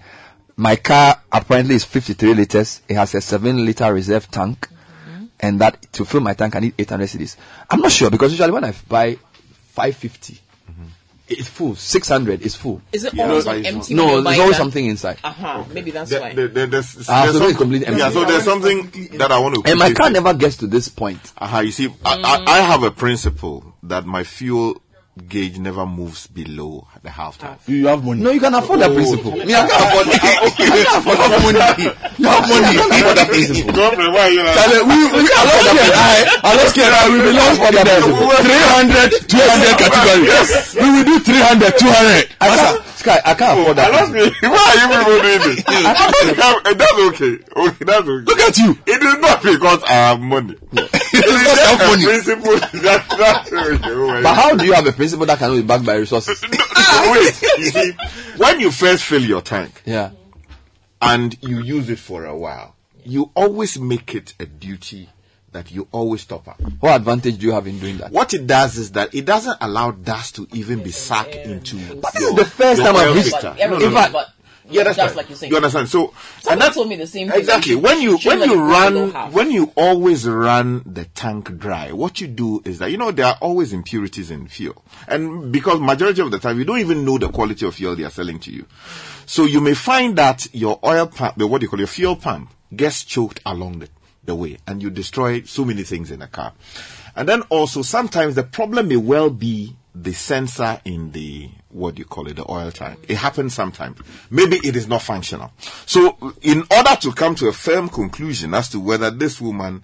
my car apparently is 53 liters. It has a 7 liter reserve tank. And that to fill my tank, I need 800 cedis. I'm not sure because usually when I buy 550, it's full. 600 is full. Is it Yeah, always no, on it's empty? No, there's always that? something inside. Uh-huh. Maybe that's The- why. the- the- there's- Ah, there's so some- it's completely empty. Yeah, so there's something that I want to. And my car never gets to this point. Aha, you see, I, I, I have a principle that my fuel gauge never moves below the half tank. You have money. No, you can afford that principle. Me, I can't afford it. Okay, you have money. You have money. I can't afford that principle. Godfrey, why are you like- Charlie, we, we, Alaska and I, Alaska and I, we belong for the 300, 200 category. Yes. We will do 300, 200. I can't, Sky, I can't afford that. Ask me, why are you people doing this? Eh, that's okay. Okay, that's okay. Look at you. It is not because I have money. It is because I have a money. principle. That, that's okay. But how do you have a principle that cannot be backed by resources? Wait, you see, when you first fill your tank Yeah. and you use it for a while, you always make it a duty that you always top up. What advantage do you have in doing that? What it does is that it doesn't allow dust to even be sucked into. But this is the first time I've reached- filter. No, no, no. but Yeah, that's just like you're saying. You understand? So, Someone and that, told me the same thing. exactly. When you when you it go below run when you always run the tank dry, what you do is that you know there are always impurities in fuel, and because majority of the time you don't even know the quality of fuel they are selling to you, so you may find that your oil pump, the what do you call your fuel pump, gets choked along the, the way, and you destroy so many things in the car. And then also sometimes the problem may well be the sensor in the what do you call it, the oil tank. It happens sometimes. Maybe it is not functional. So in order to come to a firm conclusion as to whether this woman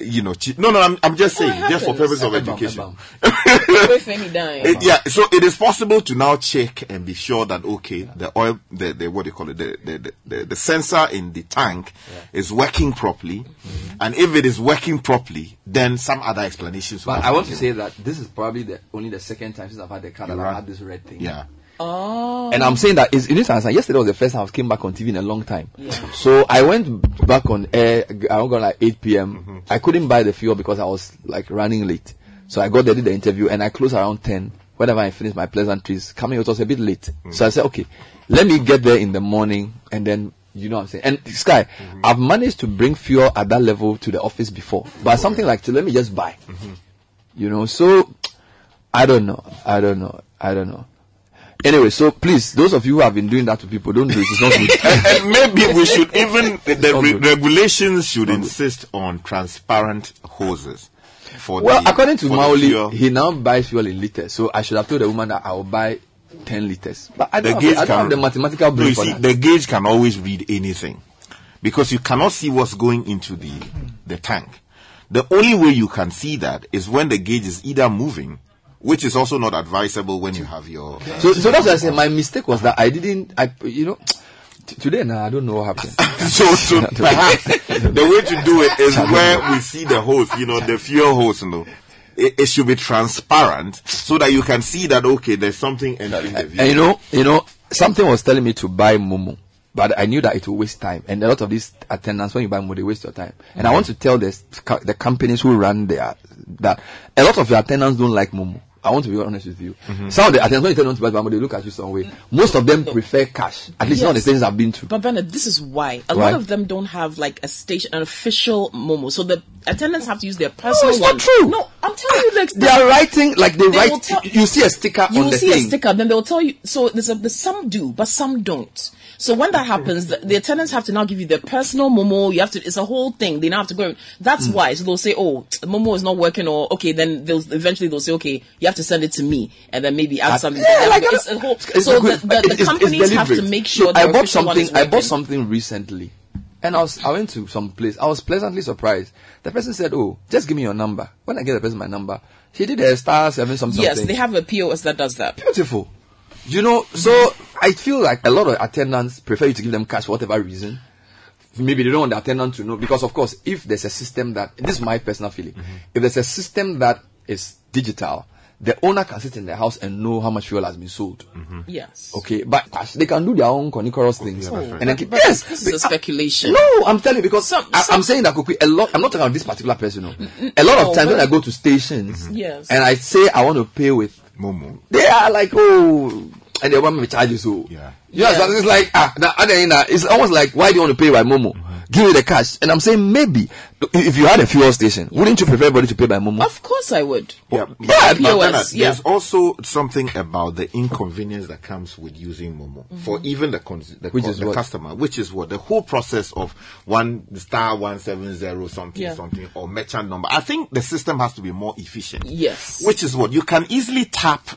you know che- no no I'm, I'm just it saying just for happens. purpose of education Wait for me dying. it- yeah, so it is possible to now check and be sure that okay, the oil, the, the what do you call it, the the, the, the, the sensor in the tank is working properly, mm-hmm. and if it is working properly, then some other explanations. But have I want to say that this is probably the only the second time since I've had the car that I've had this red thing. Yeah. Oh. And I'm saying that is you need to understand. Yesterday was the first time I came back on TV in a long time. So I went back on air. I got like 8 p.m. Mm-hmm. I couldn't buy the fuel because I was like running late. So I got there, did the interview, and I closed around 10. Whenever I finished my pleasantries, coming it was a bit late. Mm. So I said, okay, let me get there in the morning, and then you know what I'm saying. And Sky, Mm-hmm. I've managed to bring fuel at that level to the office before, but something like, so let me just buy. Mm-hmm. You know, so I don't know. I don't know. I don't know. Anyway, so please, those of you who have been doing that to people, don't do it. It's not good. and, and maybe we should even the re- regulations should insist on transparent hoses for well, the, according to the Maoli, he now buys fuel in liters. So I should have told the woman that I will buy 10 liters. But I the don't, gauge have, I don't can have the mathematical no, brain for see, the gauge can always read anything because you cannot see what's going into the the tank. The only way you can see that is when the gauge is either moving, which is also not advisable when you have your. So, so that's why I said my mistake was that I didn't, I, you know, t- today now I don't know what happened. so, so perhaps the way to do it is where we see the hose, you know, the fuel hose, you know. It, it should be transparent so that you can see that okay, there's something entering the vehicle. And you know, you know, something was telling me to buy Momo, but I knew that it would waste time. And a lot of these attendants, when you buy Momo, they waste your time. And I mm. want to tell the the companies who run there that a lot of your attendants don't like Momo. I want to be honest with you. Mm-hmm. Some of the attendants, when you tell them to buy Momo, they look at you some way. Mm. Most of them prefer cash. At least some of the Yes. stations I've been to. But Bernard, this is why a Why? lot of them don't have like a station, an official Momo. So the attendants have to use their personal. No, it's not one. true. No, I'm telling you, like They are writing like they, They write. tell- you see a sticker you on will the see thing. a sticker, then they'll tell you. So there's a, there's some do, but some don't. So when that happens, the, the attendants have to now give you their personal Momo. You have to. It's a whole thing. They now have to go. That's Hmm. why. So they'll say, "Oh, Momo is not working," or okay, then they'll eventually they'll say, "Okay, you have to send it to me," and then maybe add something. yeah, like, it's a whole. It's so the, good. the, the It's- it's companies have to make sure. So I bought something. I bought something recently, and I was I went to some place. I was pleasantly surprised. The person said, "Oh, just give me your number." When I get the person my number, she did a star seven something. Yes, they have a POS that does that. beautiful. You know, so I feel like a lot of attendants prefer you to give them cash for whatever reason. Maybe they don't want the attendant to know because, of course, if there's a system that this is my personal feeling, mm-hmm. if there's a system that is digital, the owner can sit in the house and know how much fuel has been sold. Mm-hmm. Yes. Okay, but cash, they can do their own conicorous things. Oh, and then keep, but yes, this is a uh, speculation. no, I'm telling you because I, am saying that Kukui, a lot. I'm not talking about this particular person. No. A lot no, of times when I go to stations mm-hmm. Yes. and I say I want to pay with Momo, they are like, oh, and they want me to charge you so. Yeah. Yeah, so it's like ah, the other end, uh, it's almost like why do you want to pay by Momo? Give me the cash, and I'm saying maybe if you had a fuel station, wouldn't you prefer everybody to pay by Momo? Of course, I would. Yeah, Yeah, but, POS, but Bernard, yeah. there's also something about the inconvenience that comes with using Momo for even the cons- the, Which co- is the customer, which is what the whole process of one star one seven zero something Yeah. something or merchant number. I think the system has to be more efficient. Yes. which is what you can easily tap.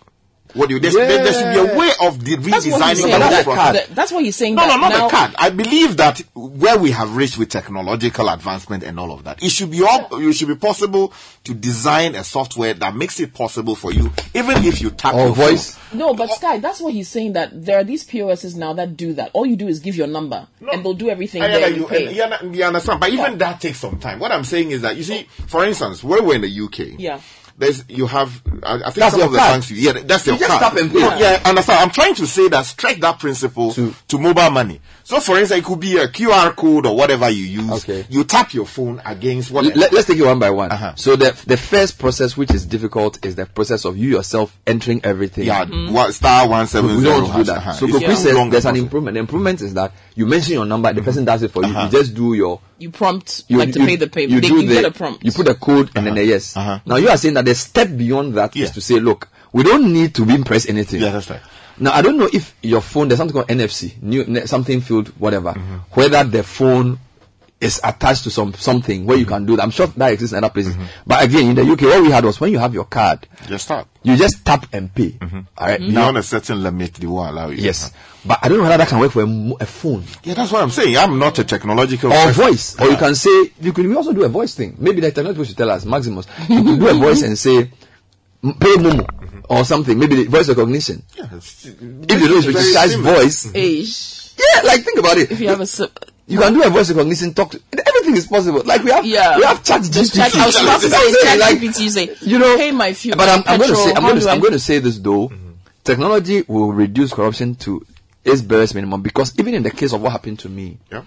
What do you there's, there, there should be a way of de- That's what he's redesigning the whole That, process. that- that's what he's saying. No, no, that not now, the card. I believe that where we have reached with technological advancement and all of that, it should be all, it should be possible to design a software that makes it possible for you, even if you tap Or your voice. phone. No, but Sky, that's what he's saying. That there are these POSs now that do that. All you do is give your number, and they'll do everything I- I- there. you, You and- you you understand, but even that takes some time. What I'm saying is that you see, for instance, where we're in the UK, Yeah. There's you have I, I think That's some of the card. banks you yeah that's your You just card. tap and pay. No, yeah, understand. I'm trying to say that stretch that principle to, mobile money. So for instance, it could be a QR code or whatever you use. Okay. You tap your phone against what Let, us take it one by one. Uh-huh. So the the first process, which is difficult, is the process of you yourself entering everything. Yeah, what, star one seven we zero. don't do that. So uh-huh. It's too says there's an improvement. The improvement is that you mention your number, the person does it for you. Uh-huh. You just do your You prompt you, like to pay the payment. You They, do you the, get a prompt. You put a code and then a yes. Uh-huh. Now you are saying that the step beyond that is to say, look, we don't need to be impress anything. Yeah, that's right. Now I don't know if your phone there's something called NFC, new something field, whatever. Mm-hmm. Whether the phone is attached to some something where you Mm-hmm. can do that. I'm sure that exists in other places. But again, in the UK, what we had was when you have your card, Just tap. you just tap and pay. Mm-hmm. All right. Beyond Now, a certain limit, they won't allow you. yes, but I don't know whether that can work for a, a phone. Yeah, that's what I'm saying. I'm not a technological or person. voice, or you can say you could we also do a voice thing. Maybe the technology should tell us, Maximus. You can do a voice and say pay Momo or something. Maybe the voice recognition. Yes. If you know it's Very precise similar. voice, Ish. yeah, like think about it. If you have a sip. You can do a voice recognition. Talk to everything is possible. Like we have, Yeah. we have chat Just GPT. chat- I was about to say chat like, GPT. You say, you know, pay my fuel. But I'm, I'm going to say, I'm going to, I- I'm going to say this though. Mm-hmm. technology will reduce corruption to its barest minimum because even in the case of what happened to me, Yeah.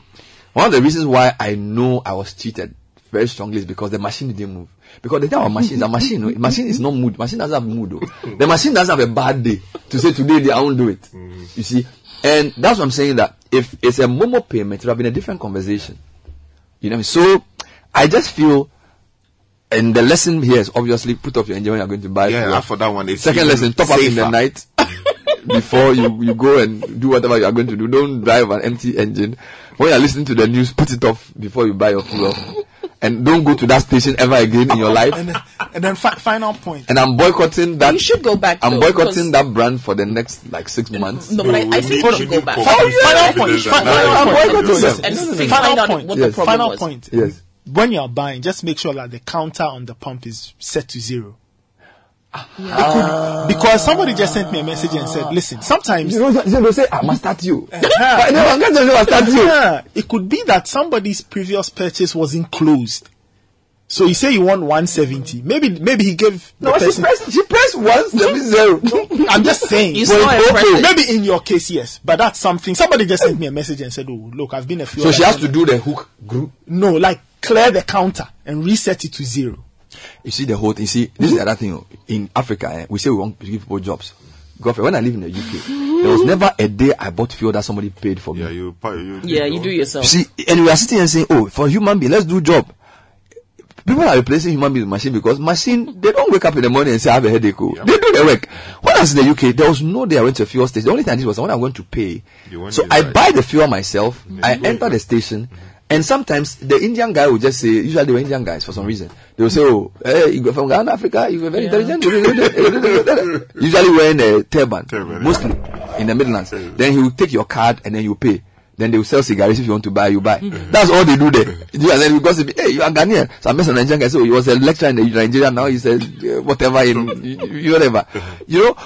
one of the reasons why I know I was cheated very strongly is because the machine didn't move. Because the thing about machine, the machine, no, machine is not mood. Machine doesn't have mood. Though. The machine doesn't have a bad day to say today they I won't do it. Mm-hmm. You see, and that's what I'm saying. That if it's a Momo payment, it would have been a different conversation. You know, so I just feel. And the lesson here is obviously put off your engine when you're going to buy. Yeah, for that one, it's Second lesson, top up in the night before you, you go and do whatever you are going to do. Don't drive an empty engine. When you're listening to the news, put it off before you buy your fuel. And don't go to that station ever again in your life. And then, and then fi- final point. And I'm boycotting that. You should go back. I'm though, boycotting that brand for the next like six months. No, but I, I think you should go back. Final, final point. Final, point. And No, no, no. find Final point. what the problem Final was. point. Yes. When you're buying, just make sure that the counter on the pump is set to zero. Ah. It because somebody just sent me a message and said, "Listen, sometimes You know, they say, I must start you. But no, I'm going to start you. Yeah, it could be that somebody's previous purchase wasn't closed. So you say you want 170. Maybe maybe he gave the No, she person. pressed, she pressed one seven zero. I'm just saying. You Well, saw okay, press maybe in your case, yes, but that's something. Somebody just sent me a message and said, "Oh, look, I've been a few." So she has to do the hook group. no, like clear the counter and reset it to zero. You see the whole thing. You see, this is the other thing. oh. In Africa, eh, we say we want to give people jobs. Godfrey, when I live in the UK, there was never a day I bought fuel that somebody paid for me. Yeah, you, pa- you, Yeah, you do You yourself. see, and we are sitting and saying, oh, for human being, let's do job. People are replacing human beings with machine because machine, they don't wake up in the morning and say, I have a headache. oh. They do the work. When I was in the UK, there was no day I went to a fuel station. The only thing I did was when I went to pay. So I buy. buy the fuel myself. I enter the station. And sometimes the Indian guy will just say, usually they were Indian guys for some reason. They will say, oh, hey, you go from Ghana, Africa, you were very intelligent. usually wearing a turban, Turban, mostly in the Midlands. Then he will take your card and then you pay. Then they will sell cigarettes if you want to buy, you buy. That's all they do there. You- And then you gossip, hey, you are Ghanaian. So I met some Nigerian guy, so he was a lecturer in Nigeria, now he said, uh, whatever, in, you- you- whatever. You know,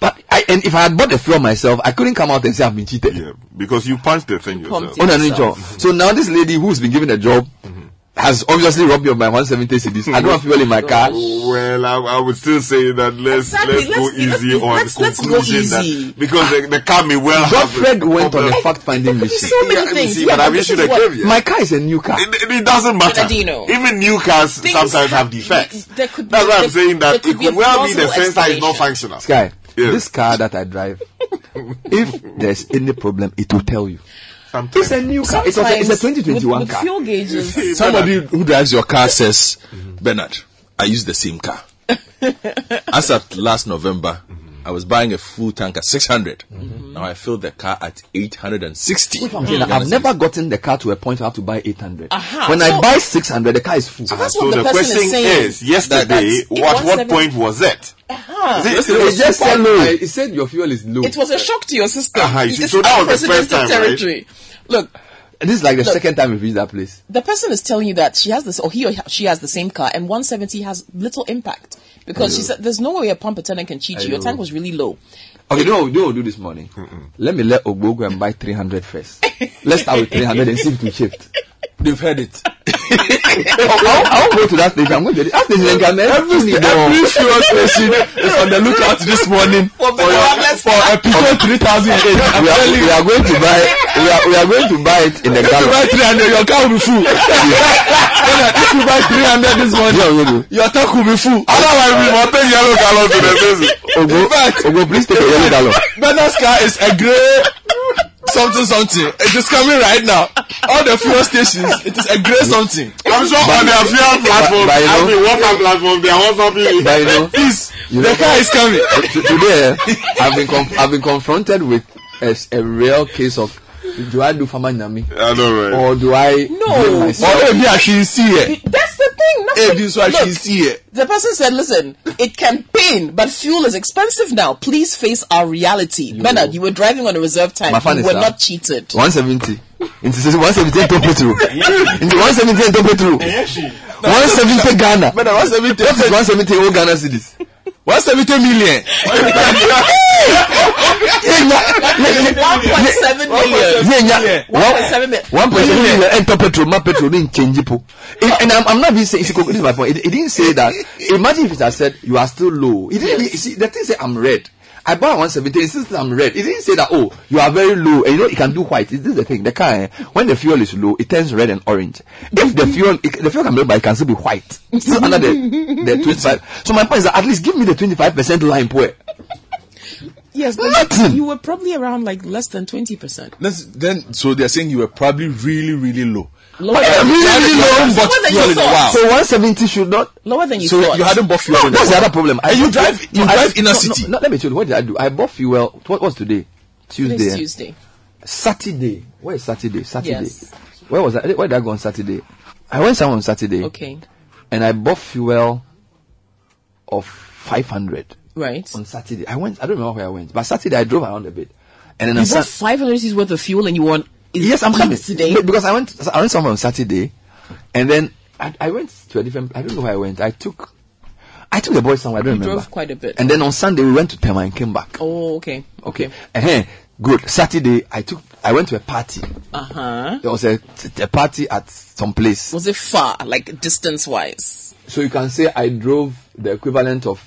but I, and if I had bought the fuel myself, I couldn't come out and say I've been cheated. Yeah, because you punched the thing yourself. Pumped Oh, no, no, yourself. So now this lady who's been given a job mm-hmm. has obviously robbed me of my 170 cedis. I don't have fuel in my car. Oh, well, I, I would still say that let's Exactly, let's, go let's- easy let's- on let's- let's go conclusion easy. that because the, the car may well have Godfred a went on a fact-finding mission. So many Yeah, things. see, Yeah, but I this wish you the what- caveat. My car is a new car. It, it doesn't matter. Bernardino. Even new cars Things sometimes have have- defects. That's why I'm saying that it could well be the plausible sensor is not functional. Sky, Yes. this car that I drive, if there's any problem, it will tell you. Sometimes. It's a new car. It's a, it's a 2021 with, with car. fuel gauges. Somebody who drives your car says, Bernard, I use the same car. As at last November, I was buying a full tank at 600. Now I filled the car at 860. I'm saying that I've never gotten the car to a point I have to buy 800. Aha, when I buy 600, the car is full. So that's so what the, the question is is, yesterday, That- what what point was it? Huh. Is it- It it was just said low. I- It said your fuel is low. It was a shock to your system. Uh-huh, you see, so that was the first unprecedented time, right? Look, this is like the Look. second time we've reached that place. the person is telling you that she has this, or he or she has the same car, and 170 has little impact because she said there's no way a pump attendant can cheat you. Your tank was really low. Okay, you know what do, what we'll do this morning? Let me let Ogbo go and buy 300 first. Let's start with 300 and see if it shift. They've heard it. I'll, I'll go to that station. I'm going to the that station come Every, every fuel station is on the lookout this morning for, your, for Peugeot 3008. I'm we are, we are going to buy we are, we are going to buy it in the If you buy gallon. 300, your car will be full. Bernard, if you buy 300 this morning, Yeah, do. your tank will be full. Otherwise, we will take yellow gallon to the basin. Fact, Ogbo, please take a yellow gallon. Bernard's car is a grey something something. It is coming right now. All the fuel stations, it is a grey something. I'm sure on their fuel platform, but you I know- mean, WhatsApp platform, they are me. But you know, Please, You the know- car is coming. Today I've been conf- I've been confronted with a, a real case of do I do farmer nyami I know, right? or do I No. Or myself? maybe I should see it. That's the thing. That's Maybe the- so Look, should see it. The person said, listen, it can pain, but fuel is expensive now. Please face our reality. Bernard, you were driving on a reserve time. My fan You is were up. not cheated. 170 into 170 into petrol into 170 into petrol 170 Ghana But 170, what is 170 old Ghana cedis 170 million. 1.7 million. yeah, 1.7 million. One point seven million enter petrol, my petrol didn't change po. And I'm, not being saying, this is my point. It, didn't say that. Imagine if it had said you are still low. It didn't. See, the thing say I'm red. I bought 170. It says I'm red. It didn't say that. Oh, you are very low, and you know it can do white. Is This is the thing. The car, eh, when the fuel is low, it turns red and orange. If the fuel, it, the fuel can be, but it can still be white. Still under the the 25. So my point is that at least give me the 25 percent line point. Yes, but you were probably around like less than 20%. That's, then, so they're saying you were probably really, really low. Lower than- really, really You low. haven't bought Lower than fuel you in a So 170 should not. Lower than you So thought. you hadn't bought fuel No, that's the other problem. And you drive, you I- drive inner no, city. No, no, let me tell you, what did I do? I bought fuel. What was today? Tuesday. Today's eh? Tuesday. Saturday. Where is Saturday? Saturday. Yes. Where was I? Where did I go on Saturday? I went somewhere on Saturday. Okay. And I bought fuel of 500 Right. on Saturday. I went, I don't remember where I went, but Saturday I drove around a bit. And then You on bought Sun- 500 cedis worth of fuel and you want. Yes, I'm coming today. Because I went. I went somewhere on Saturday, and then I, I went to a different. I don't know where I went. I took. I took the boys somewhere. I don't You remember. drove quite a bit. And then on Sunday we went to Tema and came back. Oh, okay. Okay. uh Good. Saturday I took. I went to a party. Uh huh. There was a, a party at some place. Was it far, like distance wise? So you can say I drove the equivalent of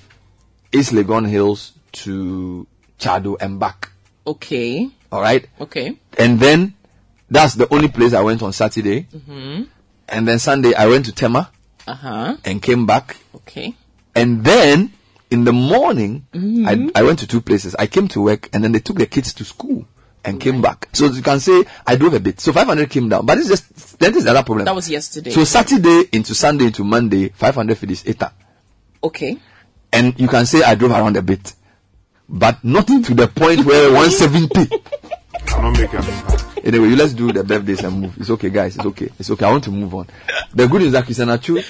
East Legon Hills to Chado and back. Okay. All right. Okay. And then that's the only place I went on Saturday. Mm-hmm. And then Sunday I went to Tema Uh huh. and came back. Okay. And then in the morning, Mhm. I, I went to two places. I came to work and then they took the kids to school and came back. So you can say I drove a bit. So 500 came down. But it's just, then there's another problem. That was yesterday. So Saturday into Sunday into Monday, 500 for this ETA. Okay. And you can say I drove around a bit. But not to the point where 170. Cannot make an impact. Anyway, you let's do the birthdays and move. It's okay, guys. It's okay. It's okay. I want to move on. The good news is that Christian Atsu,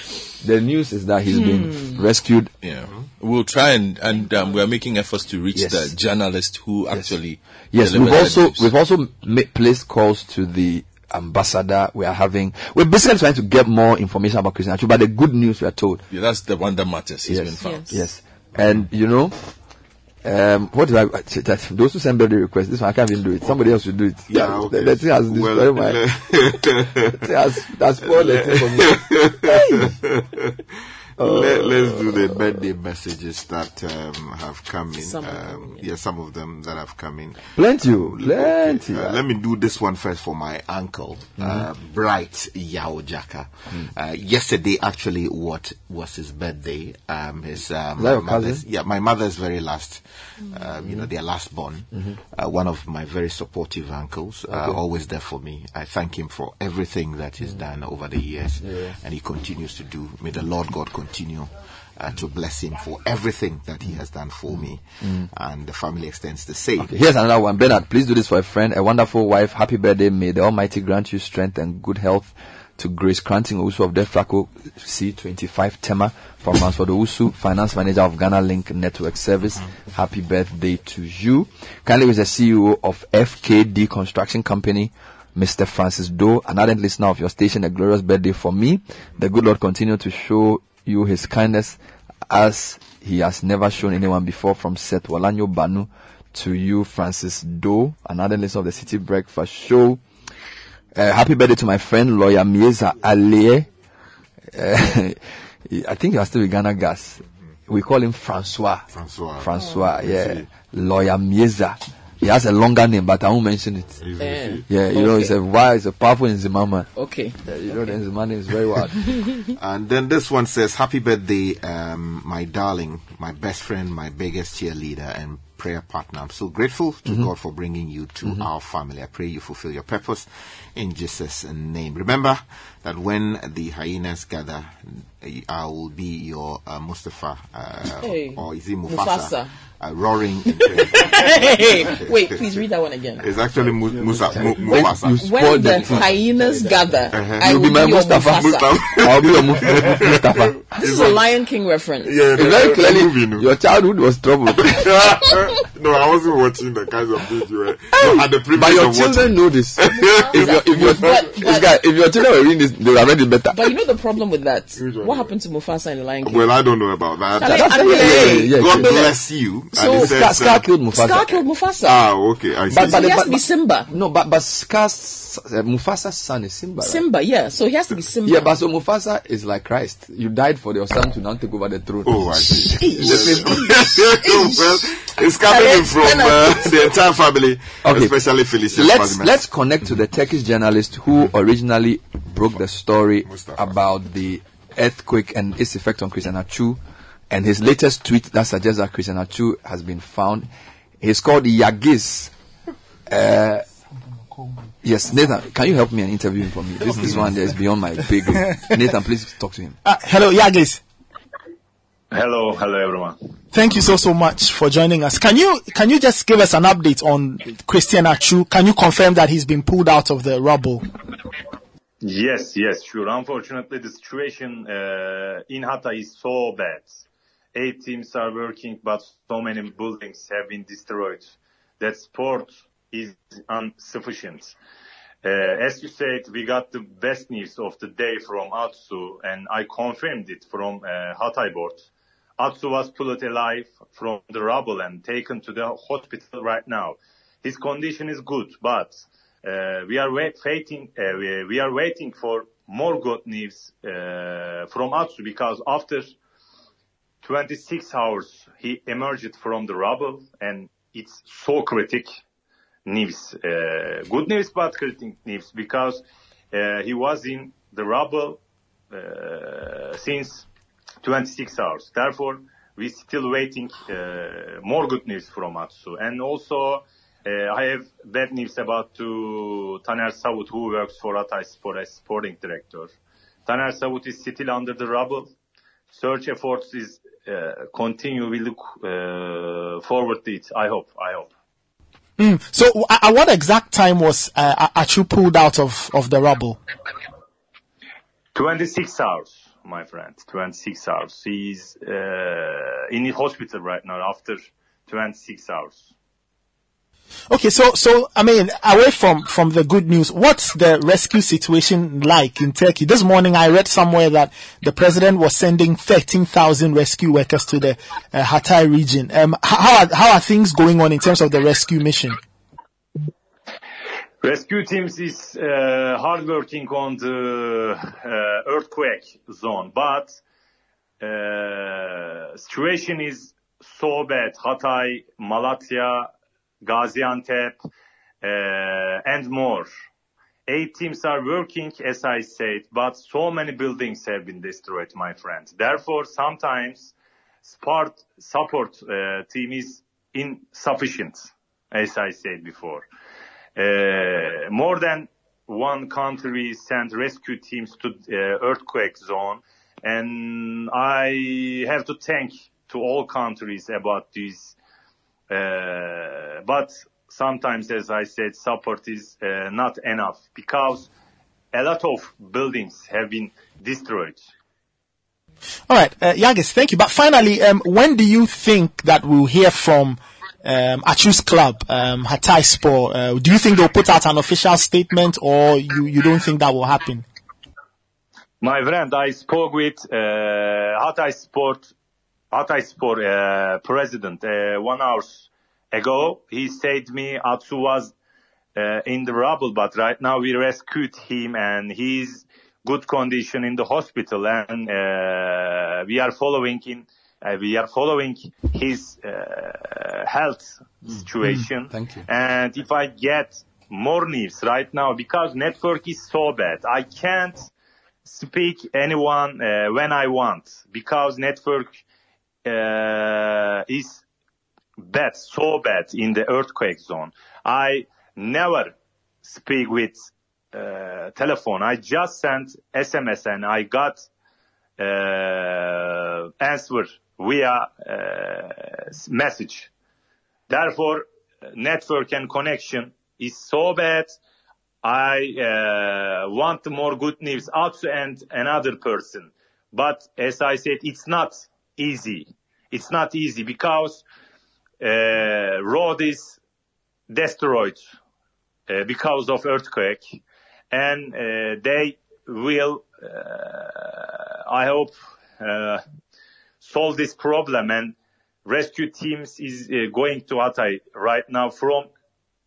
the news is that he's been rescued. Yeah. We'll try and, and um, we're making efforts to reach Yes. the journalist who actually. Yes, we've also news. we've also ma- placed calls to the ambassador. We are having we're basically trying to get more information about Christian Atsu. But the good news we are told, Yeah, that's the one that matters. He's yes, been found. yes, and you know. Um, what did I? That, those who send birthday requests. This one I can't even do it. Somebody else should do it. Yeah, okay. the, the thing has Well, destroyed my. the thing has, has spoiled the thing for me. Let, us do the birthday messages that um, have come in. Some of um, yeah, some of them that have come in. Plenty, oh, plenty. Uh, let me do this one first for my uncle, uh, Bright Yao Jaka. Uh, yesterday, actually, what was his birthday? Um, his um, Is that your my mother's- yeah, my mother's very last. Um, you know, their last born. Uh, one of my very supportive uncles, uh, Okay. always there for me. I thank him for everything that he's done over the years, Yeah. and he continues to do. May the Lord God continue. Uh, to bless him for everything that he has done for me, and the family extends the same. Okay, here's another one. Bernard, please do this for a friend, a wonderful wife. Happy birthday. May the Almighty grant you strength and good health. To Grace Cranting Usu of Deflaco C25 Tema from Mansford Usu, Finance Manager of Ghana Link Network Service. Happy birthday to you. Kindly with the CEO of FKD Construction Company, Mr. Francis Doe, an ardent listener of your station, a glorious birthday for me. The good Lord continue to show you his kindness as he has never shown anyone before from Seth Walanyo Banu to you, Francis Doe, another listener of the Citi Breakfast Show. Uh, happy birthday to my friend, lawyer Mieza Alie. Uh, I think he was still with Ghana Gas. We call him Francois. Francois. Francois, yeah. Lawyer Mieza. He has a longer name, but I won't mention it. Yeah, you know, it's a wild, it's a powerful Nzimama. Okay. Yeah, you know, the Nzimama name is very wild. And then this one says, Happy birthday, um, my darling, my best friend, my biggest cheerleader and prayer partner. I'm so grateful to Mhm. God for bringing you to Mhm. our family. I pray you fulfill your purpose in Jesus' name. Remember that when the hyenas gather, I will be your uh, Mustafa, uh, Hey. or is it Mufasa? Mufasa. Uh, roaring in hey, wait, please read that one again. It's actually Mu- Musa, Mu- When Mufasa. you When the the hyenas gather, Uh-huh. I You'll will be my your Mustafa. Mufasa. I'll be your Muf- Muf- Mustafa. This is a Lion King reference. Yeah, It's the- very clearly, movie, no? your childhood was troubled. no, I wasn't watching the kinds of things you were. You had the privilege But your of children watching. know this. if your if your But- but- guy, if your children were reading this, they would have read it better. But you know the problem with that? What happened to Mufasa in the Lion King? Well, I don't know about that. Shall I- That's I yeah, yeah, know. yeah, yeah, God yeah. bless you. So- and Scar, says, Scar uh, killed Mufasa. Scar killed Mufasa. Ah, okay. I see. But- so he has but- to be Simba. No, but but Scar's uh, Mufasa's son is Simba. Right? Simba, yeah. So he has to be Simba. Yeah, but so Mufasa Mufasa is like Christ. You died for your son to now take over the throne. Oh, I see. Well, it's coming from uh, the entire family, especially Felicia. Let's let's connect to the Turkish journalist who originally broke the story about the earthquake and its effect on Christian Atsu, and his latest tweet that suggests that Christian Atsu has been found. He's called Yagiz. Uh, yes, Nathan, can you help me and interview him for me? This this one there is beyond my pay grade. Nathan, please talk to him. Uh, hello, Yagiz. Hello, hello everyone. Thank you so so much for joining us. Can you can you just give us an update on Christian Atsu? Can you confirm that he's been pulled out of the rubble? Yes, yes, sure. Unfortunately, the situation uh, in Hatay is so bad. Eight teams are working, but so many buildings have been destroyed. That support is insufficient. Uh, as you said, we got the best news of the day from Atsu, and I confirmed it from uh, Hatayspor. Atsu was pulled alive from the rubble and taken to the hospital right now. His condition is good, but we are waiting. Uh, we, are waiting for more good news uh, from Atsu because after 26 hours he emerged from the rubble, and it's so critic news. Uh, good news, but critic news because he was in the rubble since 26 hours. Therefore, we still waiting uh, more good news from Atsu. And also, uh, I have bad news about to Taner Savut, who works for Hatayspor as sporting director. Taner Savut is still under the rubble. Search efforts is uh, continue. We look uh, forward to it. I hope. I hope. Mm. So, w- at what exact time was uh, Atsu pulled out of, of the rubble? 26 hours, my friend. 26 hours. He's uh, in the hospital right now after 26 hours. Okay, so so I mean, away from from the good news, what's the rescue situation like in Turkey? This morning, I read somewhere that the president was sending thirteen thousand rescue workers to the uh, Hatay region. Um, how are, how are things going on in terms of the rescue mission? Rescue teams is uh, hard working on the uh, earthquake zone, but uh, situation is so bad. Hatay, Malatya, Gaziantep, uh, and more. Eight teams are working, as I said, but so many buildings have been destroyed, my friend. Therefore, sometimes support, uh, team is insufficient, as I said before. Uh, more than one country sent rescue teams to earthquake zone, and I have to thank to all countries about this. Uh, but sometimes, as I said, support is uh, not enough because a lot of buildings have been destroyed. All right, uh, Yagiz, thank you. But finally, um, when do you think that we'll hear from um, Atsu's club, um, Hatayspor? Uh, do you think they'll put out an official statement, or you, you don't think that will happen? My friend, I spoke with uh, Hatayspor, Hatayspor uh, president uh, one hour ago. He said me Atsu was uh, in the rubble, but right now we rescued him and he's good condition in the hospital, and uh, we are following him. Uh, we are following his uh, health situation. Thank you. And if I get more news right now, because network is so bad, I can't speak anyone uh, when I want because network uh, is bad, so bad in the earthquake zone. I never speak with uh, telephone. I just sent SMS and I got uh, answer via uh, message. Therefore, network and connection is so bad. I uh, want more good news out and another person. But as I said, it's not easy. It's not easy because uh, road is destroyed uh, because of earthquake, and uh, they will, uh, I hope, uh, solve this problem. And rescue teams is uh, going to Hatay right now from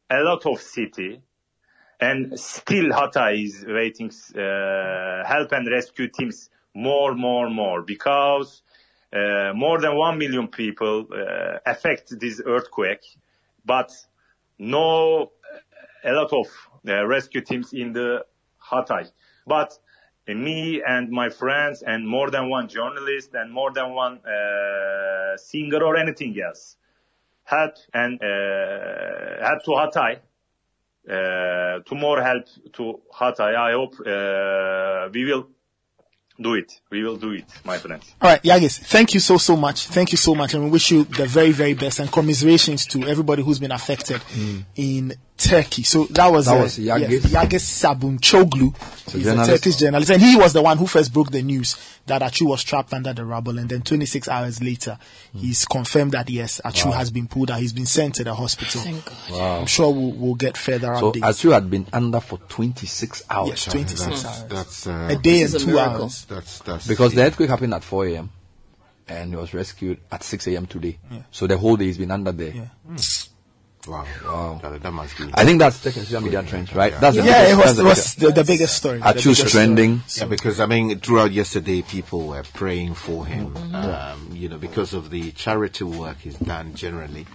a lot of city, and still Hatay is waiting uh, help and rescue teams more, more, more because uh, more than one million people uh, affect this earthquake, but no a lot of uh, rescue teams in the Hatay. But uh, me and my friends and more than one journalist and more than one uh, singer or anything else had and uh, help to Hatay. To more help to Hatay. I hope we will do it. We will do it, my friends. All right, Yagiz, thank you so, so much. Thank you so much. And we wish you the very, very best and commiserations to everybody who's been affected mm. in Turkey. So that was, That uh, was Yagiz. yes, Yagiz Sabuncuoglu. So He's journalist. a Turkish journalist. And he was the one who first broke the news that Atsu was trapped under the rubble. And then 26 hours later, he's confirmed that yes, Atsu Wow. has been pulled out. He's been sent to the hospital. Thank God. Wow. I'm sure we'll, we'll get further So updates. Atsu had been under for 26 hours. Yes, 26 That's- hours. that's, uh, a day and a two miracle. hours. That's that's Because the earthquake happened at 4 a.m. and he was rescued at 6 a.m. today. Yeah. So the whole day he's been under there. Wow Wow. That, that must be. I think that's the social media trend, right? That's the Yeah, biggest- it was, that's the was biggest- the, the biggest story. The choose biggest story. trending. Yeah, because I mean, throughout yesterday, people were praying for him. Mm-hmm. Um, you know, because of the charity work he's done generally.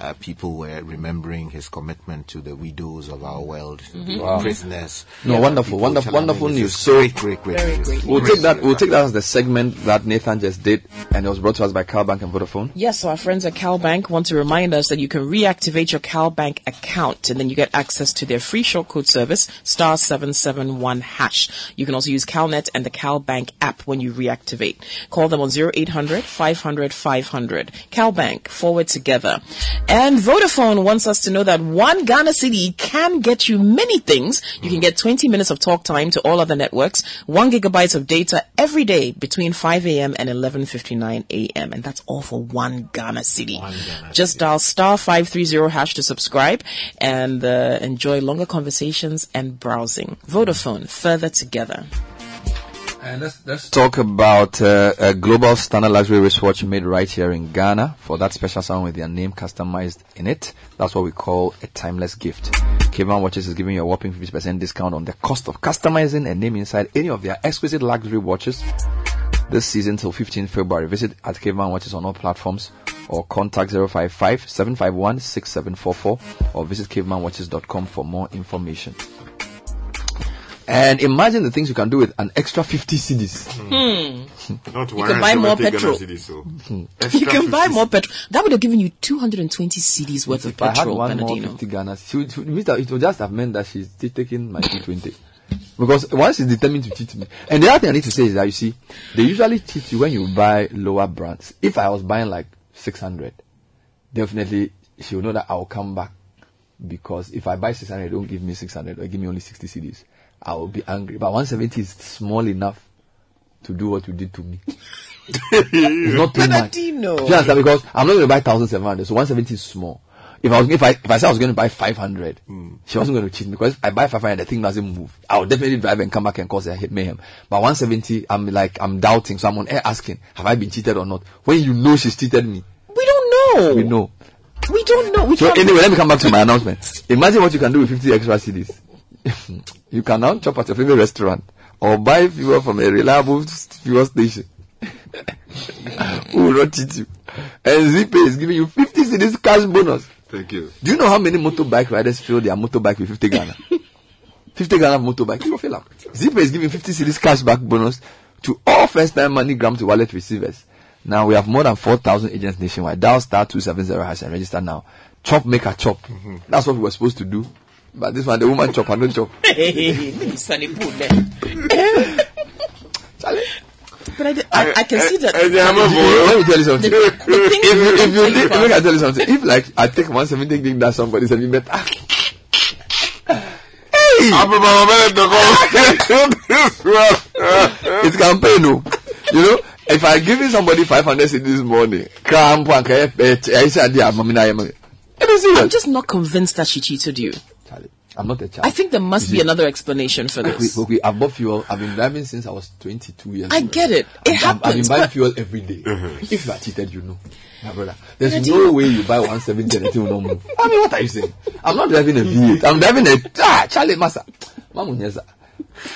Uh, people were remembering his commitment to the widows of our world, the Wow. prisoners. No, Yeah, wonderful, wonderful, wonderful news. So great, great, great, Very great We'll take that. We'll take that as the segment that Nathan just did, and it was brought to us by CalBank and Vodafone. Yes, so our friends at CalBank want to remind us that you can reactivate your CalBank account and then you get access to their free shortcode service, star 771 hash. You can also use CalNet and the CalBank app when you reactivate. Call them on 0800 500 500. CalBank, forward together. And Vodafone wants us to know that one Ghana cedi can get you many things. You can get 20 minutes of talk time to all other networks, one gigabyte of data every day between 5 a.m. and 11.59 a.m. And that's all for one Ghana cedi. Just dial star 530 hash to subscribe and uh, enjoy longer conversations and browsing. Vodafone, further together. And let's, let's talk about uh, a global standard luxury wristwatch made right here in Ghana for that special sound with their name customized in it. That's what we call a timeless gift. Caveman Watches is giving you a whopping 50% discount on the cost of customizing a name inside any of their exquisite luxury watches this season till 15 February. Visit at Caveman Watches on all platforms or contact 055 751 6744 or visit cavemanwatches.com for more information. And imagine the things you can do with an extra 50 cedis. Hmm. Not You can buy more 170 Ghana petrol. cedis, so. You can buy more petrol. That would have given you 220 cedis worth of If I had petrol, one more Bernardino. 50 Ghana, she would, she would, it would just have meant that she's still taking my 220. Because once she's determined to cheat me. And the other thing I need to say is that you see, they usually cheat you when you buy lower brands. If I was buying like 600, definitely she will know that I'll come back. Because if I buy 600, they don't give me 600 or give me only 60 cedis. I will be angry. But 170 is small enough to do what you did to me. it's not too much. Do you understand? Because I'm not going to buy 1,700, so 170 is small. If I was, if I, if I said I was going to buy 500, hmm. she wasn't going to cheat me because I buy 500, the thing doesn't move. I will definitely drive and come back and cause a hit mayhem. But 170, I'm like, I'm doubting. So I'm on air asking, have I been cheated or not? When you know she's cheated me, We don't know. we know. We don't know. We So anyway, let me come back to my announcement. Imagine what you can do with 50 extra cedis. you can now chop at your favorite restaurant or buy fuel from a reliable fuel station. Who will not cheat you? And Zeepay is giving you 50 cedis cash bonus. Thank you. Do you know how many motorbike riders fill their motorbike with 50 Ghana? 50 Ghana motorbike, you fill up. Is giving 50 cedis cash back bonus to all first time MoneyGram to wallet receivers. Now we have more than 4,000 agents nationwide. Dial star 270 hash and register now. Chop, make a chop. Mm-hmm. That's what we were supposed to do. But this one, the woman chop, I don't chop. Hey, Sunny Poo there. But I, did- I, I can see that. Let me tell you something. The- the if, you- if you is- think, let me tell you something. If like I take 170 think that somebody said, met, ah, hey, it's campaign, no. You know, if I give somebody 500 cedis this morning, cramp and I said, I am. I'm just not convinced that she cheated you. I'm not a child. I think there must You be see- another explanation for Okay, this. okay, I've bought fuel. I've been driving since I was 22 years I old. get it. It I've, I've been buying fuel every day. If you are cheated, you know. Yeah, brother. There's no way you buy 170 and it will not move. I mean, what are you saying? I'm not driving a V8. I'm driving a ah, Charlie Massa. Mamu nyeza.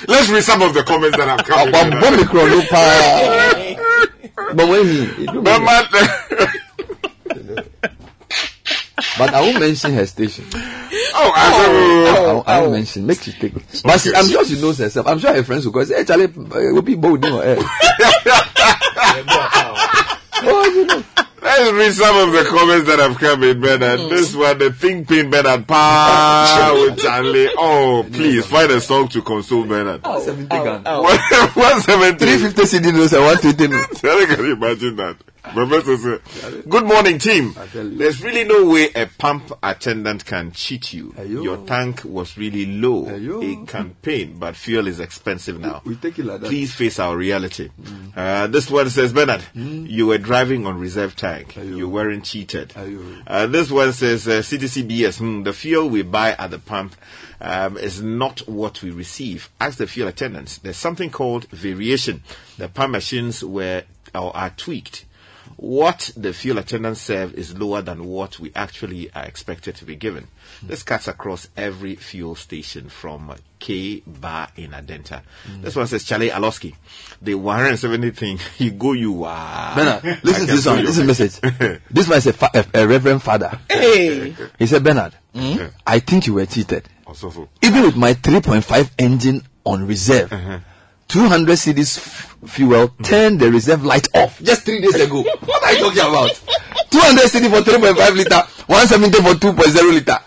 Let's read some of the comments that have come. in. But bomb the chrono pa. But when he, he do But me- man, but I won't mention her station. oh, I I, won't- I won't mention. Make she take. But she, I'm sure she knows herself. I'm sure her friends will go say, "Hey, Charlie, uh, will be bold, you know." eh." Oh, you know. Let's read some of the comments that have come in, Bernard. This one, the Think Pin Bernard, pa with Charlie. Oh, please find a song to console Bernard. Oh, 70 gun. One seventy. 350 cedi notes and 120 notes. Can you imagine that? Professor said, Good morning, team. There's really no way a pump attendant can cheat you. Your tank was really low. A campaign, but fuel is expensive now. We take it like that. Please face our reality. Uh, this one says, Bernard, you were driving on reserve tank. You weren't cheated. Uh, this one says, uh, CTCBS, hmm, the fuel we buy at the pump um, is not what we receive. Ask the fuel attendants. There's something called variation. The pump machines were or are tweaked. What the fuel attendants serve is lower than what we actually are expected to be given. Hmm. This cuts across every fuel station from K Bar in Adenta. Hmm. This one says Charlie Aloski. The 170 thing, you go, you are. Bernard, listen to this one. This is a message. This one is a, fa- a, a reverend father. Hey. He said, Bernard, hmm? I think you were cheated. Oh, also, Even with my 3.5 engine on reserve, uh-huh. 200 cedis f- fuel turn the reserve light off just three days ago. what are you talking about? 200 cedi for 3.5 liter, 170 for 2.0 liter.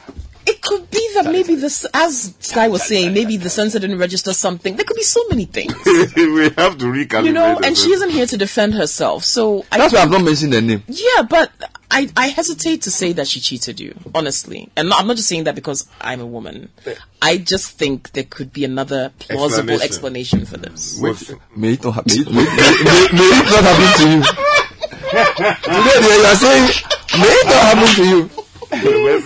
It could be that maybe this, as Sky was saying, maybe the sensor didn't register something. There could be so many things, we have to recalibrate. you know. And she isn't here to defend herself, so I That's why I've not mentioned the name. Yeah, but I, I hesitate to say that she cheated you, honestly. And I'm not just saying that because I'm a woman. I just think there could be another plausible Explanation. explanation for this. Wait, may it not happen. May, may, may, may it not happen to you. Today they are saying, may it not happen to you. You,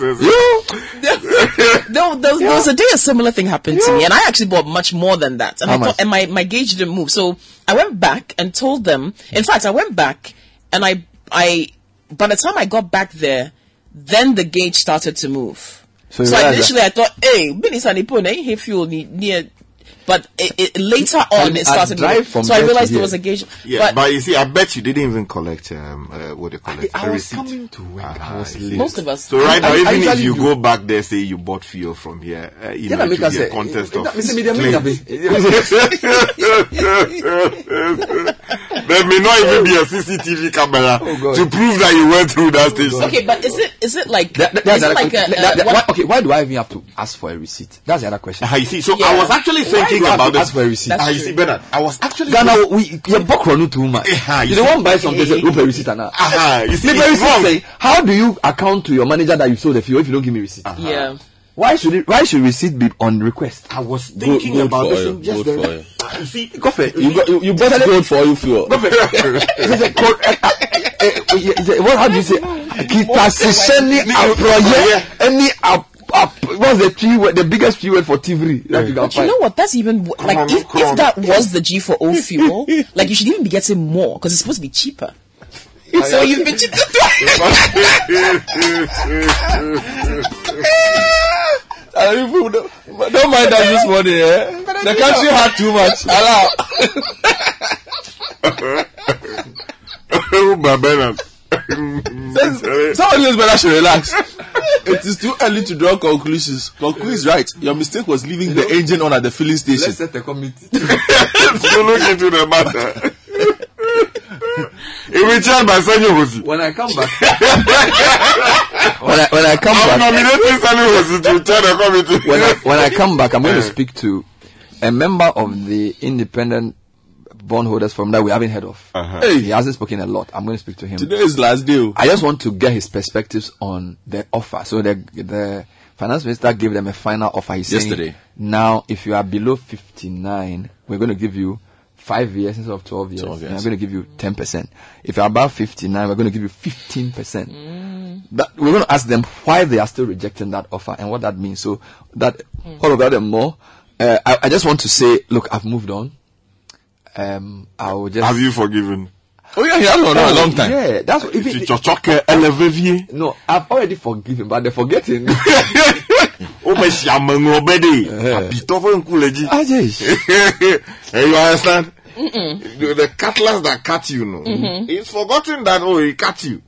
no, there was, there was a day a similar thing happened to me, and I actually bought much more than that. And How I thought, and my, my gauge didn't move. So I went back and told them. In fact, I went back and I, I, by the time I got back there, then the gauge started to move. So So, initially I thought, hey, Ipo, eh, hey, fuel near. But it, it, later on, me, it started. drive moving. from So I realized here. there was a gauge. Yeah, but, but, you see, I bet you didn't even collect um, uh, what they call it. I a was receipt. coming to work. I was late. most of us. So right now, I- I even if you do. go back there, say you bought fuel from here, uh, you Then know, I it make us be a say, contest of Mr. Media, make claims. it there may not even be a CCTV camera Oh, to prove that you went through that station. Okay, but is it is it like That- that- is that's it like a, that- uh, that- what- why- okay, why do I even have to ask for a receipt? That's the other question. Ah, you see, so Yeah. I was actually Why thinking have about this. for receipt? Ah, you see, Bernard, I was actually Ghana, we you book Ronu too much. Eh, you don't buy something, say, open receipt and Aha, you see, it's wrong. say, how do you account to your manager that you sold the fuel if you don't give me receipt? yeah. Why should it? Why should receipt be on request? I was thinking Gold about for this oil, just gold for then. Ah, You see, Go for it. You got you, you bought gold for oil fuel. A- what? How do you say? Kitasisheni aproye any up up. What's the T word? The biggest T word for TV that you can But you know what? That's even w- like if, if that was the G for O fuel, like you should even be getting more because it's supposed to be cheaper. so you've been cheated. People don't, don't mind that this morning, eh? The country had too much. Allow. Oh, my Bernard. Somebody else better should relax. It is too early to draw conclusions. Conclude is right. Your mistake was leaving the engine on at the filling station. Let's set a committee. so look into the matter. It will change by Sanyo Hosi. When I come back, when I when I come I'm back, nominating Sanyo Hosi to chair the committee. when I, when I come back, I'm going to speak to a member of the independent bondholders from that we haven't heard of. Uh-huh. Hey. He hasn't spoken a lot. I'm going to speak to him. Today is last day. oh. I just want to get his perspectives on the offer. So the the finance minister gave them a final offer. He's saying, Yesterday. now if you are below 59, we're going to give you five years instead of 12 years. 12 And years. I'm going to give you 10%. If you're above 59, we're going to give you 15%. That, we're going to ask them why they are still rejecting that offer and what that means. So that, all of that and more. Uh, I, I just want to say, look, I've moved on. Um, I will just. Have you forgiven? Oh yeah, yeah, no, no, a long time. Yeah, that's what, if it, Chochoke Elevivier. no, I've already forgiven, but they're forgetting. Oh, my Siamango Bedi. Abitovo Nkuleji. Hey, you understand? The, the cutlass that cut you, no. Mhm. He's forgotten that, oh, he cut you.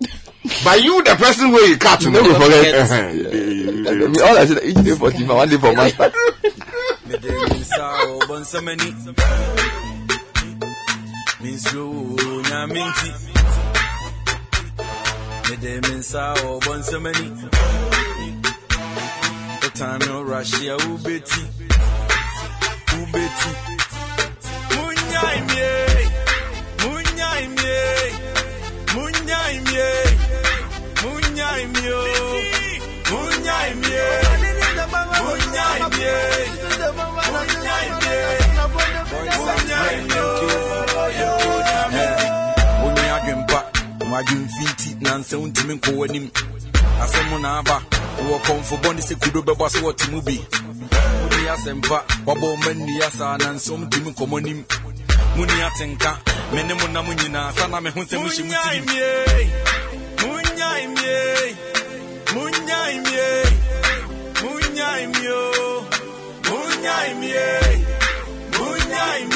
But you, the person where he cut you, No, we forget. Uh-huh. All I said, each day for Tima, one day for master. Minti. Mede minsa o bonsamani. Otano Russia ubeti. Ubeti. Munyai mie. Munyai mie. Munyai mie. Mie. Munyai mio. Onye adwempa, kudo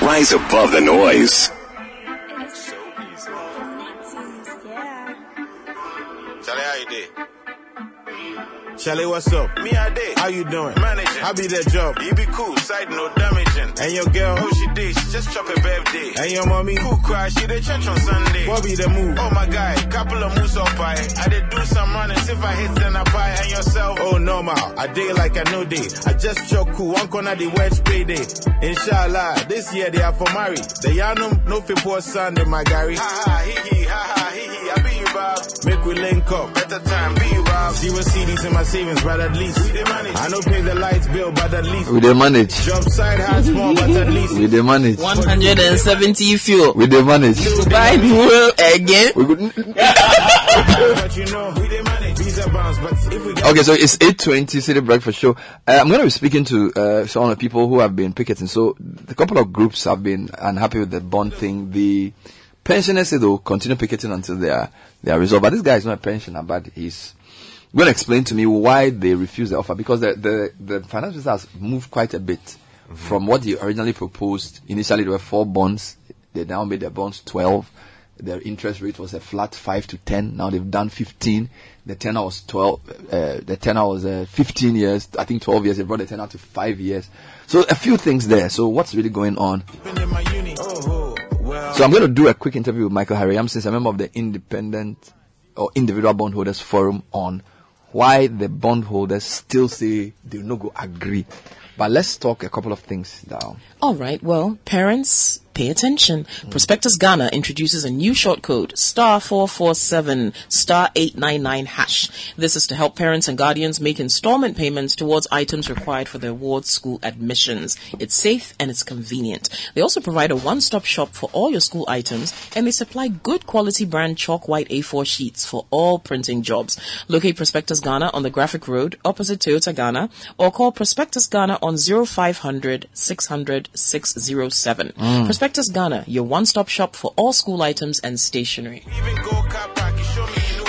Rise above the noise. Charlie, what's up? Me, I did. How you doing? Managing. How be that job? You be cool, side no damaging. And your girl? Oh, she did. She just chop a birthday. And your mommy? Cool cry. She did church on Sunday. What be the move? Oh, my guy. Couple of moves up pie. I did do some runnings. If I hit, then I buy. And yourself? Oh, normal. I day like I know day. I just choke cool. One corner the wedge payday. Inshallah. This year they are for marry. The yanum no people Sunday, my Gary. Ha ha, hee hee, ha ha, hee hee. I be you, Bob. Make we link up. Better time, be you, Bob. Zero CDs in my savings, but at least we the money. I know pay the lights bill, but at least We manage. Job side high small, but at least We dey manage. 170 fuel. We dey manage. To buy fuel again. We good. but you know we the money. Visa bounce, but if we get Okay, so it's 8.20 Citi Breakfast Show. Uh, I'm going to be speaking to uh, some of the people who have been picketing. So a couple of groups have been unhappy with the bond thing. The pensioners say they'll continue picketing until they are, they are resolved. But this guy is not a pensioner, but he's going to explain to me why they refuse the offer. Because the, the, the finance minister has moved quite a bit from what he originally proposed. Initially there were four bonds. They now made the bonds 12. Their interest rate was a flat 5 to 10. Now they've done 15. The tenor was 12, uh, the tenor was uh, 15 years. I think 12 years. They brought the tenor to 5 years. So a few things there. So what's really going on? So I'm going to do a quick interview with Michael Harry. I'm since a member of the Independent or Individual Bondholders Forum on why the bondholders still say they no go agree. But let's talk a couple of things down. All right. Well, parents, pay attention. Prospectus Ghana introduces a new short code, star 447, star 899 hash. This is to help parents and guardians make installment payments towards items required for their ward school admissions. It's safe and it's convenient. They also provide a one-stop shop for all your school items and they supply good quality brand chalk white A4 sheets for all printing jobs. Locate Prospectus Ghana on the Graphic Road opposite Toyota Ghana or call Prospectus Ghana on 0500 600 607. Mm. Prospectus Ghana, your one-stop shop for all school items and stationery.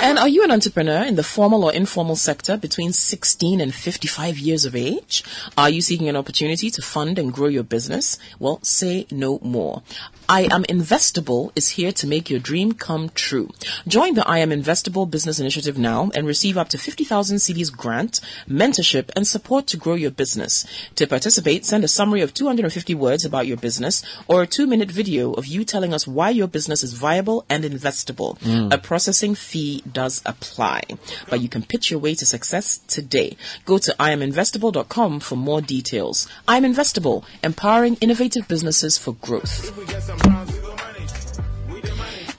And are you an entrepreneur in the formal or informal sector between 16 and 55 years of age? Are you seeking an opportunity to fund and grow your business? Well, say no more. I Am Investable is here to make your dream come true. Join the I Am Investable business initiative now and receive up to 50,000 cedis grant, mentorship, and support to grow your business. To participate, send a summary of 250 words about your business or a two minute video of you telling us why your business is viable and investable. Mm. A processing fee does apply, but you can pitch your way to success today. Go to iaminvestable.com for more details. I am Investable, empowering innovative businesses for growth.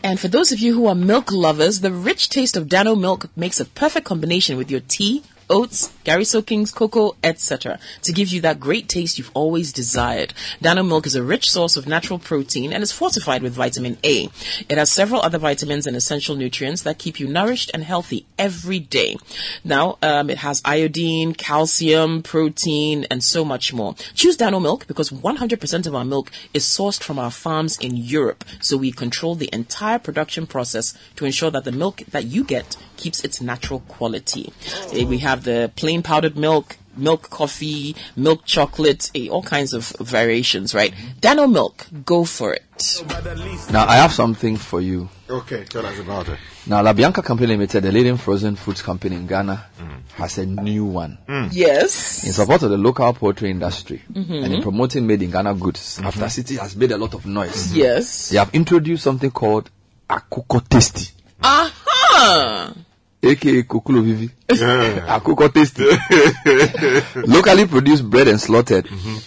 And for those of you who are milk lovers, the rich taste of Dano milk makes a perfect combination with your tea, oats, gari soakings, cocoa, etc. to give you that great taste you've always desired. Dano milk is a rich source of natural protein and is fortified with vitamin A. It has several other vitamins and essential nutrients that keep you nourished and healthy every day. Now, um, it has iodine, calcium, protein, and so much more. Choose Dano milk because 100% of our milk is sourced from our farms in Europe, so we control the entire production process to ensure that the milk that you get keeps its natural quality. Eh, We have the plain powdered milk, milk coffee, milk chocolate, eh, all kinds of variations, right? Dano milk, go for it. Now I have something for you. Okay, tell us about it. Now La Bianca Company Limited, the leading frozen foods company in Ghana, has a new one. Yes. In support of the local poultry industry Mhm. and in promoting made in Ghana goods, after Citi has made a lot of noise. Yes. They have introduced something called Akuko Tasty, Aha! Aka Kukulo Vivi. Akuko Tasty. Locally produced bread and slaughtered. Mm-hmm.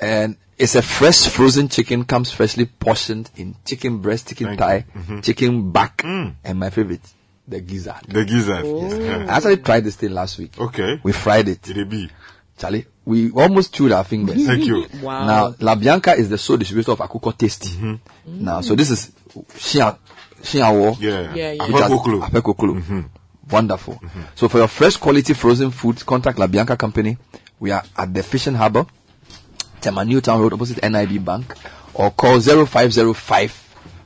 And it's a fresh frozen chicken, comes freshly portioned in chicken breast, chicken thigh, mm-hmm. chicken back, mm. and my favorite, the gizzard. The gizzard. Oh. I actually tried this thing last week. Okay. We fried it. Did it be? Charlie, we almost chewed our fingers. Thank you. Wow. Now, La Bianca is the sole distributor of Akuko Tasty. Mm-hmm. Now, so this is Shia, Shiawo. Yeah. Yeah, yeah. which has- Apekokulu. Apekokulu. Wonderful. Mm-hmm. So for your fresh quality frozen food, contact La Bianca Company. We are at the Fishing Harbour, Tema Newtown Road, opposite NIB Bank, or call 0505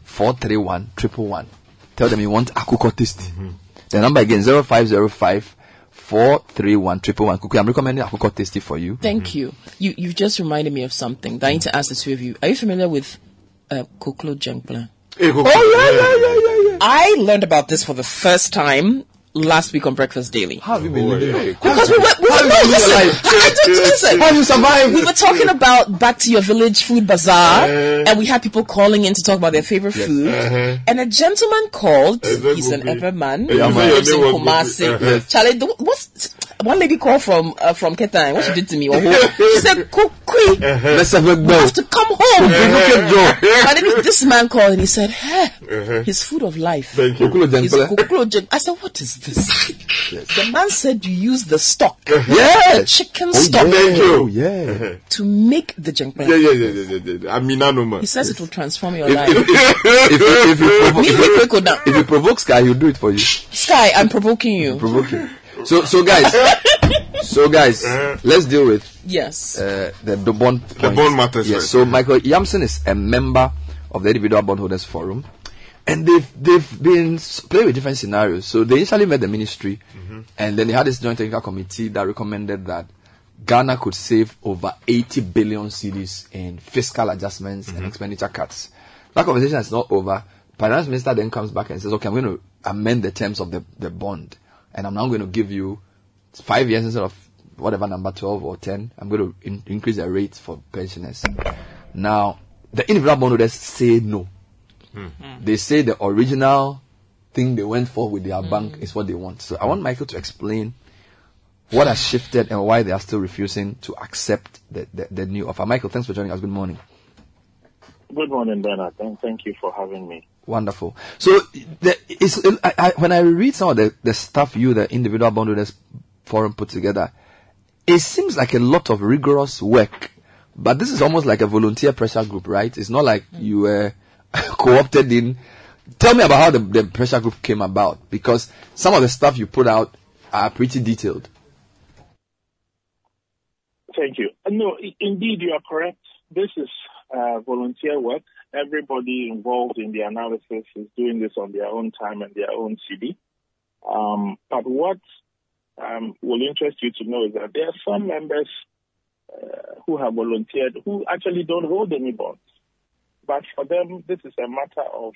431 111. Tell them you want Akuko Tasty. Mm-hmm. The number again, 0505 431 111. I'm recommending Akuko Tasty for you. Thank mm-hmm. you. You You've just reminded me of something that I need to ask the two of you. Are you familiar with uh, Koklo Jenkplan? Hey, Oh yeah, yeah, yeah, yeah, yeah. I learned about this for the first time last week on Breakfast Daily. How have you been living? Because we were, we were How no, you listen, lived your life? I, I don't listen. How have you survived? We were talking about back to your village food bazaar, and we had people calling in to talk about their favorite food. And a gentleman called. that He's an Gopi? Everman. Yeah, He man. lives in Your name was Kumasi. Gopi. Uh-huh. Charlie, the, what's one lady called from uh, from Ketan? What she did to me? Oho. She said, "Kukui, Let's have we have to come home." Uh-huh. And then this man called and he said, "Hey, his food of life." Thank you. Kukulo Is Jenkplan. koklo jeng- I said, what is this? The man said you use the stock, Yeah. chicken Oh, stock, yeah. Thank you. Oh, yeah. to make the jengplan. Yeah, yeah, yeah, yeah, yeah, yeah. Amina no man. He says it will transform your If, life. if, if, if, you- if, you provoke, Me, if, you, quick, go down. if you provoke Sky, he'll do it for you. Sky, I'm provoking you. Provoke you. So, so guys, so guys, uh-huh. let's deal with Yes. uh, the, the bond. The bond matters Yes. first. So Michael Yamson is a member of the Individual Bondholders Forum, and they've they've been playing with different scenarios. So they initially met the ministry, mm-hmm. and then they had this joint technical committee that recommended that Ghana could save over 80 billion cedis in fiscal adjustments and mm-hmm. expenditure cuts. That conversation is not over. Finance minister then comes back and says, "Okay, I'm going to amend the terms of the, the bond, and I'm now going to give you five years instead of whatever number 12 or 10. I'm going to in- increase the rate for pensioners." Now, the individual bondholders say no. Hmm. Hmm. They say the original thing they went for with their hmm. bank is what they want. So I want Michael to explain what has shifted and why they are still refusing to accept the, the, the new offer. Michael, thanks for joining us. Good morning. Good morning, Bernard. Thank, thank you for having me. Wonderful. So, the, it's, I, I, when I read some of the, the stuff you, the individual bondholders forum put together, it seems like a lot of rigorous work. But this is almost like a volunteer pressure group, right? It's not like you were co-opted in. Tell me about how the, the pressure group came about, because some of the stuff you put out are pretty detailed. Thank you. Uh, No, indeed, you are correct. This is uh, volunteer work. Everybody involved in the analysis is doing this on their own time and their own cedi. Um, but what um, will interest you to know is that there are some members uh, who have volunteered who actually don't hold any bonds. But for them, this is a matter of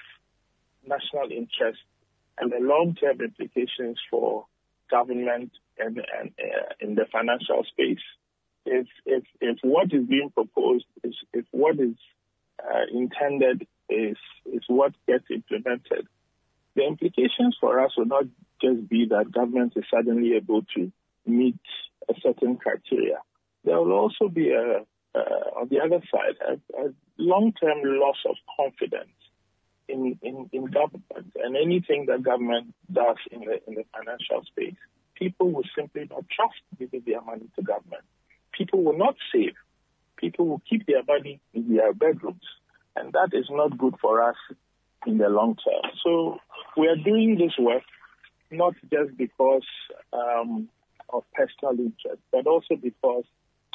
national interest and the long-term implications for government and, and uh, in the financial space. If, if, if what is being proposed is if what is intended is is what gets implemented, the implications for us will not just be that government is suddenly able to meet a certain criteria. There will also be a uh, on the other side a, a long-term loss of confidence in, in, in government and anything that government does in the in the financial space, people will simply not trust giving their money to government. People will not save. People will keep their money in their bedrooms, and that is not good for us in the long term. So we are doing this work not just because um, of personal interest, but also because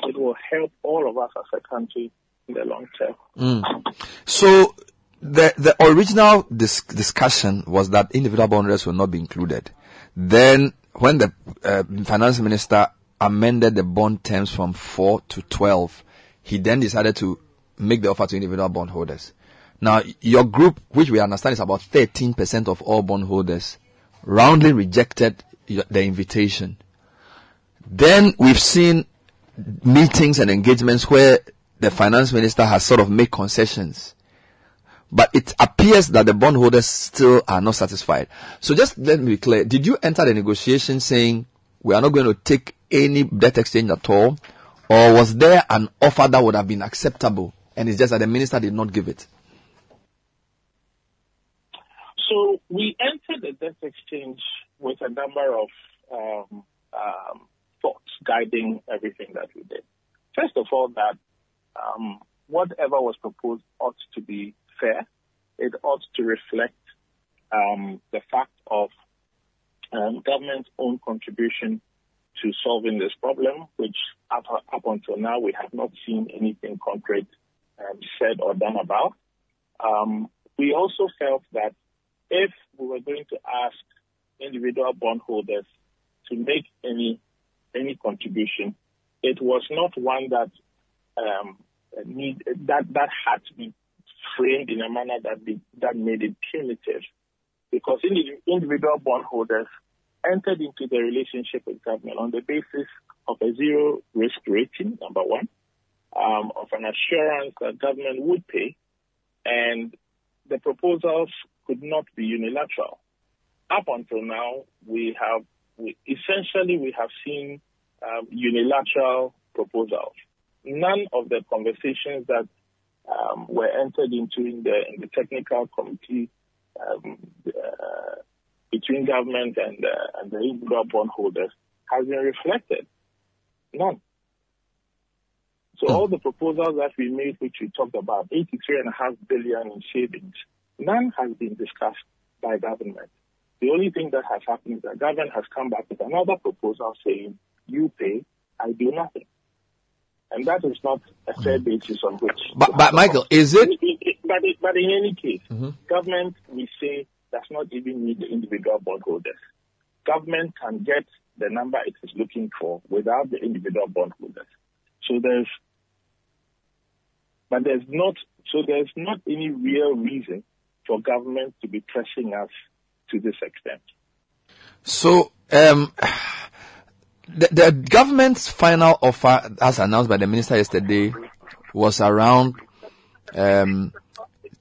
it will help all of us as a country in the long term. Mm. So the the original dis- discussion was that individual bondholders will not be included. Then when the uh, finance minister amended the bond terms from four to twelve, he then decided to make the offer to individual bondholders. Now, your group, which we understand is about 13% of all bondholders, roundly rejected the invitation. Then we've seen meetings and engagements where the finance minister has sort of made concessions. But it appears that the bondholders still are not satisfied. So just let me be clear. Did you enter the negotiation saying we are not going to take any debt exchange at all? Or was there an offer that would have been acceptable and it's just that the minister did not give it? So we entered the debt exchange with a number of um, um, thoughts guiding everything that we did. First of all, that um, whatever was proposed ought to be fair. It ought to reflect um, the fact of um, government's own contribution to solving this problem, which up, up until now we have not seen anything concrete um, said or done about. Um, we also felt that if we were going to ask individual bondholders to make any any contribution, it was not one that um, need that that had to be framed in a manner that be, that made it punitive, because individual bondholders entered into the relationship with government on the basis of a zero risk rating, number one, um, of an assurance that government would pay, and the proposals could not be unilateral. Up until now, we have we, essentially we have seen um, unilateral proposals. None of the conversations that um, were entered into in the in the technical committee um, uh, between government and uh, and the individual bondholders has been reflected. None. So all the proposals that we made, which we talked about, 83.5 billion in savings, none has been discussed by government. The only thing that has happened is that government has come back with another proposal saying, you pay, I do nothing. And that is not a fair basis on which. But, but Michael, is it? But, but in any case, mm-hmm. government, we say, does not even need the individual bondholders. Government can get the number it is looking for without the individual bondholders. So there's, but there's not, so there's not any real reason for government to be pressing us to this extent. So, um, the, the government's final offer, as announced by the minister yesterday, was around um,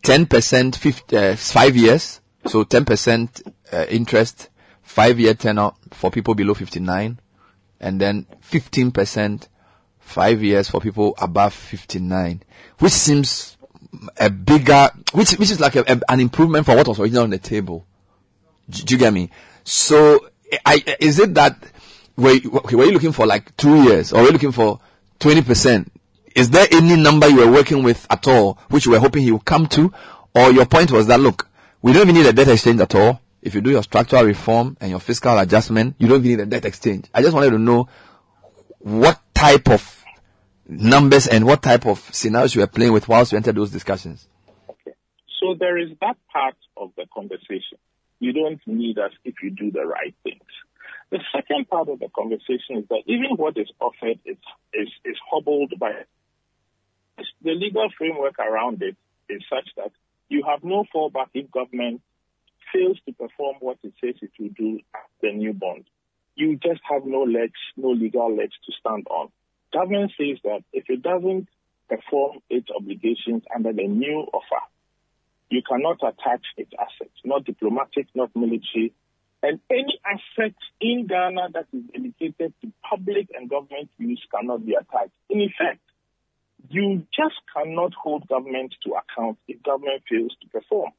10%, 50, uh, five years. So 10% uh, interest, five year tenor for people below 59, and then 15%, five years for people above 59, which seems a bigger, which, which is like a, a, an improvement for what was originally on the table. Do, do you get me? So, I, is it that were, were you looking for like two years or were you looking for 20%? Is there any number you were working with at all which you were hoping he would come to? Or your point was that, look, we don't even need a debt exchange at all. If you do your structural reform and your fiscal adjustment, you don't even need a debt exchange. I just wanted to know what type of numbers and what type of scenarios you were playing with whilst you entered those discussions. Okay. So there is that part of the conversation. You don't need us if you do the right things. The second part of the conversation is that even what is offered is, is, is hobbled by the legal framework around it is such that you have no fallback if government fails to perform what it says it will do at the new bond. You just have no legs, no legal legs to stand on. Government says that if it doesn't perform its obligations under the new offer, you cannot attach its assets, not diplomatic, not military, and any asset in Ghana that is dedicated to public and government use cannot be attached. In effect, you just cannot hold government to account if government fails to perform.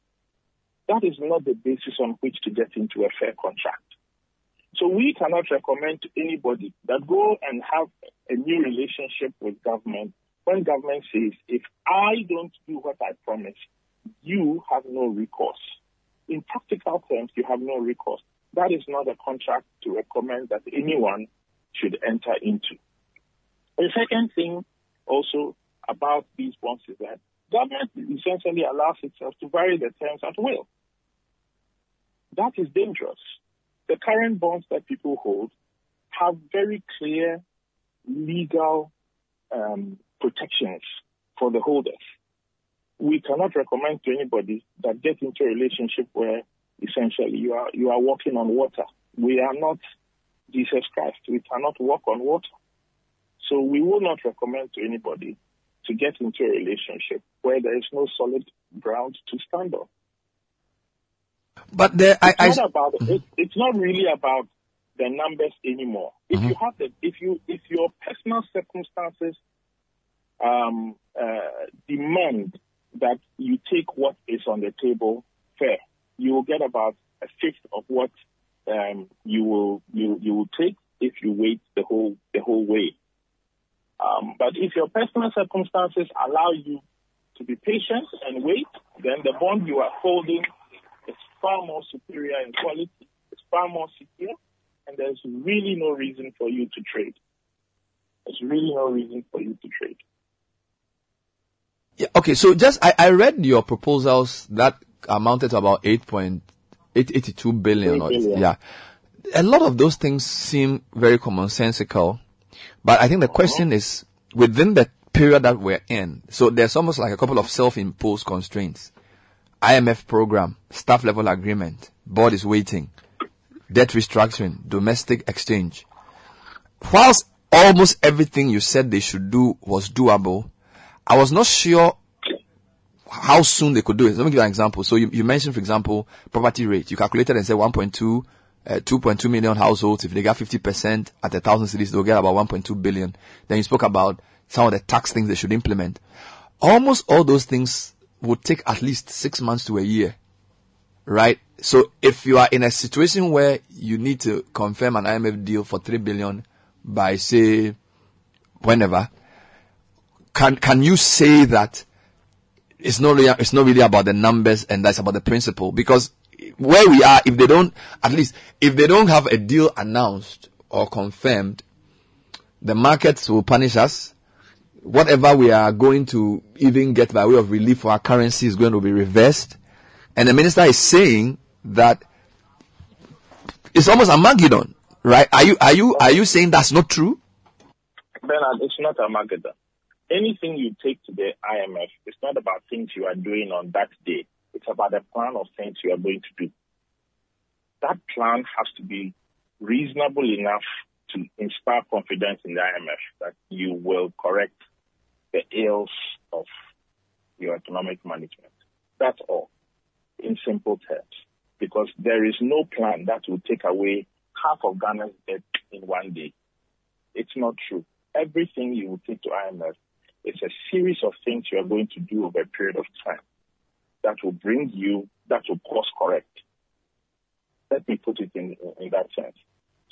That is not the basis on which to get into a fair contract. So we cannot recommend to anybody that go and have a new relationship with government when government says, if I don't do what I promise, you have no recourse. In practical terms, you have no recourse. That is not a contract to recommend that anyone should enter into. The second thing also about these bonds is that government essentially allows itself to vary the terms at will. That is dangerous. The current bonds that people hold have very clear legal um, protections for the holders. We cannot recommend to anybody that get into a relationship where essentially you are you are walking on water. We are not Jesus Christ. We cannot walk on water. So we will not recommend to anybody to get into a relationship where there is no solid ground to stand on. But there, it's I, not I, about it, it's not really about the numbers anymore. If you have the, if you if your personal circumstances um, uh, demand that you take what is on the table fair, you will get about a fifth of what um, you will you you will take if you wait the whole the whole way. Um, but if your personal circumstances allow you to be patient and wait, then the bond you are holding is far more superior in quality, it's far more secure, and there's really no reason for you to trade. There's really no reason for you to trade. Yeah, okay, so just I, I read your proposals that amounted to about 8.82 billion. Or, Eight billion. yeah. A lot of those things seem very commonsensical, but I think the uh-huh. question is within the period that we're in. So there's almost like a couple of self-imposed constraints. IMF program, staff level agreement, board is waiting, debt restructuring, domestic exchange. Whilst almost everything you said they should do was doable, I was not sure how soon they could do it. Let me give you an example. So you, you mentioned, for example, property rate. You calculated and said 1.2, uh, 2.2 million households. If they got 50% at a thousand cedis, they'll get about 1.2 billion. Then you spoke about some of the tax things they should implement. Almost all those things would take at least six months to a year. Right? So if you are in a situation where you need to confirm an IMF deal for 3 billion by say, whenever, can, can you say that it's not really, it's not really about the numbers and that's about the principle because where we are, if they don't, at least if they don't have a deal announced or confirmed, the markets will punish us. Whatever we are going to even get by way of relief for our currency is going to be reversed. And the minister is saying that it's almost a Armageddon, right? Are you, are you, are you saying that's not true? Bernard, it's not a Armageddon. Anything you take to the IMF, it's not about things you are doing on that day. It's about the plan of things you are going to do. That plan has to be reasonable enough to inspire confidence in the IMF that you will correct the ills of your economic management. That's all, in simple terms. Because there is no plan that will take away half of Ghana's debt in one day. It's not true. Everything you will take to IMF is a series of things you are going to do over a period of time that will bring you, that will course correct. Let me put it in, in that sense.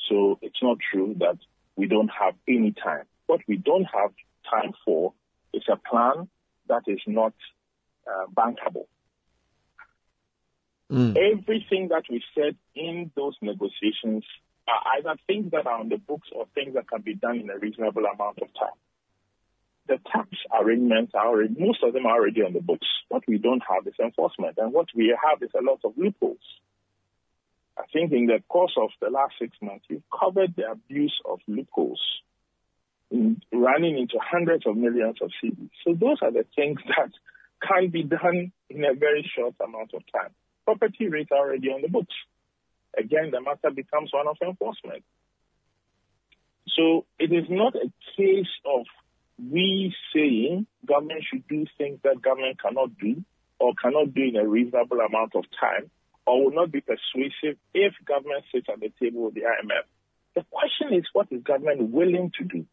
So it's not true that we don't have any time. What we don't have time for is a plan that is not uh, bankable. Everything that we said in those negotiations are either things that are on the books or things that can be done in a reasonable amount of time. The tax arrangements are already, most of them are already on the books. What we don't have is enforcement, and what we have is a lot of loopholes. I think in the course of the last six months, we've covered the abuse of loopholes, in running into hundreds of millions of cedis. So those are the things that can be done in a very short amount of time. Property rates are already on the books. Again, the matter becomes one of enforcement. So it is not a case of we saying government should do things that government cannot do or cannot do in a reasonable amount of time or will not be persuasive if government sits at the table with the IMF. The question is, what is government willing to do?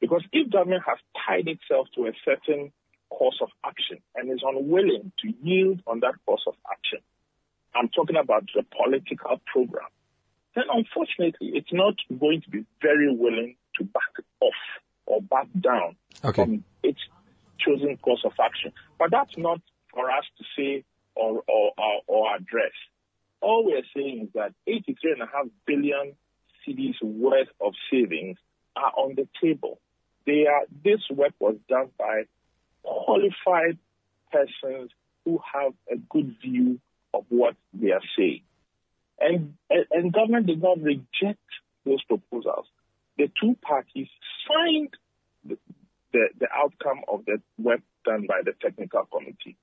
Because if government has tied itself to a certain course of action and is unwilling to yield on that course of action, I'm talking about the political program, then unfortunately it's not going to be very willing to back off or back down Okay. from its chosen course of action. But that's not for us to say or, or, or, or address. All we're saying is that 83.5 billion cedis worth of savings are on the table. They are, this work was done by qualified persons who have a good view of what they are saying. And, and, and government did not reject those proposals. The two parties signed the, the, the outcome of the work done by the technical committee.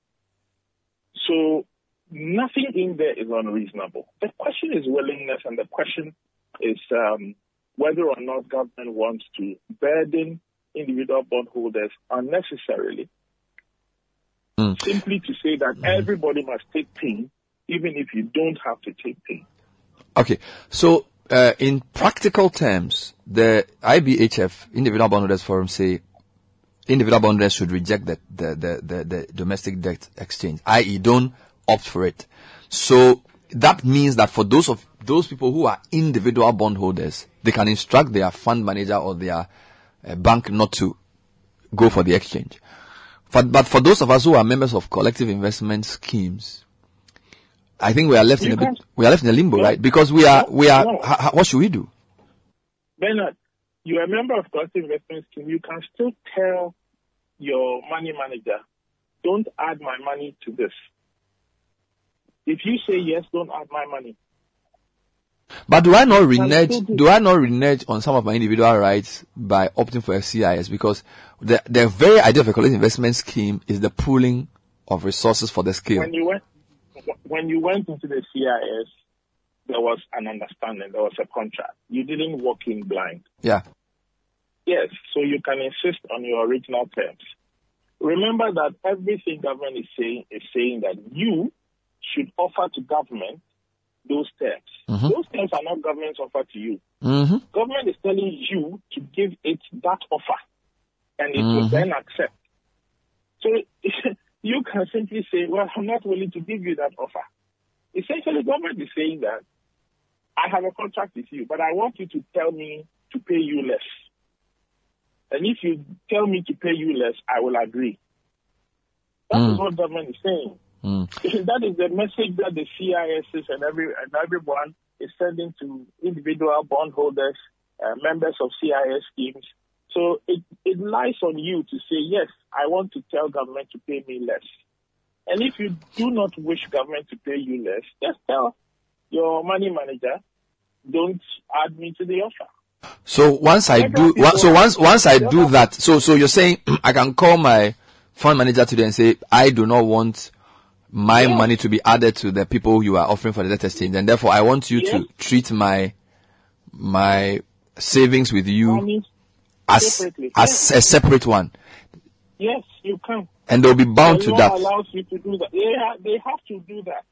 So nothing in there is unreasonable. The question is willingness, and the question is um, whether or not government wants to burden individual bondholders unnecessarily. Simply to say that everybody must take pain, even if you don't have to take pain. Okay, so uh, in practical terms, the IBHF, Individual Bondholders Forum, say individual bondholders should reject the, the, the, the, the domestic debt exchange, i.e., don't opt for it. So that means that for those of those people who are individual bondholders, they can instruct their fund manager or their uh, bank not to go for the exchange. But, but for those of us who are members of collective investment schemes, I think we are left in a bit, we are left in a limbo, right? Because we are, we are, No. ha- ha- what should we do? Bernard, you're a member of collective investment scheme. You can still tell your money manager, don't add my money to this. If you say yes, don't add my money. But do I not You renege? do- I not renege on some of my individual rights by opting for a CIS? Because the the very idea of a collective investment scheme is the pooling of resources for the scheme. When you went, when you went into the CIS, there was an understanding. There was a contract. You didn't walk in blind. Yeah. Yes, so you can insist on your original terms. Remember that everything government is saying is saying that you should offer to government those terms. Mhm. Those terms are not government's offer to you. Mm-hmm. Government is telling you to give it that offer, and it will Mhm. then accept. So you can simply say, "Well, I'm not willing to give you that offer." Essentially, government is saying that I have a contract with you, but I want you to tell me to pay you less. And if you tell me to pay you less, I will agree. That is Mm. what government is saying. Mm. that is the message that the CISs and every and everyone is sending to individual bondholders, uh, members of CIS schemes. So it, it lies on you to say, yes, I want to tell government to pay me less. And if you do not wish government to pay you less, just tell your money manager, don't add me to the offer. So once I do, so once once I do that, so so you're saying I can call my fund manager today and say I do not want my money to be added to the people you are offering for the debt exchange, and therefore I want you to treat my my savings with you Money as separately. as a separate one, Yes, you can. and they'll be bound the to that. allows you to do that. They, ha- they have to do that.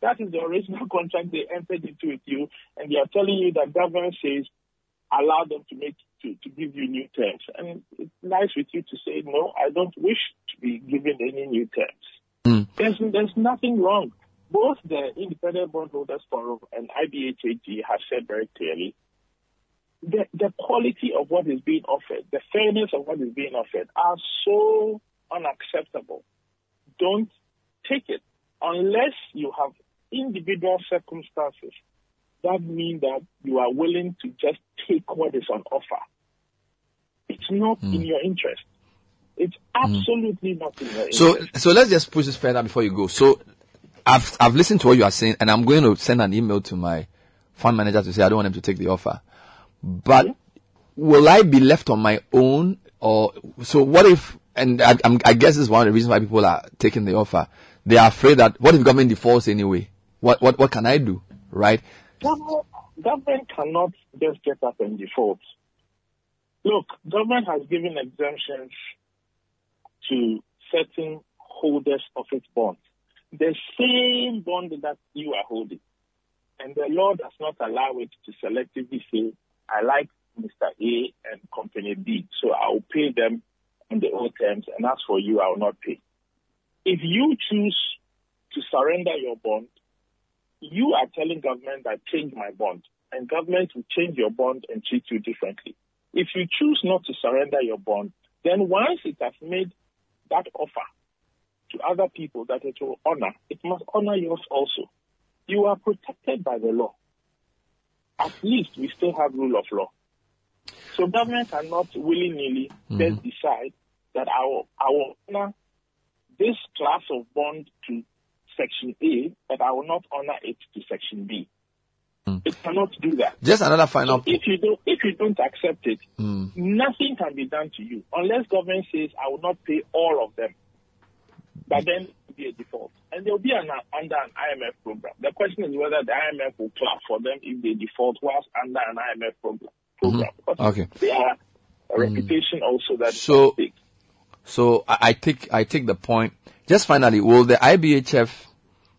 That is the original contract they entered into with you, and they are telling you that government says allow them to make to, to give you new terms, and it lies with you to say no. I don't wish to be given any new terms. Mm. There's there's nothing wrong. Both the Independent Bondholders Forum and IBHAG have said very clearly the, the quality of what is being offered, the fairness of what is being offered are so unacceptable. Don't take it unless you have individual circumstances that mean that you are willing to just take what is on offer. It's not hmm. in your interest. It's hmm. absolutely not in your interest. So so let's just push this further before you go. So I've I've listened to what you are saying, and I'm going to send an email to my fund manager to say I don't want him to take the offer. But will I be left on my own, or so? What if? And I, I guess this is one of the reasons why people are taking the offer. They are afraid that what if government defaults anyway? What what what can I do? Right? Government, government cannot just get up and default. Look, government has given exemptions to certain holders of its bonds. The same bond that you are holding. And the law does not allow it to selectively say, I like Mr. A and company B, so I'll pay them on the old terms, and as for you, I will not pay. If you choose to surrender your bond, you are telling government that change my bond, and government will change your bond and treat you differently. If you choose not to surrender your bond, then once it has made that offer to other people that it will honor, it must honor yours also. You are protected by the law. At least we still have rule of law. So government cannot willy-nilly just decide that I will, I will honor this class of bond to section A, but I will not honor it to section B. It cannot do that. Just another final. If you don't, if you don't accept it, Mm. nothing can be done to you unless government says I will not pay all of them. But then be a default, and they'll be an under an IMF program. The question is whether the IMF will clap for them if they default whilst under an IMF program. Mm-hmm. program. Because Okay. They are a mm. reputation also that So, so I, I take I take the point. Just finally, will the IBHF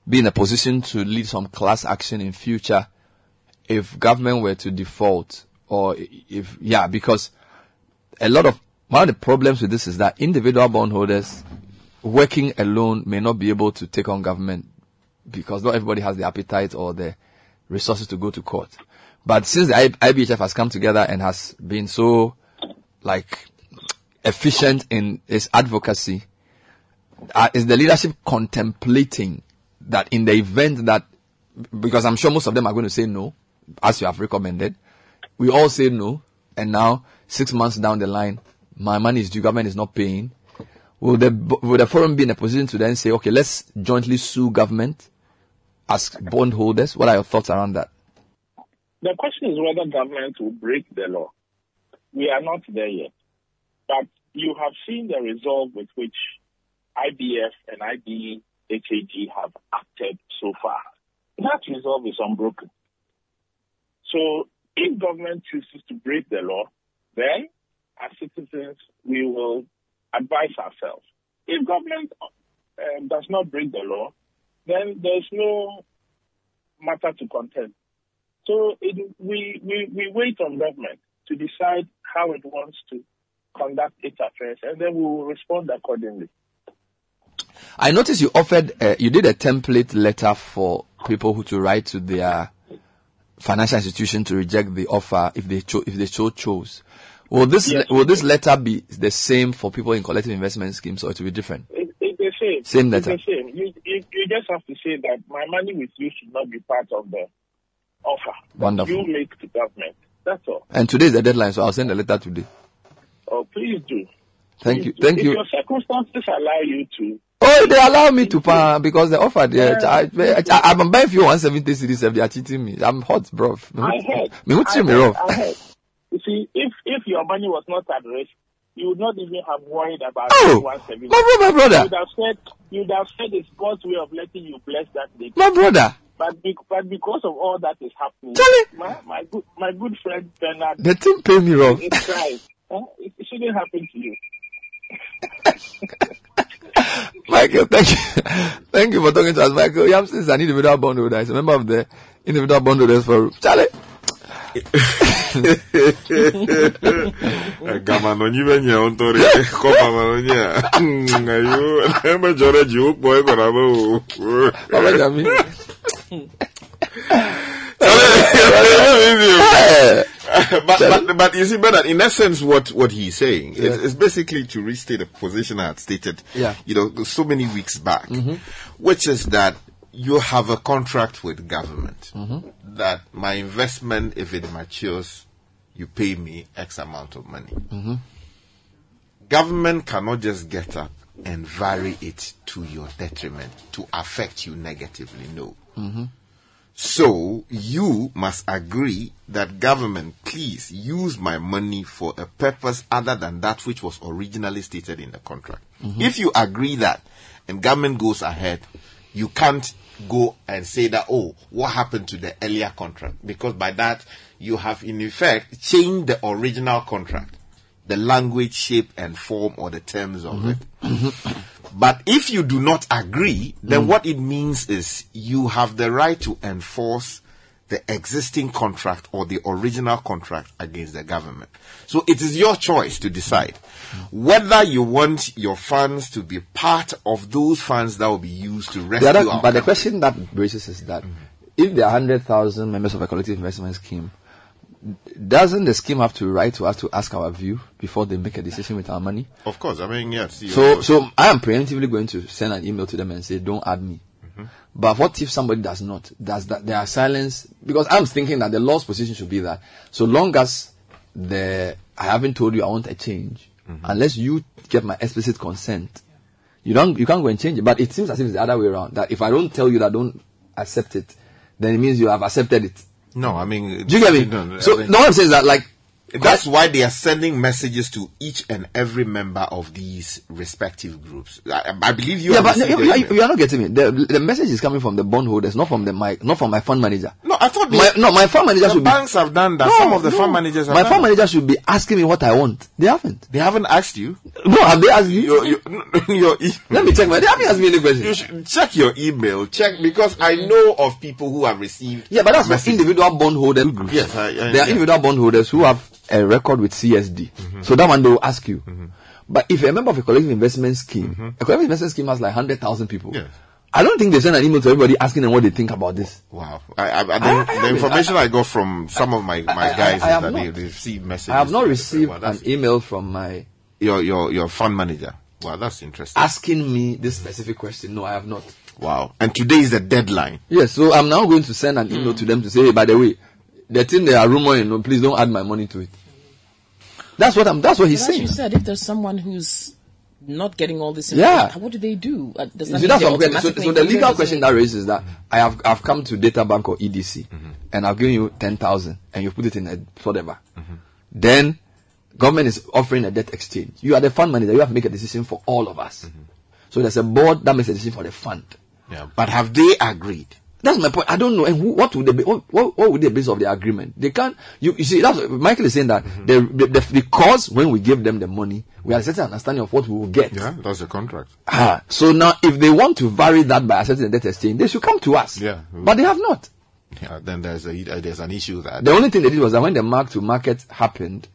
be in a position to lead some class action in future if government were to default, or if yeah, because a lot of one of the problems with this is that individual bondholders working alone may not be able to take on government because not everybody has the appetite or the resources to go to court. But since the IBHF has come together and has been so like efficient in its advocacy, uh, is the leadership contemplating that in the event that, because I'm sure most of them are going to say no, as you have recommended, we all say no, and now six months down the line, my money is due, government is not paying. Will the the forum be in a position to then say, okay, let's jointly sue government as bondholders? What are your thoughts around that? The question is whether government will break the law. We are not there yet. But you have seen the resolve with which IBF and IBHAG have acted so far. That resolve is unbroken. So if government chooses to break the law, then as citizens, we will advise ourselves. If government um, does not break the law, then there's no matter to contend. So it, we, we, we wait on government to decide how it wants to conduct its affairs, and then we will respond accordingly. I noticed you offered, uh, you did a template letter for people who to write to their financial institution to reject the offer if they cho- if they so chose. Will this Yes. will this letter be the same for people in collective investment schemes, or it will be different? It, it's the same. Same letter. It's the same. You, you, you just have to say that my money with you should not be part of the offer. Wonderful. You make to government. That's all. And today is the deadline, so I'll send the letter today. Oh, please do. Thank Please you, do. thank if you. your circumstances allow you to, Oh, they allow me to pan because they offered. Yeah, I, I'm buying few 170 cedis. They are cheating me. I'm hot, bro. I heard. Me, I heard? I heard. You see, if if your money was not at risk, you would not even have worried about Oh, 170. my bro- my brother. You would have said, you would have said it's God's way of letting you bless that day. My brother. But, be, but because of all that is happening, my, my good my good friend Bernard, The team pay me wrong. it cries. Huh? It, shouldn't happen to you. Michael, thank you. Thank you for talking to us, Michael. Yamson is an individual bondholder. He's a member of the individual bondholders for Charlie. Gama no nyibe nye ontori kopa ma nye. Ayo, eme jore ji ukpo kona bo. Baba Jami. but, but but you see, Bernard, in essence, what what he's saying is, is basically to restate a position I had stated, Yeah. you know, so many weeks back, Mhm. which is that you have a contract with government Mhm. that my investment, if it matures, you pay me X amount of money. Mhm. Government cannot just get up and vary it to your detriment to affect you negatively. No. Mhm. So you must agree that government, please use my money for a purpose other than that which was originally stated in the contract. If you agree that and government goes ahead, you can't go and say that, oh, what happened to the earlier contract? Because by that, you have in effect changed the original contract, the language, shape and form or the terms of it. But if you do not agree, then Mm. what it means is you have the right to enforce the existing contract or the original contract against the government. So it is your choice to decide whether you want your funds to be part of those funds that will be used to rescue The other, but the question that raises is that mm-hmm. if there are 100,000 members of a collective investment scheme, doesn't the scheme have to write to us to ask our view before they make a decision with our money? Of course, I mean, yes. So, so I am preemptively going to send an email to them and say, don't add me. But what if somebody does not? Does that there are silence? Because I'm thinking that the law's position should be that so long as the I haven't told you I want a change, Mm-hmm. unless you get my explicit consent, you don't you can't go and change it. But it seems as if it's the other way around. That if I don't tell you that I don't accept it, then it means you have accepted it. No, I mean, Do you get me? no, so I mean- no one says that like That's why they are sending messages to each and every member of these respective groups. I, I believe you. yeah, but you, you, you are not getting me. The, the message is coming from the bondholders, not from the my not from my fund manager. No, I thought my, no, my fund manager the should banks be, have done that. No, Some of the no. fund managers have My fund manager should be asking me what I want. They haven't. They haven't asked you. No, have they asked you? Your, your, your e- Let me check. My, they haven't asked me any question. You should check your email. Check because I know of people who have received. Yeah, but that's messages. individual bondholder groups. Yes, I- I- there are yeah. individual bondholders who have a record with CSD. Mm-hmm. So that one they will ask you. But if you're a member of a collective investment scheme, a collective investment scheme has like hundred thousand people. Mm-hmm. Yes. I don't think they send an email to everybody asking them what they think about this. Wow. I, I, I, the, the information I, got from some of my, my guys is that they not. they receive messages. I have not received Wow, an email from my your your your fund manager. Wow, that's interesting. asking me this specific question. No, I have not. Wow. And today is the deadline. Yes, so I'm now going to send an email to them to say, hey, by the way, the thing they are rumoring, no, please don't add my money to it. That's what I'm. That's what he's But as saying. you said, if there's someone who's not getting all this Yeah. what do they do? Uh, Does that See, that's what I'm getting. So, so the legal question that raises is that I have I've come to Databank or EDC mm-hmm. and I've given you ten thousand and you put it in a whatever. Mm-hmm. Then government is offering a debt exchange. You are the fund manager. You have to make a decision for all of us. Mm-hmm. So there's a board that makes a decision for the fund. Yeah. But have they agreed? That's my point. I don't know. And who, what would they be? What, what, what would be the basis of the agreement? They can't. You, you see, that's what Michael is saying that the, the, the because when we give them the money, we have a certain understanding of what we will get. Yeah, that's the contract. Ah, so now if they want to vary that by accepting the debt exchange, they should come to us. Yeah. But they have not. Yeah, then there's a there's an issue that The only thing they did was that when the mark to market happened,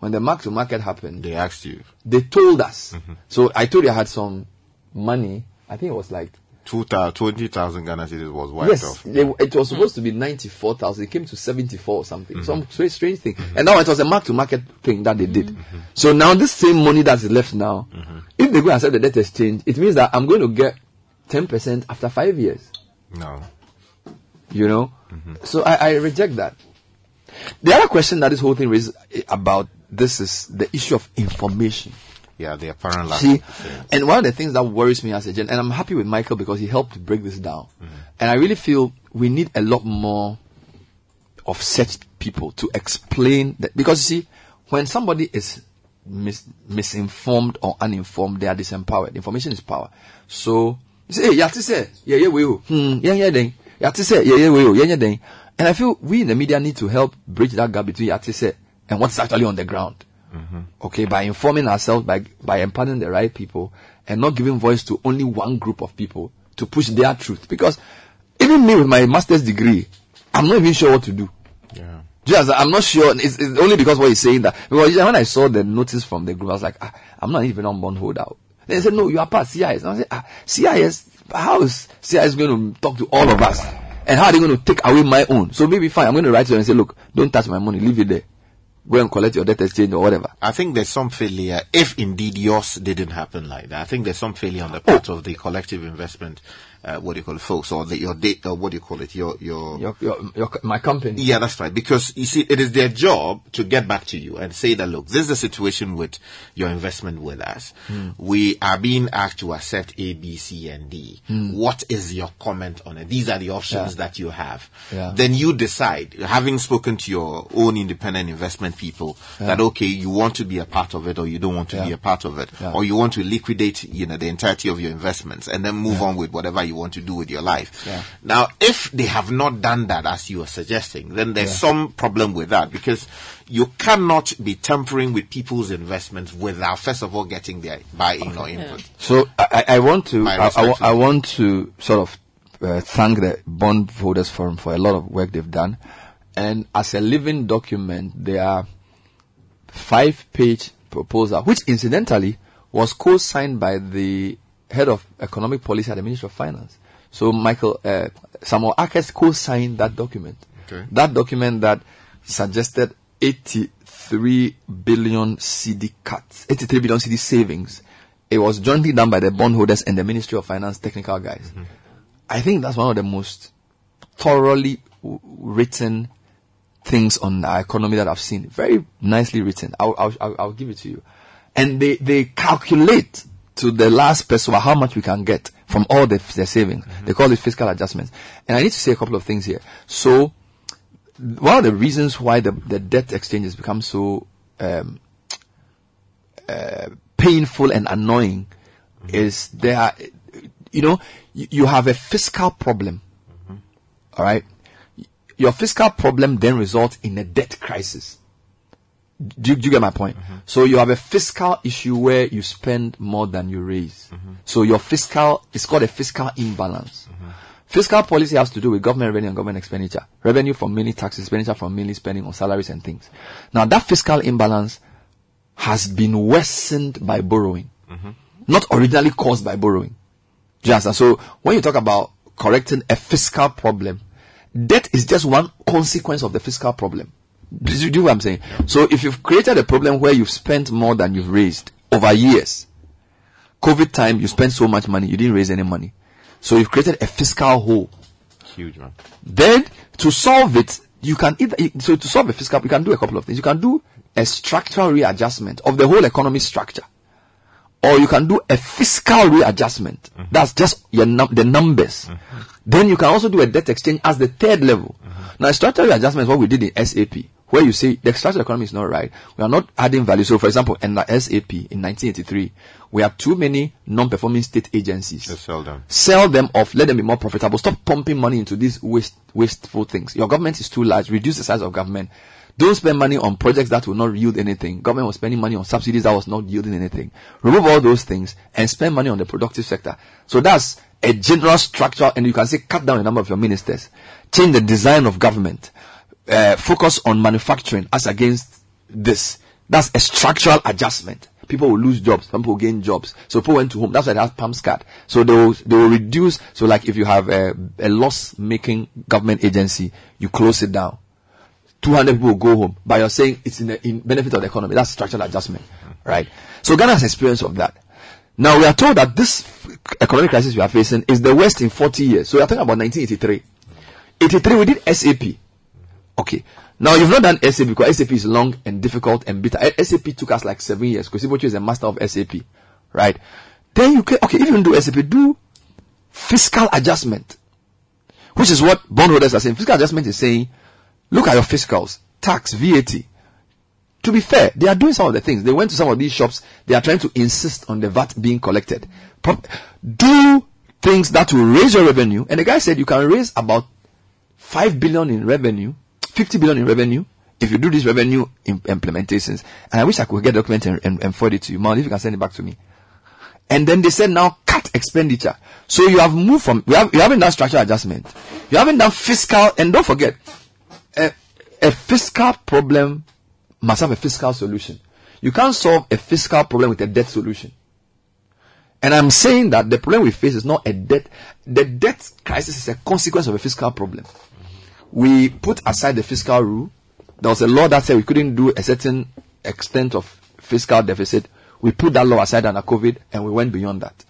when the mark to market happened, they asked you. they told us. So I told you I had some money. I think it was like 20,000 Ghana cedis was wiped yes, off. they, it was hmm. supposed to be ninety four thousand. It came to seventy four or something. Mm-hmm. Some strange, strange thing. Mm-hmm. And now it was a mark to market thing that they did. Mm-hmm. So now this same money that's left now, if they go and accept the debt exchange, it means that I'm going to get ten percent after five years. No. You know, so I, I reject that. The other question that this whole thing raises about this is the issue of information. Yeah, the apparent lack See, and one of the things that worries me as a gen, and I'm happy with Michael because he helped break this down. And I really feel we need a lot more of such people to explain that because you see, when somebody is mis- misinformed or uninformed, they are disempowered. Information is power. So you say, hey, yati say, yeah, yeah, we, hmm, yeah, yeah, then, yati say, yeah, yeah, we, yeah, yeah, then. And I feel we in the media need to help bridge that gap between yati say and what's actually on the ground okay, by informing ourselves, by by empowering the right people, and not giving voice to only one group of people to push their truth. Because even me with my master's degree, I'm not even sure what to do. Yeah. Just I'm not sure. It's, it's only because what he's saying that because when I saw the notice from the group, I was like, ah, I'm not even on bond holdout. They said, no, you are part CIS. And I said, ah, CIS. How is CIS going to talk to all of us? And how are they going to take away my own? So maybe fine. I'm going to write to them and say, look, don't touch my money. Leave it there. Go and collect your debt exchange or whatever. I think there's some failure, if indeed yours didn't happen like that. I think there's some failure on the part oh. of the collective investment, uh, what do you call it, folks, or the, your date, or what do you call it, your, your, Your, your, your, my company. Yeah, that's right. Because you see, it is their job to get back to you and say that, look, this is the situation with your investment with us. Hmm. We are being asked to accept A, B, C, and D. Hmm. What is your comment on it? These are the options Yeah. that you have. Yeah. Then you decide, having spoken to your own independent investment people, Yeah. that okay, you want to be a part of it or you don't want to be a part of it, or you want to liquidate, you know, the entirety of your investments and then move on with whatever you want to do with your life. Yeah. Now, if they have not done that as you are suggesting, then there's Yeah. some problem with that because you cannot be tampering with people's investments without first of all getting their buy-in or input. So I, I I want to, I, I, wa- respect for I want to sort of uh, thank the bondholders forum for a lot of work they've done. And as a living document, there are five-page proposal, which incidentally was co-signed by the head of economic policy at the Ministry of Finance. So Michael uh, Samuel Akers co-signed that document. Okay. That document that suggested 83 billion cedi cuts, 83 billion cedi savings. It was jointly done by the bondholders and the Ministry of Finance technical guys. I think that's one of the most thoroughly w- written things on our economy that I've seen. Very nicely written. I'll, I'll, I'll, I'll give it to you. And they, they calculate to the last person how much we can get from all the, the savings. They call it fiscal adjustments. And I need to say a couple of things here. So, one of the reasons why the, the debt exchange has become so um, uh, painful and annoying is there are, you know, you, you have a fiscal problem. All right. Your fiscal problem then results in a debt crisis. Do you, do you get my point? Mm-hmm. So you have a fiscal issue where you spend more than you raise. Mm-hmm. So your fiscal, it's called a fiscal imbalance. Mm-hmm. Fiscal policy has to do with government revenue and government expenditure. Revenue from mainly taxes, expenditure from mainly spending on salaries and things. Now that fiscal imbalance has been worsened by borrowing. Not originally caused by borrowing. You? So when you talk about correcting a fiscal problem, debt is just one consequence of the fiscal problem. Do you do what I'm saying? So if you've created a problem where you've spent more than you've raised over years, COVID time, you spent so much money, you didn't raise any money. So you've created a fiscal hole. Huge man. Then to solve it, you can either so to solve a fiscal, you can do a couple of things. You can do a structural readjustment of the whole economy structure, or you can do a fiscal readjustment. Mm-hmm. That's just your num- the numbers. Mm-hmm. Then you can also do a debt exchange as the third level. Mm-hmm. Now, structural readjustment is what we did in SAP, where you say the structural economy is not right. We are not adding value. So, for example, in the SAP in 1983, we have too many non-performing state agencies. sell them. Sell them off. Let them be more profitable. Stop pumping money into these waste, wasteful things. Your government is too large. Reduce the size of government. Don't spend money on projects that will not yield anything. Government was spending money on subsidies that was not yielding anything. Remove all those things and spend money on the productive sector. So that's a general structure and you can say cut down the number of your ministers. Change the design of government. Uh, focus on manufacturing as against this. That's a structural adjustment. People will lose jobs. Some people gain jobs. So people went to home. That's why they have PAMSCAD. So they will, they will reduce. So like if you have a, a loss making government agency, you close it down. 200 people will go home, but you're saying it's in the in benefit of the economy. That's structural adjustment, right? So Ghana has experience of that. Now we are told that this economic crisis we are facing is the worst in 40 years. So we are talking about 1983. 83 we did SAP. Okay. Now you've not done SAP because SAP is long and difficult and bitter. SAP took us like seven years because Botchwey is a master of SAP, right? Then you can okay if you don't do SAP, do fiscal adjustment, which is what bondholders are saying. Fiscal adjustment is saying Look at your fiscals, tax, VAT. To be fair, they are doing some of the things. They went to some of these shops. They are trying to insist on the VAT being collected. Do things that will raise your revenue. And the guy said you can raise about 5 billion in revenue, 50 billion in revenue if you do these revenue implementations. And I wish I could get document and, and, and forward it to you. Man, if you can send it back to me. And then they said now cut expenditure. So you have moved from, you, have, you haven't done structural adjustment. You haven't done fiscal, and don't forget, a, a fiscal problem must have a fiscal solution. You can't solve a fiscal problem with a debt solution. And I'm saying that the problem we face is not a debt. The debt crisis is a consequence of a fiscal problem. We put aside the fiscal rule. There was a law that said we couldn't do a certain extent of fiscal deficit. We put that law aside under COVID and we went beyond that.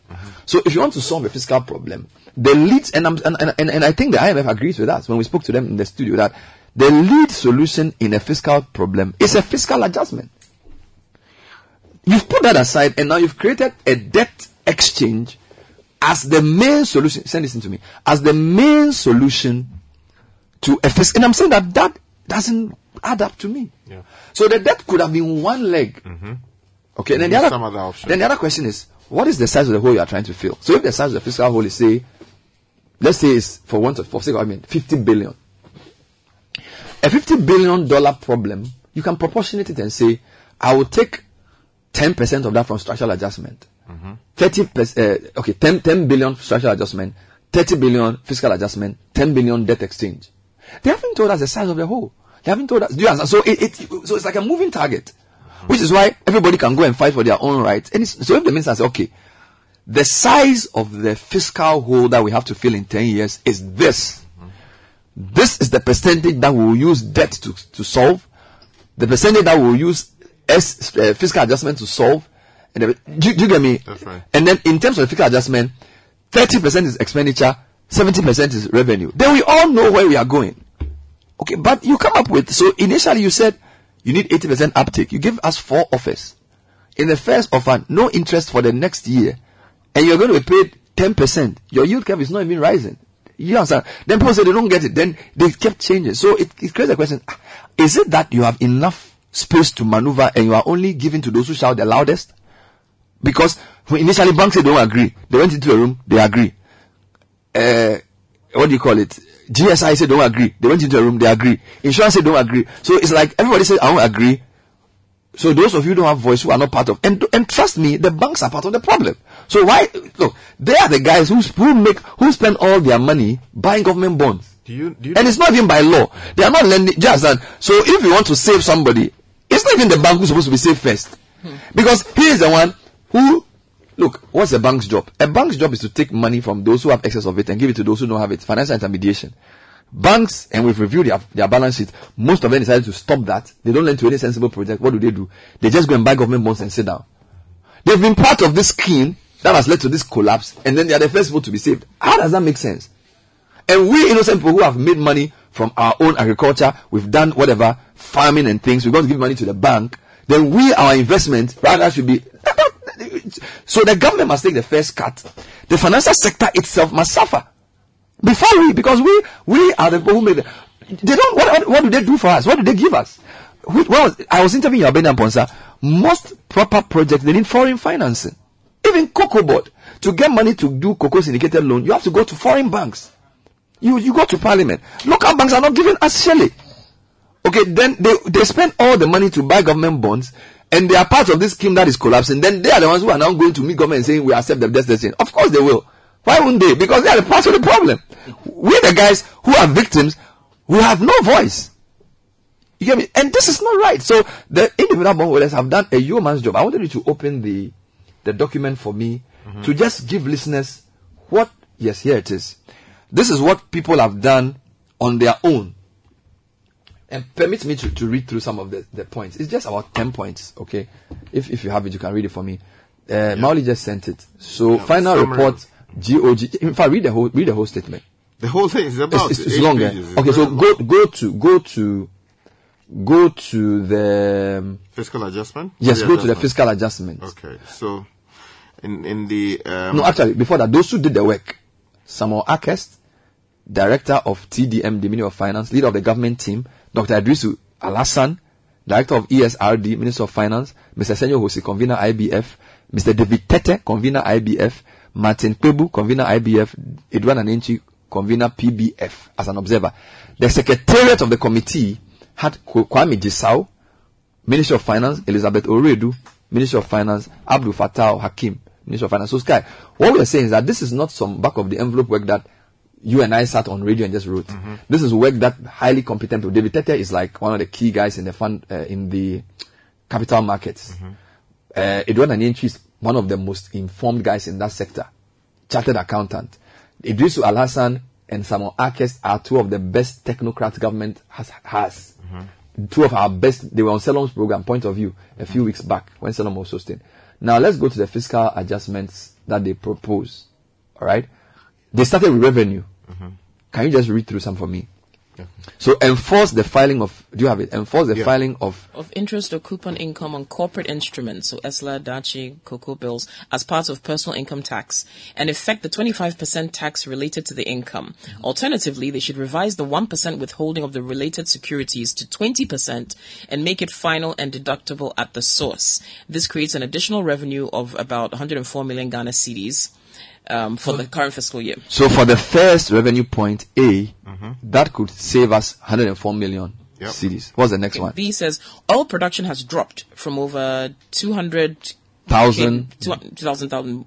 So if you want to solve a fiscal problem, the lead, and, and, and, and I think the IMF agrees with us when we spoke to them in the studio that the lead solution in a fiscal problem is a fiscal adjustment. You've put that aside and now you've created a debt exchange as the main solution. Send this to me. As the main solution to a fiscal. And I'm saying that that doesn't add up to me. Yeah. So the debt could have been one leg. Okay. And then the, other, some other option. then the other question is, what is the size of the hole you are trying to fill? So if the size of the fiscal hole is say, let's say it's for one, for sake of argument, 50 billion. A 50 billion dollar problem, you can proportionate it and say, I will take 10% of that from structural adjustment. 30 percent, uh, okay, 10, 10 billion structural adjustment, 30 billion fiscal adjustment, 10 billion debt exchange. They haven't told us the size of the hole. They haven't told us. Do you understand? So it, it so it's like a moving target, which is why everybody can go and fight for their own rights. And it's, so if the minister says, okay, the size of the fiscal hole that we have to fill in 10 years is this. This is the percentage that we will use debt to, to solve. The percentage that we will use S, uh, fiscal adjustment to solve. And the, do, do you get me? That's right. And then in terms of fiscal adjustment, 30% is expenditure, 70% is revenue. Then we all know where we are going. Okay, but you come up with, so initially you said you need 80% uptake. You give us four offers. In the first offer, no interest for the next year. And you're going to be paid 10%. Your yield curve is not even rising. You understand? Then people say they don't get it. Then they kept changing. So it, it creates a question. Is it that you have enough space to maneuver and you are only giving to those who shout the loudest? Because initially banks they don't agree. They went into a room, they agree. Uh, what do you call it? GSI said don't agree. They went into a room, they agree. Insurance said don't agree. So it's like everybody says I don't agree. So those of you who don't have voice who are not part of and and trust me, the banks are part of the problem. So why look, they are the guys who who make who spend all their money buying government bonds. Do you, do you And it's not even by law. They are not lending just that. So if you want to save somebody, it's not even the bank who's supposed to be saved first. Because he is the one who look, what's a bank's job? A bank's job is to take money from those who have excess of it and give it to those who don't have it. Financial intermediation. Banks, and we've reviewed their, their balance sheet, most of them decided to stop that. They don't lend to any sensible project. What do they do? They just go and buy government bonds and sit down. They've been part of this scheme that has led to this collapse, and then they are the first people to be saved. How does that make sense? And we innocent people who have made money from our own agriculture, we've done whatever, farming and things, we're going to give money to the bank, then we, our investment, rather should be. So the government must take the first cut. The financial sector itself must suffer. Before we, because we, we are the people who made the, they don't, what, what, what do they do for us? What do they give us? Who, well, I was interviewing Abena Ponsa. Most proper projects, they need foreign financing. Even Cocoa Board, to get money to do cocoa syndicated loan, you have to go to foreign banks. You, you go to parliament. Local banks are not giving us shelly. Okay, then they, they spend all the money to buy government bonds and they are part of this scheme that is collapsing. Then they are the ones who are now going to meet government and saying we accept the debt exchange. Of course they will. Why wouldn't they? Because they are the part of the problem. We are the guys who are victims, we have no voice. You get me? And this is not right. So the individual bond holders have done a yeoman's job. I wanted you to open the the document for me mm-hmm. to just give listeners what yes, here it is. This is what people have done on their own. And permit me to, to read through some of the, the points. It's just about 10 points, okay? If, if you have it, you can read it for me. Uh, Mauli just sent it. So, Yeah, final summary. report, GOG. In fact, read the whole, read the whole statement. The whole thing is about It's, it's, it's eight long, eh? pages. It's Okay, so go, go to, go to, go to the, um, Fiscal adjustment? yes, The go to the fiscal adjustment. Okay, so in in the um, No, actually, before that, those who did the work, Samuel Arkhurst, Director of TDM, the Ministry of Finance, leader of the government team, Dr. Adrisu Alassan, Director of ESRD, Minister of Finance, Mr. Senyo Hosi, Convener IBF, Mr. David Tete, Convener IBF, Martin Kpebu, Convener IBF, Edwan Anenchi, Convener PBF, as an observer. The Secretariat of the committee had Kw- Kwame Gisau, Minister of Finance, Elizabeth Oredu, Minister of Finance, Abdul Fattah Hakim, Minister of Finance. So Sky, what we are saying is that this is not some back of the envelope work that you and I sat on radio and just wrote. This is work that highly competent. people- David Tete is like one of the key guys in the fund uh, in the capital markets. Uh, Edward Anyenchi is one of the most informed guys in that sector, chartered accountant. Idrisu Al Hassan and Samuel Arkhurst are two of the best technocrats government has. has two of our best, they were on Salom's program, Point of View, a few weeks back when Salom was hosting. Now let's go to the fiscal adjustments that they propose. Alright? They started with revenue. Mm-hmm. Can you just read through some for me? So enforce the filing of, do you have it? Enforce the Yeah. filing of, of interest or coupon income on corporate instruments, so ESLA, Daakye, Cocoa bills, as part of personal income tax, and effect the 25% tax related to the income. Mm-hmm. Alternatively, they should revise the 1% withholding of the related securities to 20% and make it final and deductible at the source. This creates an additional revenue of about 104 million Ghana cedis um, for the current fiscal year. so for the first revenue point A, that could save us 104 million Yep. cedis. What's the next one? B says oil production has dropped from over 200 Thousand. K- 200,000 thousand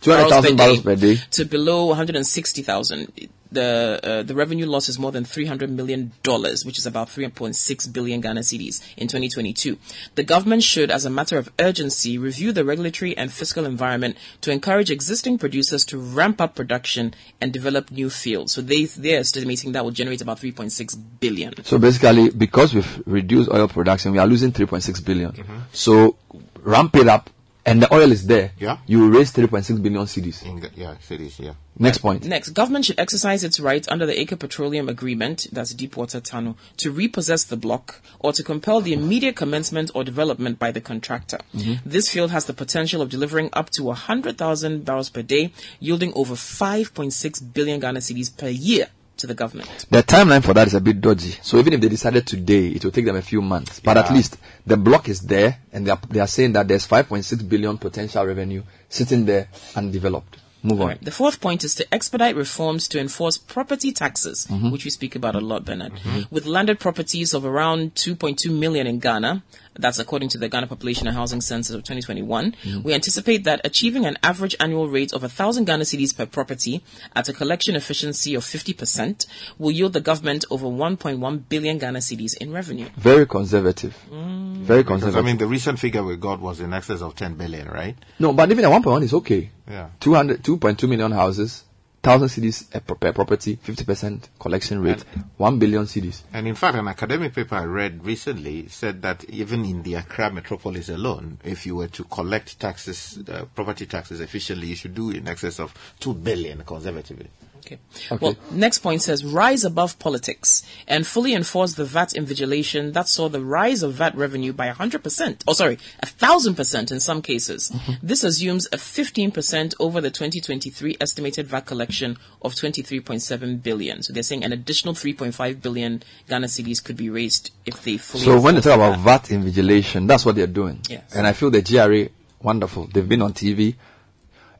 200,000 barrels per day. to below 160,000. The uh, the revenue loss is more than 300 million dollars, which is about 3.6 billion Ghana cedis in 2022. The government should, as a matter of urgency, review the regulatory and fiscal environment to encourage existing producers to ramp up production and develop new fields. So they they're estimating that will generate about 3.6 billion. So basically, because we've reduced oil production, we are losing 3.6 billion. So ramp it up, and the oil is there. Yeah. You will raise 3.6 billion cedis. In the- yeah, cedis, yeah. Next point. Next, government should exercise its right under the Aker Petroleum Agreement, that's Deepwater Tano, to repossess the block or to compel the immediate commencement or development by the contractor. Mhm. This field has the potential of delivering up to 100,000 barrels per day, yielding over 5.6 billion Ghana cedis per year to the government. The timeline for that is a bit dodgy. So even if they decided today, it will take them a few months. But at least the block is there, and they are, they are saying that there's 5.6 billion potential revenue sitting there undeveloped. Move on. The fourth point is to expedite reforms to enforce property taxes, Mhm. which we speak about a lot, Bernard. With landed properties of around 2.2 million in Ghana, that's according to the Ghana Population and Housing Census of 2021, Mhm. we anticipate that achieving an average annual rate of 1,000 Ghana cedis per property at a collection efficiency of 50% will yield the government over 1.1 billion Ghana cedis in revenue. Very conservative. Very Because, conservative. I mean, the recent figure we got was in excess of 10 billion, right? no, but even at 1.1 is okay. Yeah. 200, 2.2 million houses, 1,000 cedis per, per property, 50% collection rate, 1 billion cedis. And in fact, an academic paper I read recently said that even in the Accra metropolis alone, if you were to collect taxes, uh, property taxes efficiently, you should do in excess of 2 billion conservatively. Okay. Well, next point says rise above politics and fully enforce the VAT invigilation that saw the rise of VAT revenue by 100%, oh sorry, 1000% in some cases. Mm-hmm. This assumes a 15% over the 2023 estimated VAT collection of 23.7 billion. So they're saying an additional 3.5 billion Ghana cedis could be raised if they fully So when they talk about VAT invigilation, that's what they're doing. Yes. And I feel the GRA wonderful. They've been on TV.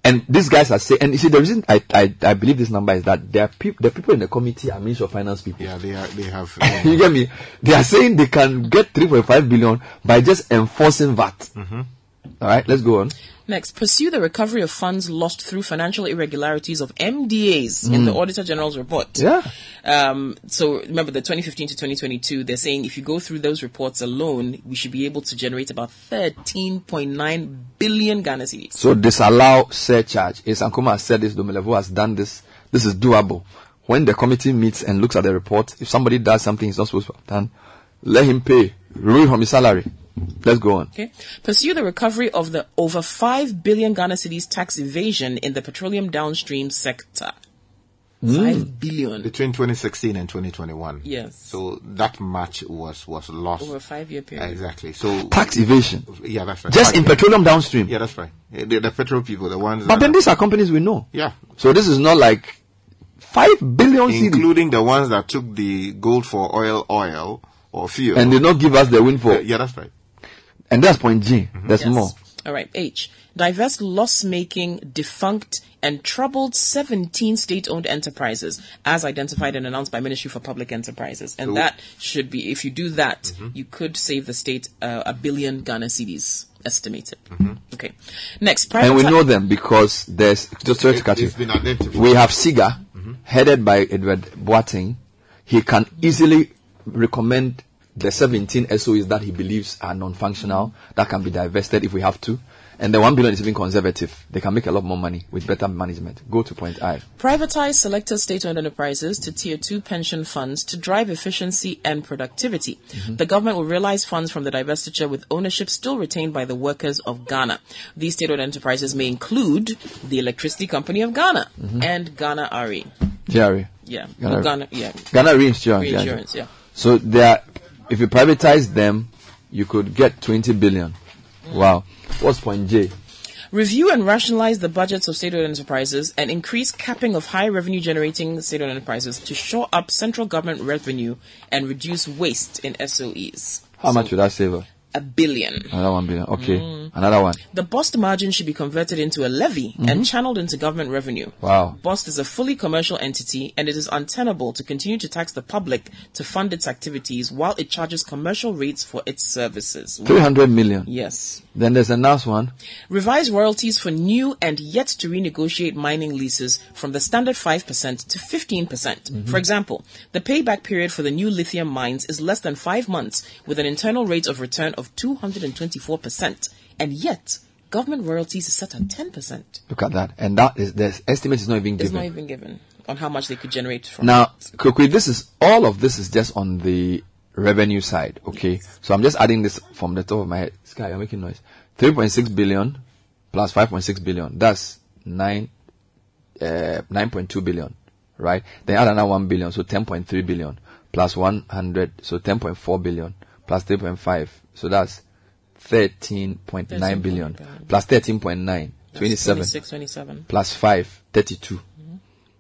And these guys are saying, and you see, the reason I, I, I believe this number is that there are peop- the people in the committee are Ministry of Finance people. Yeah, they are, they have. Um, you get me? They are saying they can get 3.5 billion by just enforcing VAT. Mm-hmm. All right, let's go on. Next, pursue the recovery of funds lost through financial irregularities of MDAs in Mm. the Auditor General's report. Yeah. Um, so remember the 2015 to 2022, they're saying if you go through those reports alone, we should be able to generate about 13.9 billion Ghana cedis. So disallow surcharge. As Ankoma has said this, Domelevo has done this. This is doable. When the committee meets and looks at the report, if somebody does something he's not supposed to have done, let him pay. Remove from his salary. Let's go on. Okay. Pursue the recovery of the over 5 billion Ghana cedis tax evasion in the petroleum downstream sector. Hmm. 5 billion. Between 2016 and 2021. Yes. So that much was, was lost. Over a five year period. Exactly. So Tax evasion. Yeah, that's right. Just in Five- petroleum downstream. Yeah, that's right. The, the petrol people, the ones. But that then these are companies we know. Yeah. So this is not like 5 billion cedis. including the ones that took the gold for oil, oil or fuel, And did not give us the windfall. Uh, yeah, that's right. And that's point G. Mm-hmm. There's Yes. more. All right. H. Divest loss-making, defunct, and troubled 17 state-owned enterprises, as identified and announced by Ministry for Public Enterprises. And So- that should be, if you do that, mm-hmm. you could save the state uh, a billion Ghana cedis estimated. Mm-hmm. Okay. Next, private. And we know them because there's, just sorry to cut you. it's been identified. We have SIGA, headed by Edward Boateng. He can easily recommend the 17 SOEs that he believes are non-functional that can be divested if we have to. And the 1 billion is even conservative. They can make a lot more money with better management. Go to point I. Privatize selected state-owned enterprises to tier two pension funds to drive efficiency and productivity. Mm-hmm. The government will realize funds from the divestiture with ownership still retained by the workers of Ghana. These state-owned enterprises may include the Electricity Company of Ghana mm-hmm. and Ghana RE. Jerry. Yeah, Ghana, Ghana, yeah. Ghana reinsurance. Reinsurance, yeah. So there, if you privatize them, you could get 20 billion. Wow. What's point J? Review and rationalize the budgets of state-owned enterprises and increase capping of high revenue-generating state-owned enterprises to shore up central government revenue and reduce waste in SOEs. How much would that save us? A billion. Another 1 billion. Okay. Mm. Another one. The BOST margin should be converted into a levy and channeled into government revenue. Wow. BOST is a fully commercial entity and it is untenable to continue to tax the public to fund its activities while it charges commercial rates for its services. 300 million. Yes. Then there's a last one. Revise royalties for new and yet to renegotiate mining leases from the standard 5% to 15%. percent For example, the payback period for the new lithium mines is less than five months with an internal rate of return of 224%. And yet, government royalties is set at 10%. Look at that. And that is, the estimate is not even given. It's not even given on how much they could generate from Now, quickly, this is all of this is just on the revenue side. Okay, so I'm just adding this from the top of my head. Sky, you're making noise. 3.6 billion plus 5.6 billion. That's nine, uh, 9.2 billion, right? Then add another 1 billion, so 10.3 billion plus 100, so 10.4 billion plus 3.5, so that's 13.9 billion plus 13.9, 27 26, 27. plus 5, 32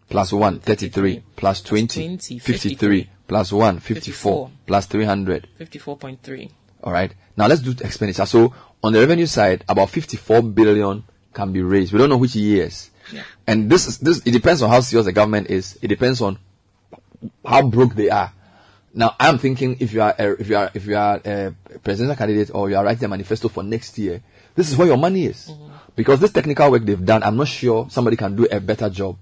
plus 1, 33 plus 20, 20, 53 plus 1, 54 plus 300. 54.3. All right. Now let's do the expenditure. So on the revenue side, about 54 billion can be raised. We don't know which years. Yeah. And this is this. It depends on how serious the government is. It depends on how broke they are. Now I'm thinking if you are a, if you are if you are a presidential candidate or you are writing a manifesto for next year, this is where your money is. Mm-hmm. Because this technical work they've done, I'm not sure somebody can do a better job.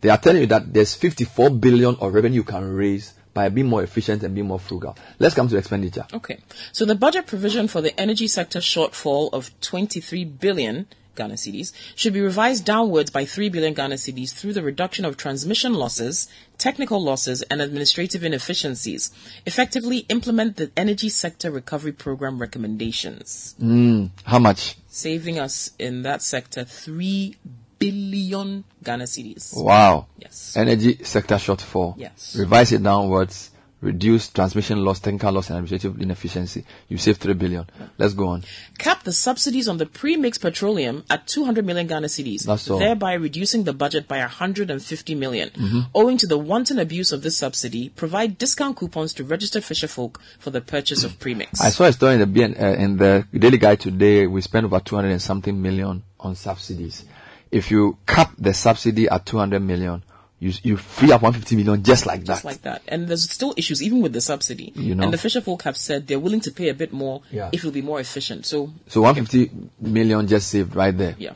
They are telling you that there's 54 billion of revenue you can raise by being more efficient and being more frugal. Let's come to expenditure. Okay. So the budget provision for the energy sector shortfall of 23 billion Ghana cedis should be revised downwards by 3 billion Ghana cedis through the reduction of transmission losses, technical losses, and administrative inefficiencies. Effectively implement the energy sector recovery program recommendations, Mm, how much? saving us in that sector 3 billion Ghana cedis. Wow. Yes. Energy sector shortfall. Yes. Revise it downwards. Reduce transmission loss, technical loss, and administrative inefficiency. You save three billion. Let's go on. cap the subsidies on the pre-mixed petroleum at 200 million Ghana cedis, That's all. thereby reducing the budget by 150 million. Mhm. Owing to the wanton abuse of this subsidy, provide discount coupons to registered fisherfolk for the purchase of premix. I saw a story in the BN, uh, in the Daily Guide today. We spent over 200 and something million on subsidies. If you cap the subsidy at 200 million, you you free up 150 million just like that. Just like that. And there's still issues even with the subsidy. You know. And the fisherfolk have said they're willing to pay a bit more Yeah. if it'll be more efficient. So So 150 million just saved right there. Yeah.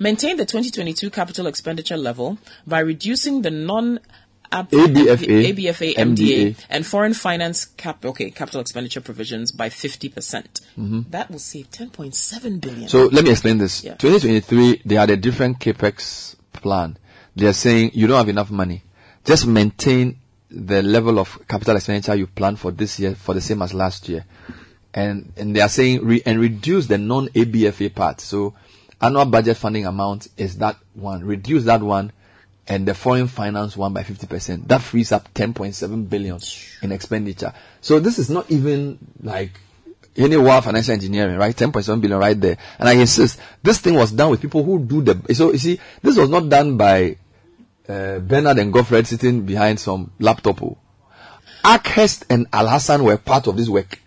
Maintain the 2022 capital expenditure level by reducing the non ABFA, ABFA, MDA. MDA, and foreign finance cap, okay, capital expenditure provisions by 50%. percent Mhm. That will save 10.7 billion. So let me explain this. Yeah. 2023, they had a different capex plan. They are saying you don't have enough money. Just maintain the level of capital expenditure you planned for this year for the same as last year. And, and they are saying re- and reduce the non-ABFA part. So annual budget funding amount is that one. Reduce that one and the foreign finance one by 50%. That frees up 10.7 billion in expenditure. So this is not even like any wow financial engineering, right? 10.7 billion right there. And I insist, this thing was done with people who do the, so you see, this was not done by, uh, Bernard and Godfred sitting behind some laptop. oh. Arkhurst and Al Hassan were part of this work.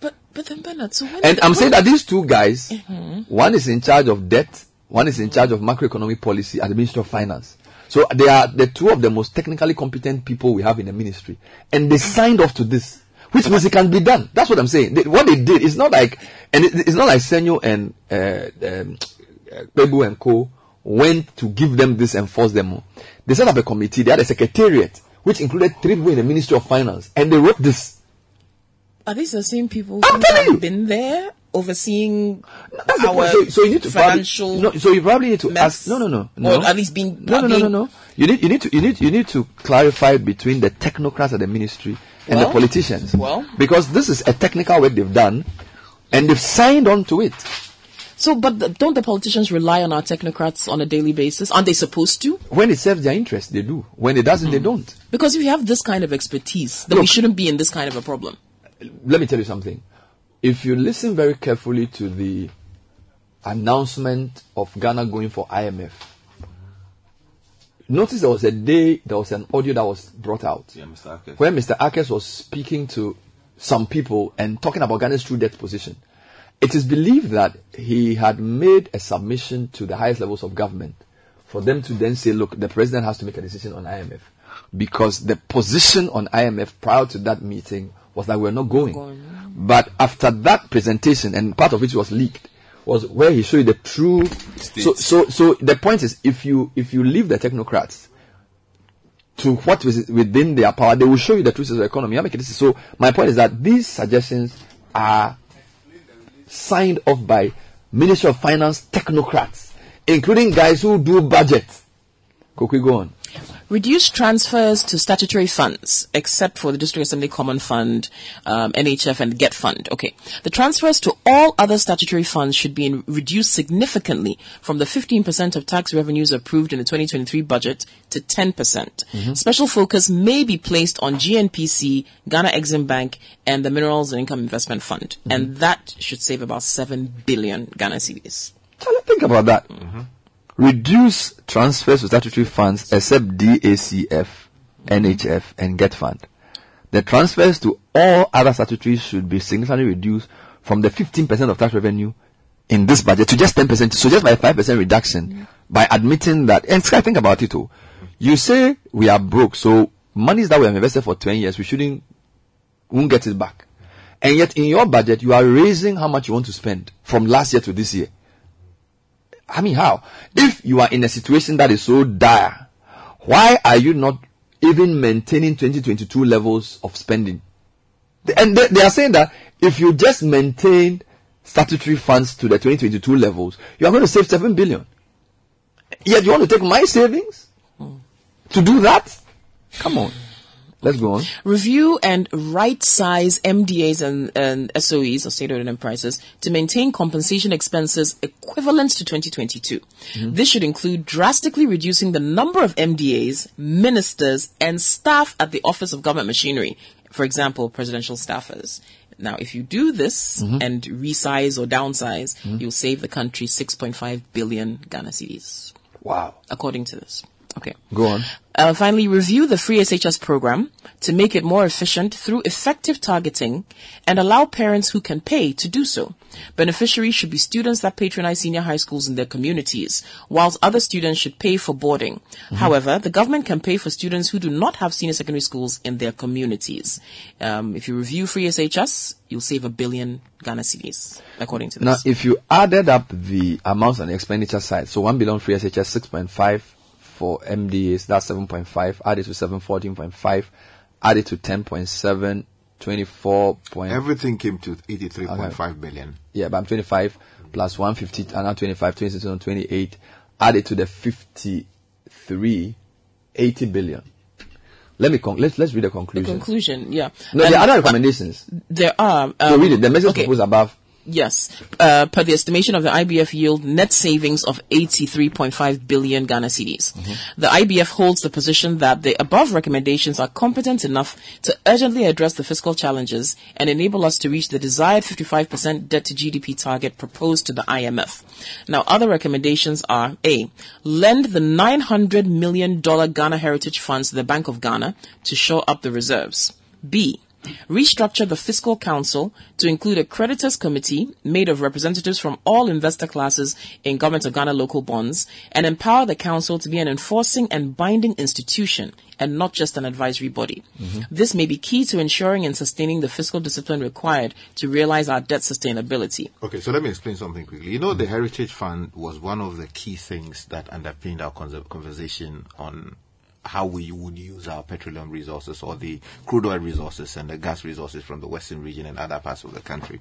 but, but then Bernard, so when And I'm saying that these two guys, Mhm. one is in charge of debt, one is in charge of macroeconomic policy at the Ministry of Finance. So they are the two of the most technically competent people we have in the ministry. And they signed off to this, which means it can be done. That's what I'm saying. They, what they did is not like, and it, it's not like Senyo and, uh, um, uh, Kpebu and Co went to give them this and force them. They set up a committee, they had a secretariat, which included three people in the Ministry of Finance, and they wrote this. Are these the same people who have been there overseeing That's our. So, so you need to financial probably, no, so you probably need to mess? ask. No, no, no, no. Or at least being no, no, no, no, no. You need, you need to, you need, you need to clarify between the technocrats at the ministry and the politicians. well. because this is a technical work they've done, and they've signed on to it. So, but the, don't the politicians rely on our technocrats on a daily basis? Aren't they supposed to? When it serves their interest, they do. When it doesn't, they hmm. don't. Because if you have this kind of expertise, then we shouldn't be in this kind of a problem. let me tell you something. If you listen very carefully to the announcement of Ghana going for IMF, notice there was a day, there was an audio that was brought out Yeah, Mr. Arkhurst. where Mr. Arkhurst was speaking to some people and talking about Ghana's true debt position. It is believed that he had made a submission to the highest levels of government for them to then say, look, the president has to make a decision on IMF. Because the position on IMF prior to that meeting was that we're not going. But after that presentation, and part of which was leaked, was where he showed you the true. So, so, so the point is, if you if you leave the technocrats to what was within their power, they will show you the truth of the economy. How make it- So my point is that these suggestions are signed off by Ministry of Finance technocrats, including guys who do budgets. Quickly go on. Reduce transfers to statutory funds, except for the District Assembly Common Fund, um, NHF, and Get Fund. Okay. The transfers to all other statutory funds should be in, reduced significantly from the 15% of tax revenues approved in the 2023 budget to 10%. percent mm-hmm. Special focus may be placed on GNPC, Ghana Exim Bank, and the Minerals and Income Investment Fund. Mm-hmm. And that should save about 7 billion Ghana cedis. Tell me, think about that. Mm-hmm. Reduce transfers to statutory funds except DACF, NHF, and Get Fund. The transfers to all other statutories should be significantly reduced from the 15% of tax revenue in this budget to just 10%. So just by 5% reduction by admitting that, and Sky, think about it too. You say we are broke, so monies that we have invested for 20 years, we shouldn't, won't get it back. And yet in your budget, you are raising how much you want to spend from last year to this year. I mean, how? If you are in a situation that is so dire, why are you not even maintaining 2022 levels of spending? And they, they are saying that if you just maintain statutory funds to the 2022 levels, you are going to save 7 billion. Yet you want to take my savings hmm. to do that? Come on. Let's go on. Review and right size MDAs and, and SOEs or state owned enterprises to maintain compensation expenses equivalent to 2022. This should include drastically reducing the number of MDAs, ministers, and staff at the Office of Government Machinery. For example, presidential staffers. Now, if you do this Mhm. and resize or downsize, Mhm. you'll save the country 6.5 billion Ghana cedis. Wow. According to this. Okay. Go on. Uh, finally, review the free SHS program to make it more efficient through effective targeting and allow parents who can pay to do so. Beneficiaries should be students that patronize senior high schools in their communities, whilst other students should pay for boarding. However, the government can pay for students who do not have senior secondary schools in their communities. Um, if you review free SHS, you'll save a billion Ghana cedis, according to this. Now, if you added up the amounts on the expenditure side, so 1 billion free SHS, 6.5 for MDAs, that's 7.5, add it to 7, 14.5, add it to 10.7, 24. Point, Everything came to 83.5 billion. Yeah, but I'm 25 plus 150, and now 25, 26, 28, add it to the 53, 80 billion. Let me, con- let's, let's read the the conclusion. conclusion, yeah. no, And there are other recommendations. There are. so um, read it. The measures okay. proposed above Yes. Uh, per the estimation of the IBF yield net savings of 83.5 billion Ghana cedis. The IBF holds the position that the above recommendations are competent enough to urgently address the fiscal challenges and enable us to reach the desired 55% debt to GDP target proposed to the IMF. Now, other recommendations are A. Lend the $900 million Ghana Heritage Funds to the Bank of Ghana to shore up the reserves. B. Restructure the Fiscal Council to include a creditors committee made of representatives from all investor classes in Government of Ghana local bonds and empower the council to be an enforcing and binding institution and not just an advisory body. Mm-hmm. This may be key to ensuring and sustaining the fiscal discipline required to realize our debt sustainability. Okay, so let me explain something quickly. You know, the Heritage Fund was one of the key things that underpinned our conversation on how we would use our petroleum resources or the crude oil resources and the gas resources from the western region and other parts of the country.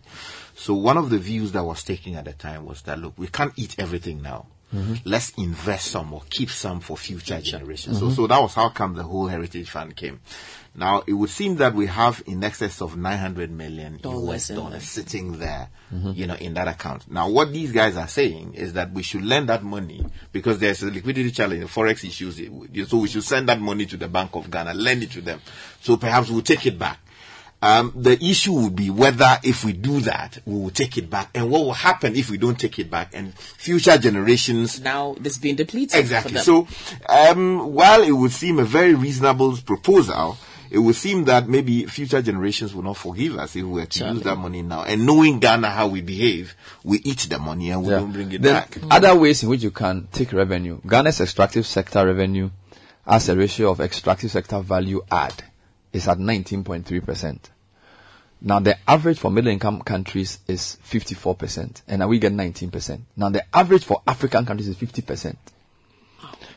So one of the views that was taken at the time was that, look, we can't eat everything now. Mhm. Let's invest some or keep some for future generations. So, Mhm. so that was how come the whole Heritage Fund came. Now, it would seem that we have in excess of 900 million US Dollars in dollars there. sitting there, Mhm. you know, in that account. Now, what these guys are saying is that we should lend that money because there's a liquidity challenge, the forex issues. So we should send that money to the Bank of Ghana, lend it to them. So perhaps we'll take it back. Um, the issue would be whether if we do that, we will take it back, and what will happen if we don't take it back, and future generations Now, this being depleted. Exactly. So, um, while it would seem a very reasonable proposal, it would seem that maybe future generations will not forgive us if we were to use that money now. And knowing Ghana how we behave, we eat the money and we Yeah. don't bring it Then back. Other ways in which you can take revenue. Ghana's extractive sector revenue as a ratio of extractive sector value add is at 19.3%. Now the average for middle income countries is 54% and now we get 19%. Now the average for African countries is 50%.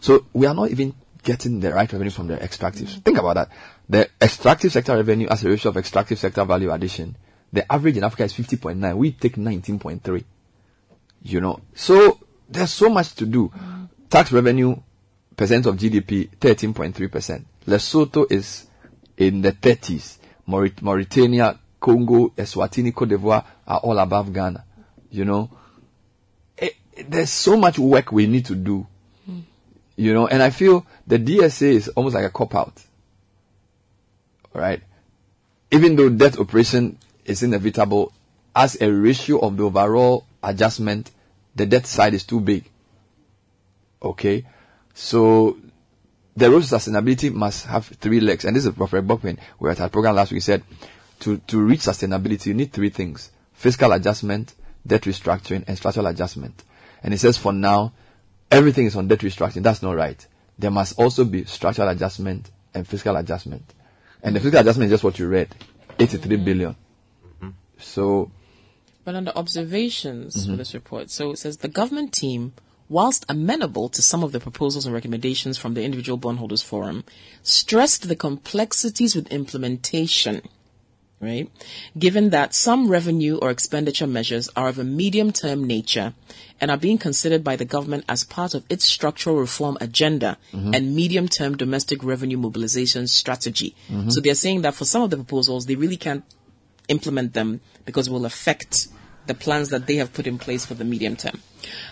So we are not even getting the right revenue from the extractives. Think about that. The extractive sector revenue as a ratio of extractive sector value addition, the average in Africa is 50.9. We take 19.3 you know? So there's so much to do. Tax revenue percent of gdp 13.3% lesotho is in the 30s Maurit- mauritania congo eswatini cote d'ivoire are all above ghana. You know? Eh, eh, there's so much work we need to do you know and i feel the dsa is almost like a cop out right even though debt operation is inevitable, as a ratio of the overall adjustment, the debt side is too big. Okay? So, the road to sustainability must have three legs. And this is Prophet Bokpin. We were at our program last week. Said, to, to reach sustainability, you need three things. Fiscal adjustment, debt restructuring, and structural adjustment. And he says for now, everything is on debt restructuring. That's not right. There must also be structural adjustment and fiscal adjustment. And the fiscal adjustment is just what you read. 83 billion. So, But under observations for Mhm. this report, so it says the government team, whilst amenable to some of the proposals and recommendations from the Individual Bondholders Forum, stressed the complexities with implementation. Right? Given that some revenue or expenditure measures are of a medium term nature and are being considered by the government as part of its structural reform agenda Mhm. and medium term domestic revenue mobilization strategy. Mhm. So they're saying that for some of the proposals, they really can't implement them because it will affect the plans that they have put in place for the medium term.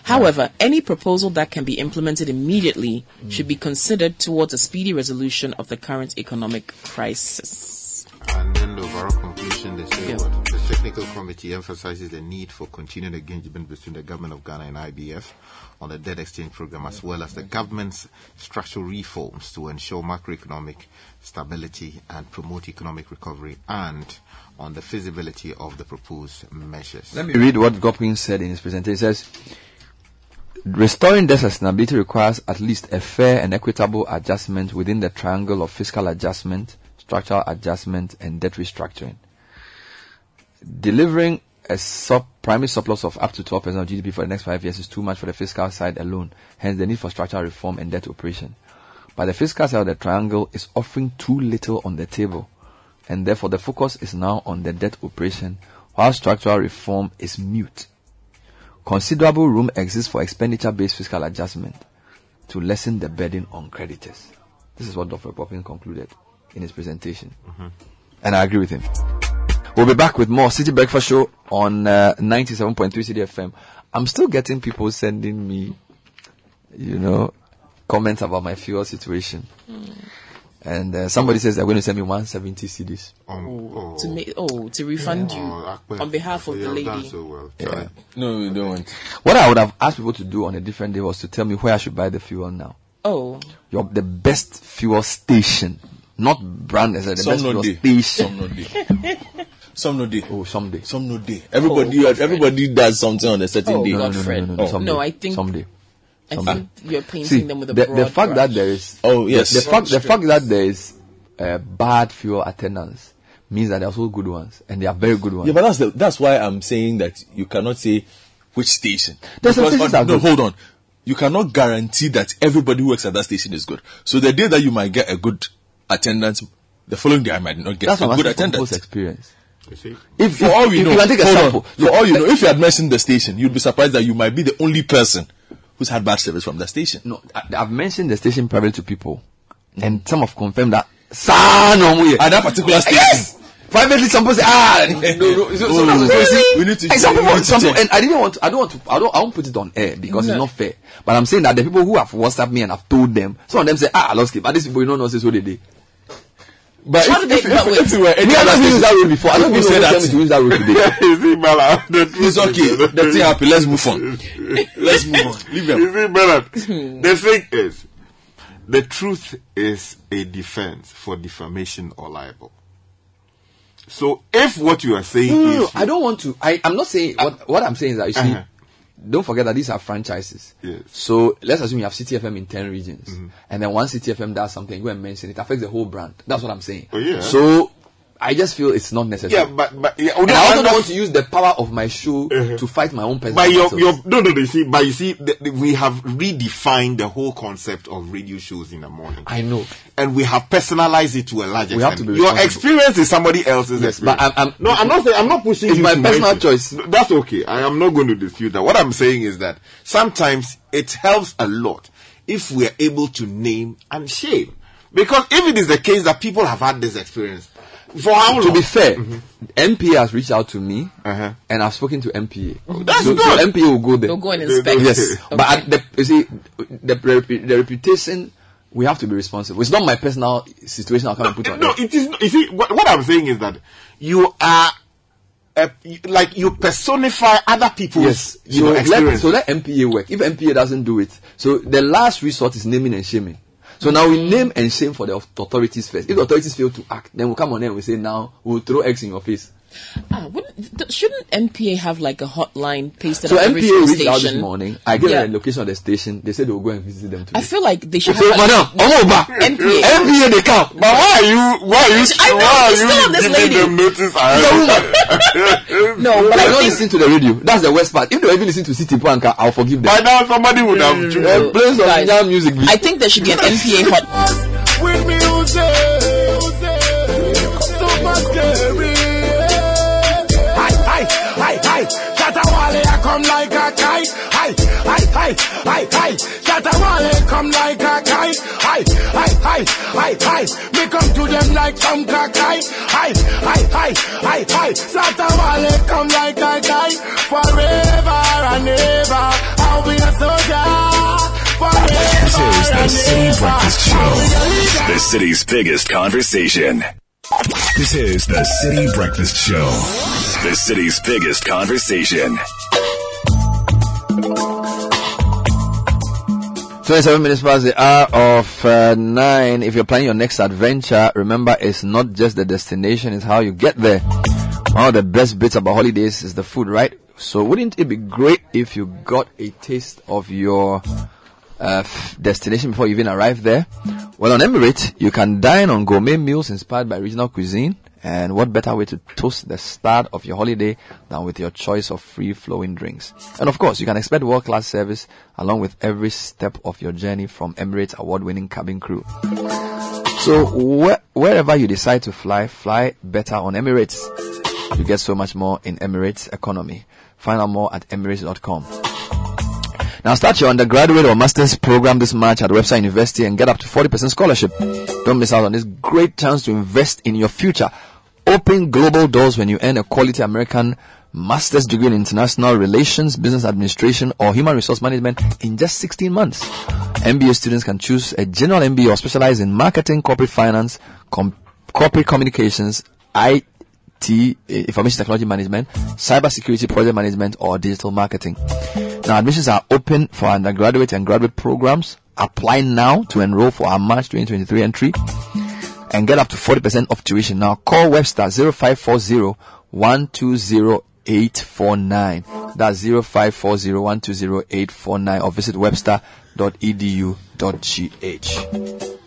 However, any proposal that can be implemented immediately should be considered towards a speedy resolution of the current economic crisis. And then the overall conclusion, they say what? The technical committee emphasizes the need for continued engagement between the government of Ghana and IBF on the debt exchange program, as well as the government's structural reforms to ensure macroeconomic stability and promote economic recovery, and on the feasibility of the proposed measures. Let me read what Bokpin said in his presentation. He says, Restoring debt sustainability requires at least a fair and equitable adjustment within the triangle of fiscal adjustment, structural adjustment, and debt restructuring. Delivering a sub primary surplus of up to 12% of GDP for the next five years is too much for the fiscal side alone, hence the need for structural reform and debt operation. But the fiscal side of the triangle is offering too little on the table, and therefore the focus is now on the debt operation, while structural reform is mute. Considerable room exists for expenditure-based fiscal adjustment to lessen the burden on creditors. This is what Dr. Bokpin concluded in his presentation. And I agree with him. We'll be back with more Citi Breakfast Show on uh, 97.3 Citi FM. I'm still getting people sending me, you know, comments about my fuel situation. And uh, somebody says they're going to send me 170 cedis. Oh, to make, oh, to refund you on behalf of the lady. Yeah. No, we don't. What I would have asked people to do on a different day was to tell me where I should buy the fuel now. Oh, Your the best fuel station, not brand as the Some best no fuel station. Some no dey. Some no day. Oh, someday. Some no day. Everybody, everybody does something on a certain Oh, day. Godfred. no, no, Oh. No, I think Someday. I Someday. think you're painting See, them with a the, broad the fact brush. that there is Oh, yes. the, fact the fact that there is uh, bad fuel attendance means that there are also good ones and they are very good ones. Yeah, but that's the, that's why I'm saying that you cannot say which station. There's some Because- stations that no, good. hold on. You cannot guarantee that everybody who works at that station is good. So the day that you might get a good attendance, the following day I might not get That's a what I'm good asking from attendance. people's experience. If for all we if know, you take a hold on. sample. for all you know, if you had mentioned the station, you'd be surprised that you might be the only person who's had bad service from the station. No, I, I've mentioned the station privately to people, and some have confirmed that. "Sir, no, we- At that particular station. Yes. Privately, some people say, ah, no, no. So, so Oh, that's- so you see, we need to and some check, people, we need to some people, and I didn't want, to, I don't want to, I don't, I won't put it on air because No. it's not fair. But I'm saying that the people who have WhatsApp me and have told them, some of them say, ah, I lost it, but these people, you don't know, say so they did. But How if, did if, they- if, but if, you were any I've other never used station, that road before. I don't people even say know that tell me to use that road today. Is it Bella? It's okay. The thing happened. Let's move on. Let's move on. Leave them. You see, Bernard, the thing is, the truth is a defense for defamation or libel. So if what you are saying No, no, no, is I don't want to. I, I'm not saying what, what I'm saying is that you see, Uh-huh. Don't forget that these are franchises. Yes. So let's assume you have Citi FM in 10 regions. Mm-hmm. And then one Citi FM does something, go and mention it, affects the whole brand. That's what I'm saying. Oh, yeah. So I just feel it's not necessary. Yeah, but but yeah, and I also don't want to use the power of my show uh-huh. to fight my own personal But your, your, no, no, no, you see, but you see, the, the- we have redefined the whole concept of radio shows in the morning. I know. And we have personalized it to a large We have extent. to be your experience is somebody else's Yes, experience. but I'm- I'm- no, I'm not saying, I'm not pushing It's my personal choice. No, That's okay. I am not going to dispute that. What I'm saying is that sometimes it helps a lot if we are able to name and shame. Because if it is the case that people have had this experience, for how long? to be fair, Mm-hmm. NPA has reached out to me, and I've spoken to NPA. Uh-huh. That's so, good. so NPA will go there. They'll go and inspect. Yes, Okay. but at the, you see, the, the reputation, we have to be responsible. It's not my personal situation. I'll come and put on. No, it is. You see, what, what I'm saying is that you are. Uh, like you personify other people's Yes. you So know, let, so let NPA work. If NPA doesn't do it, so the last resort is naming and shaming. So now we name and shame for the authorities first. If the authorities fail to act, then we'll come on there and we say now we'll throw eggs in your face. Ah, wouldn't, shouldn't NPA have like a hotline pasted So on every NPA reached station? out this morning. I get Yeah. them the location of the station. They said they will go and visit them today. I feel like they should So, have. like, madam, oh, ba, NPA. NPA they come. But why are you? Why are you? I know, why are it's you still on this giving lady. them notice? No, But but I I don't think listen to the radio. That's the worst part. If they even listen to City Panka, I'll forgive them. By now, somebody would have Uh, chosen. play some Guys, Nigerian music. I think there should be an NPA hot. Come like a kite. Hi, hi, hi, hi, hi. Come like a kite. Hi, hi, hi, hi, hi. Me come to them like some. Hi, hi, hi, hi, hi. Come like a kite. Forever and ever, I'll be a soldier. This is the Citi Breakfast and ever, I'll be a Show, the city's biggest conversation. This is the Citi Breakfast Show, the city's biggest conversation. 27 minutes past the hour of uh, 9. If you're planning your next adventure, remember it's not just the destination, it's how you get there. One of the best bits about holidays is the food, right? So wouldn't it be great if you got a taste of your uh, f- destination before you even arrive there? Well, on Emirates, you can dine on gourmet meals inspired by regional cuisine. And what better way to toast the start of your holiday than with your choice of free flowing drinks? And of course, you can expect world class service along with every step of your journey from Emirates award winning cabin crew. So wh- wherever you decide to fly, fly better on Emirates. You get so much more in Emirates economy. Find out more at emirates.com. Now start your undergraduate or master's program this March at Webster University and get up to 40% scholarship. Don't miss out on this great chance to invest in your future. Open global doors when you earn a quality American master's degree in international relations, business administration, or human resource management in just 16 months. MBA students can choose a general MBA or specialize in marketing, corporate finance, com- corporate communications, IT, eh, information technology management, cybersecurity project management, or digital marketing. Now admissions are open for undergraduate and graduate programs. Apply now to enroll for our March 2023 entry and get up to 40% off tuition. Now call Webster 0540 120 849. That's 0540 120 849 or visit webster.edu.gh.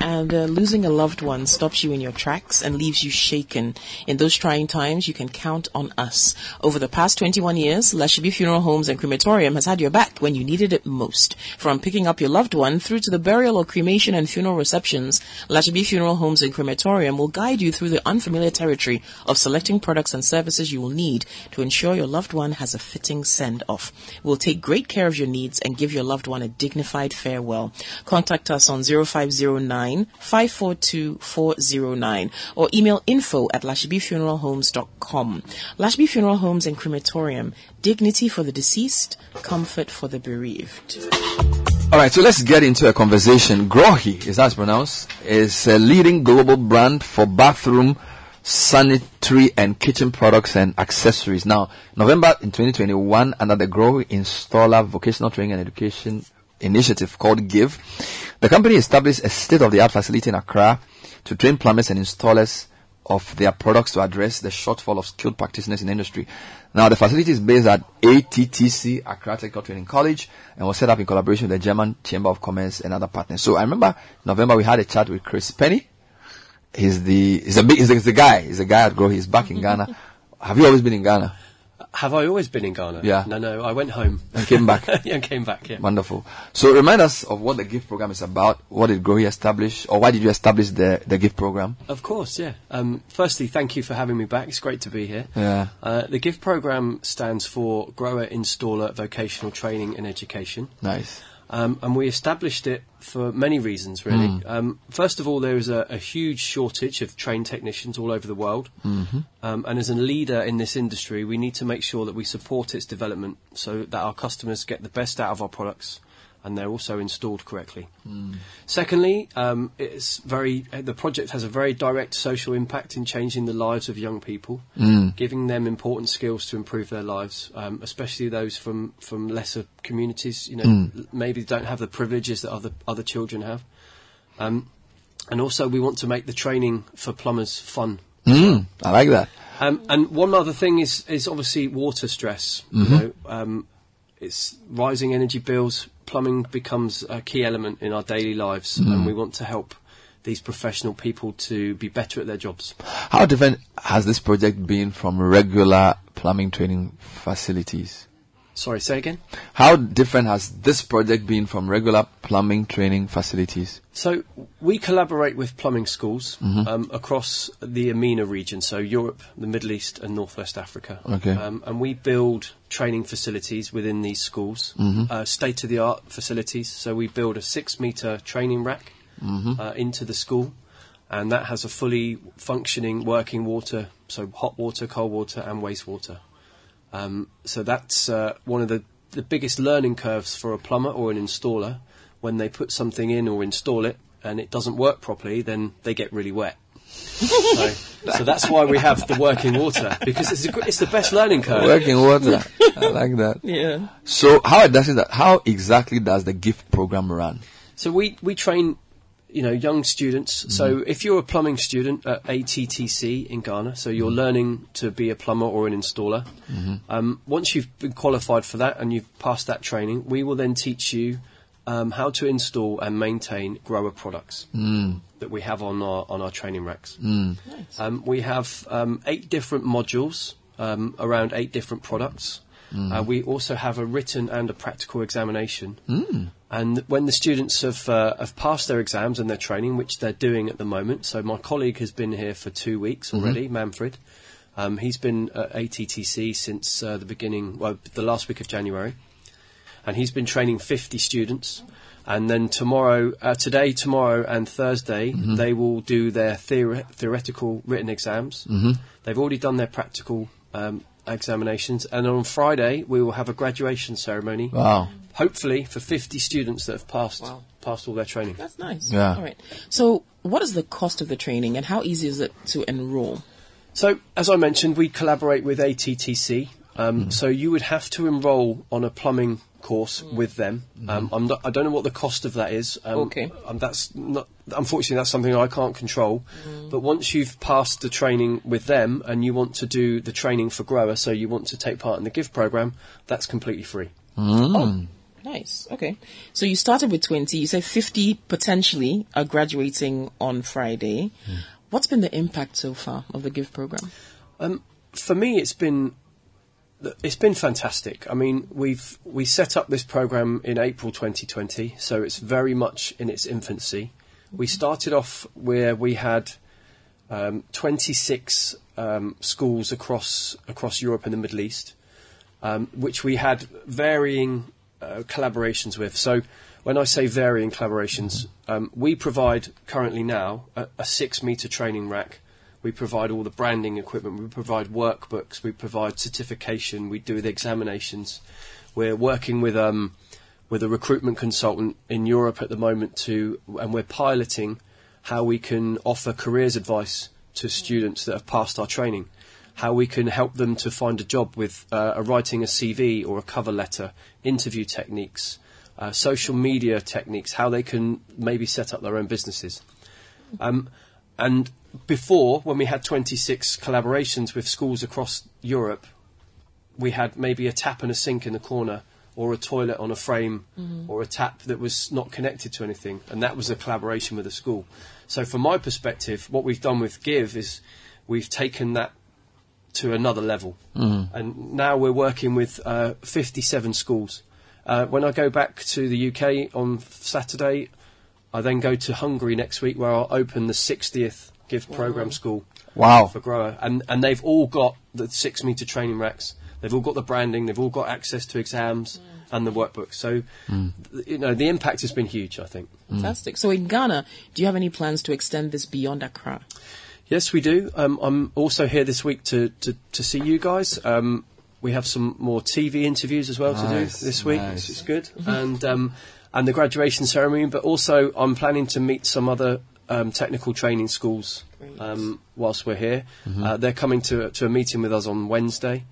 And uh, losing a loved one stops you in your tracks and leaves you shaken. In those trying times, you can count on us. Over the past 21 years, Lashibi Funeral Homes and Crematorium has had your back when you needed it most. From picking up your loved one through to the burial or cremation and funeral receptions, Lashibi Funeral Homes and Crematorium will guide you through the unfamiliar territory of selecting products and services you will need to ensure your loved one has a fitting send-off. We'll take great care of your needs and give your loved one a dignified farewell. Contact us on 0509 542 409 or email info at lashibifuneralhomes.com. Lashibi Funeral Homes and Crematorium. Dignity for the deceased, comfort for the bereaved. All right, so let's get into a conversation. GROHE, is that pronounced, is a leading global brand for bathroom, sanitary, and kitchen products and accessories. Now, November in 2021, under the GROHE Installer Vocational Training and Education initiative called GIVE. The company established a state-of-the-art facility in Accra to train plumbers and installers of their products to address the shortfall of skilled practitioners in the industry. Now, the facility is based at ATTC, Accra Technical Training College, and was set up in collaboration with the German Chamber of Commerce and other partners. So I remember November we had a chat with Chris Penny. He's the he's a big he's the, he's the guy. He's the guy at GROHE. He's back in Ghana. Have you always been in Ghana? Have I always been in Ghana? Yeah. No, no. I went home And came back. yeah, and came back. Yeah. Wonderful. So remind us of what the GIVE program is about. What did GROHE establish, or why did you establish the the GIVE program? Of course, yeah. Um, firstly, thank you for having me back. It's great to be here. Yeah. Uh, the GIVE program stands for GROHE Installer Vocational Training and Education. Nice. Um, and we established it for many reasons, really. Mm. Um, first of all, there is a, a huge shortage of trained technicians all over the world. Mhm. Um, and as a leader in this industry, we need to make sure that we support its development so that our customers get the best out of our products and they're also installed correctly. Mm. Secondly, um, it's very uh, the project has a very direct social impact in changing the lives of young people, Mm. giving them important skills to improve their lives, um, especially those from, from lesser communities. You know, Mm. maybe don't have the privileges that other other children have. Um, and also, we want to make the training for plumbers fun. Mm. I like that. Um, and one other thing is is obviously water stress. Mhm. You know, um, it's rising energy bills. Plumbing becomes a key element in our daily lives, Mm. and we want to help these professional people to be better at their jobs. How different has this project been from regular plumbing training facilities? Sorry, say again. How different has this project been from regular plumbing training facilities? So we collaborate with plumbing schools Mhm. um, across the EMENA region, so Europe, the Middle East, and Northwest Africa. Okay. Um, and we build training facilities within these schools, Mhm. uh, state-of-the-art facilities. So we build a six-meter training rack Mhm. uh, into the school, and that has a fully functioning working water, so hot water, cold water, and wastewater. Um, so that's uh, one of the, the biggest learning curves for a plumber or an installer. When they put something in or install it and it doesn't work properly, then they get really wet. so, so that's why we have the working water because it's, a, it's the best learning curve. Working water. I like that. Yeah. So how does it, how exactly does the GIVE program run? So we, we train, you know, young students. So if you're a plumbing student at ATTC in Ghana, so you're learning to be a plumber or an installer. Mhm. Um, once you've been qualified for that and you've passed that training, we will then teach you um, how to install and maintain GROHE products Mm. that we have on our on our training racks. Mm. Um, we have um, eight different modules um, around eight different products. Mm. Uh, we also have a written and a practical examination. Mm. And when the students have, uh, have passed their exams and their training, which they're doing at the moment, so my colleague has been here for two weeks already, Manfred. Um, he's been at ATTC since uh, the beginning, well, the last week of January. And he's been training 50 students. And then tomorrow, uh, today, tomorrow, and Thursday, Mhm. they will do their theore- theoretical written exams. Mhm. They've already done their practical um, examinations, and on Friday we will have a graduation ceremony. Wow. Hopefully for 50 students that have passed passed all their training. That's nice. Yeah. All right. So, what is the cost of the training, and how easy is it to enroll? So, as I mentioned, we collaborate with ATTC. Um, So you would have to enrol on a plumbing course with them. Um, I'm not, I don't know what the cost of that is. Um, Okay. Um, that's not, unfortunately, that's something I can't control. But once you've passed the training with them and you want to do the training for GROHE, so you want to take part in the GIVE program, that's completely free. Mm. Nice. Okay. So you started with 20. You said 50 potentially are graduating on Friday. What's been the impact so far of the GIVE program? Um, for me, it's been it's been fantastic. I mean, we've we set up this program in April 2020, so it's very much in its infancy. We started off where we had um, 26 um, schools across across Europe and the Middle East, um, which we had varying uh, collaborations with. So, when I say varying collaborations, um, we provide currently now a, a six meter training rack. We provide all the branding equipment. We provide workbooks. We provide certification. We do the examinations. We're working with um, with a recruitment consultant in Europe at the moment to, and we're piloting how we can offer careers advice to students that have passed our training. How we can help them to find a job with uh, a writing a CV or a cover letter, interview techniques, uh, social media techniques, how they can maybe set up their own businesses. Um, and before, when we had 26 collaborations with schools across Europe, we had maybe a tap and a sink in the corner, or a toilet on a frame, Mhm. or a tap that was not connected to anything, and that was a collaboration with a school. So, from my perspective, what we've done with Give is we've taken that to another level, Mhm. and now we're working with uh, 57 schools. Uh, when I go back to the UK on Saturday, I then go to Hungary next week, where I'll open the 60th Give program school. Wow. For GROHE, and and they've all got the six meter training racks. They've all got the branding. They've all got access to exams and the workbooks. So, Mm. th- you know, the impact has been huge. I think. Fantastic. So in Ghana, do you have any plans to extend this beyond Accra? Yes, we do. Um, I'm also here this week to, to, to see you guys. Um, we have some more TV interviews as well to do this week, nice. which is good. and um, and the graduation ceremony, but also I'm planning to meet some other um, technical training schools um, whilst we're here. Mhm. Uh, they're coming to to a meeting with us on Wednesday.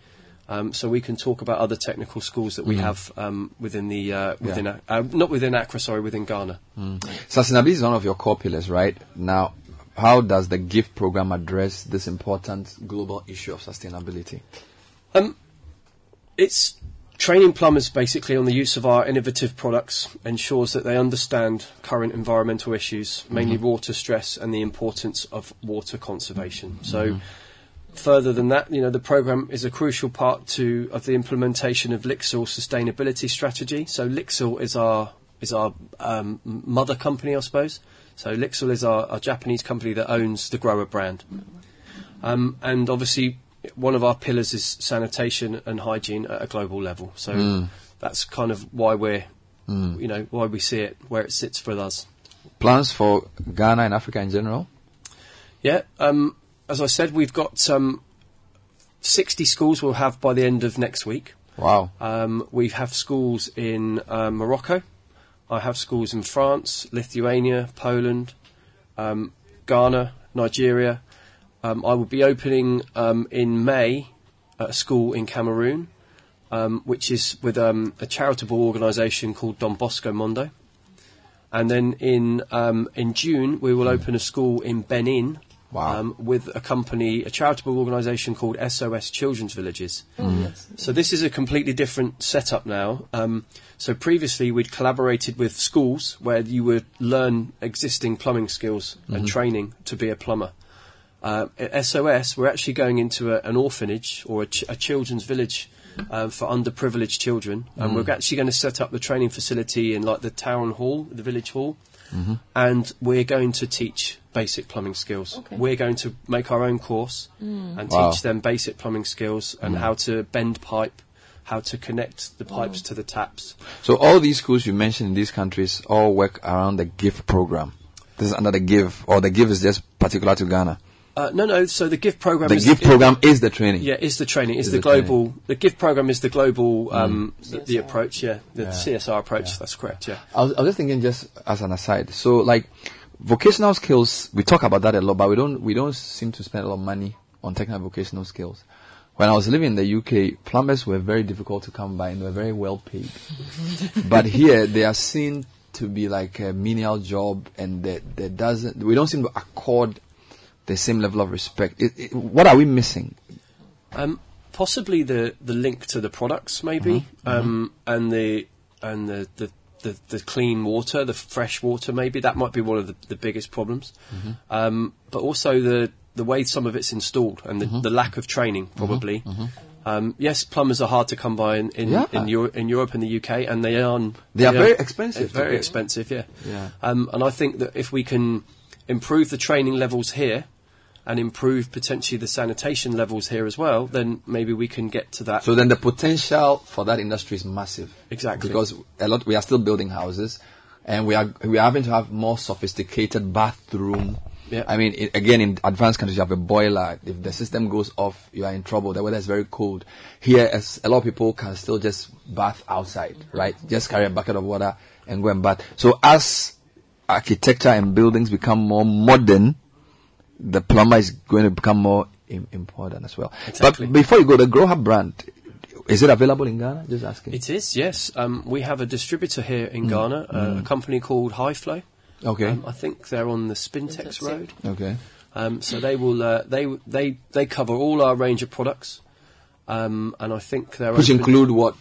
Um, so we can talk about other technical schools that we Mhm. have um, within the uh, within Yeah. uh, not within Accra, sorry, within Ghana. Mm. Sustainability is one of your core pillars, right? Now, how does the GIFT program address this important global issue of sustainability? Um, it's training plumbers basically on the use of our innovative products ensures that they understand current environmental issues, mainly Mhm. water stress and the importance of water conservation. So, Mhm. further than that, you know, the program is a crucial part to of the implementation of Lixil sustainability strategy. So, Lixil is our is our um, mother company, I suppose. So, Lixil is our, our Japanese company that owns the GROHE brand. Um, and obviously, one of our pillars is sanitation and hygiene at a global level. So Mm. that's kind of why we're, Mm. you know, why we see it where it sits for us. Plans for Ghana and Africa in general? Yeah. Um, as I said, we've got um, 60 schools we'll have by the end of next week. Wow. Um, we have schools in uh, Morocco. I have schools in France, Lithuania, Poland, um, Ghana, Nigeria. Um, I will be opening um, in May at a school in Cameroon, um, which is with um, a charitable organisation called Don Bosco Mondo. And then in um, in June we will open a school in Benin um, with a company, a charitable organisation called SOS Children's Villages. Mm. yes. So this is a completely different setup now. Um, so previously we'd collaborated with schools where you would learn existing plumbing skills and Mhm. training to be a plumber. Uh, at SOS, we're actually going into a, an orphanage or a, ch- a children's village um, for underprivileged children, and Mm. we're actually going to set up the training facility in like the town hall, the village hall, Mhm. and we're going to teach basic plumbing skills. Okay. We're going to make our own course Mm. and Wow. teach them basic plumbing skills and Mm. how to bend pipe, how to connect the pipes to the taps. So all these schools you mentioned in these countries all work around the GIFT program. This is under the GIVE, or the GIVE is just particular to Ghana. Uh, no, no. So the GIFT program. The is GIFT program is the training. Yeah, is the training. Is Is the, the training. global. The GIFT program is the global. Um, Mm. the, the approach. Yeah, the Yeah. CSR approach. That's correct. Yeah. I was, I was just thinking, just as an aside. So, like, vocational skills, we talk about that a lot, but we don't we don't seem to spend a lot of money on technical vocational skills. When I was living in the UK, plumbers were very difficult to come by and they were very well paid. but here, they are seen to be like a menial job, and that there doesn't we don't seem to accord the same level of respect. It, it, what are we missing? Um, possibly the the link to the products, maybe, Mhm, um, and the and the, the the the clean water, the fresh water. Maybe that might be one of the, the biggest problems. Mhm. Um, but also the the way some of it's installed and the, Mhm. the lack of training, probably. mhm. Um, yes, plumbers are hard to come by in in, Yeah. in, Euro- in Europe and the UK, and they are They are very expensive Very expensive, yeah. Yeah. Um, and I think that if we can improve the training levels here and improve potentially the sanitation levels here as well, then maybe we can get to that. So then the potential for that industry is massive. Exactly. Because a lot we are still building houses and we are we are having to have more sophisticated bathroom. Yeah. I mean, i again, in advanced countries, you have a boiler. If the system goes off, you are in trouble. The weather is very cold. Here, as a lot of people can still just bath outside, right? Just carry a bucket of water and go and bath. So as architecture and buildings become more modern, the plumber is going to become more important as well. Exactly. But before you go, the GROHE brand, Is it available in Ghana? Just asking. It is, yes. Um, we have a distributor here in Mm. Ghana, uh, Mm. a company called Highflow. Okay. Um, I think they're on the Spintex Road. Okay. Um, so they will uh, they they they cover all our range of products, um, and I think they're Which open- include what?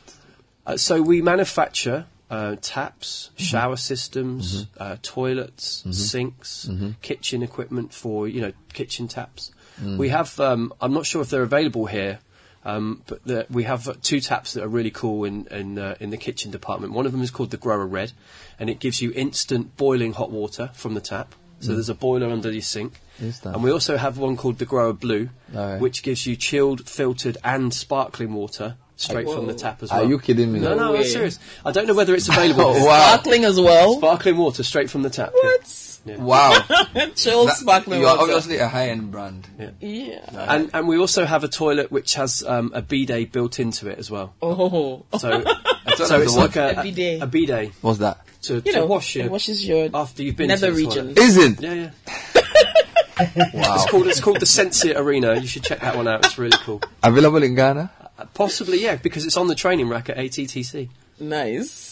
Uh, so we manufacture uh, taps, Mm-hmm. shower systems, uh, toilets, sinks, Mhm. kitchen equipment for you know kitchen taps. Mm. We have um, I'm not sure if they're available here. Um, but the, we have two taps that are really cool in in, uh, in the kitchen department. One of them is called the GROHE Red, and it gives you instant boiling hot water from the tap. So Mm. there's a boiler under your sink. And we also have one called the GROHE Blue, which gives you chilled, filtered, and sparkling water straight from the tap as well. Are you kidding me? No, No no. I'm serious. I don't know whether it's available. Oh, wow. Sparkling as well. Sparkling water straight from the tap. What? Wow. Chill That- sparkling You are water. obviously a high-end brand. Yeah. Yeah. And and we also have a toilet which has um, a bidet built into it as well. Oh. So, so it's like a, A bidet. A, bidet What's that? to, You to know, wash your it washes your after you've been nether to the toilet. regions. Is it? Yeah, yeah. Wow. It's called it's called the Sensia Arena. You should check that one out. It's really cool. Available in Ghana? Possibly, yeah, because it's on the training rack at ATTC. Nice.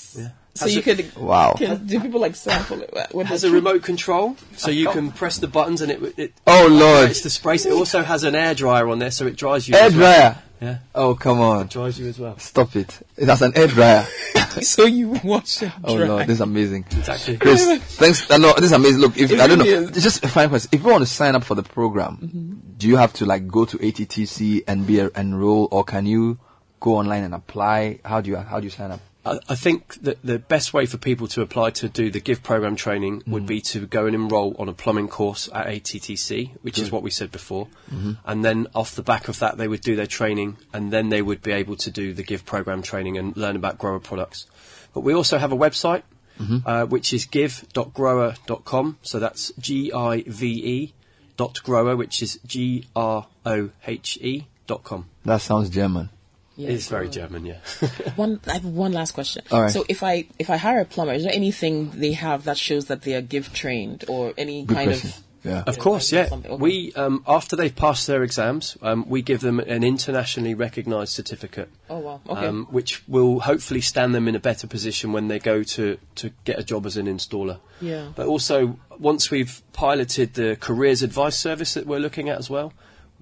Yeah. So you a- could. Wow. Can, do people like sample it? What It has a remote control, so you can press the buttons and it it Oh, Lord. It's the sprays. It also has an air dryer on there, so it dries you. Air as well. dryer? Yeah, Oh, come on. it dries you as well. Stop it. It has an air dryer. so you wash it Oh, dry. Lord. This is amazing. Exactly. Chris, thanks. Uh, no, this is amazing. Look, if It I don't know, is. it's just a final question. If you want to sign up for the program, Mm-hmm. do you have to like go to ATTC and be a, enroll, or can you go online and apply? How do you how do you sign up? I, I think that the best way for people to apply to do the Give program training would Mm. be to go and enrol on a plumbing course at ATTC, which is what we said before. Mhm. And then off the back of that, they would do their training, and then they would be able to do the Give program training and learn about GROHE products. But we also have a website, Mhm. uh, which is give.grohe.com. So that's G I V E dot GROHE, which is G R O H E dot com. That sounds German. Yeah, it's very German, yeah. One, I have one last question. All right. So if I if I hire a plumber, is there anything they have that shows that they are give trained or any Good kind question. of? Yeah. Of course, yeah. okay. We um, after they've passed their exams, um, we give them an internationally recognised certificate, Oh wow. Okay. um, which will hopefully stand them in a better position when they go to to get a job as an installer. yeah. But also, once we've piloted the careers advice service that we're looking at as well,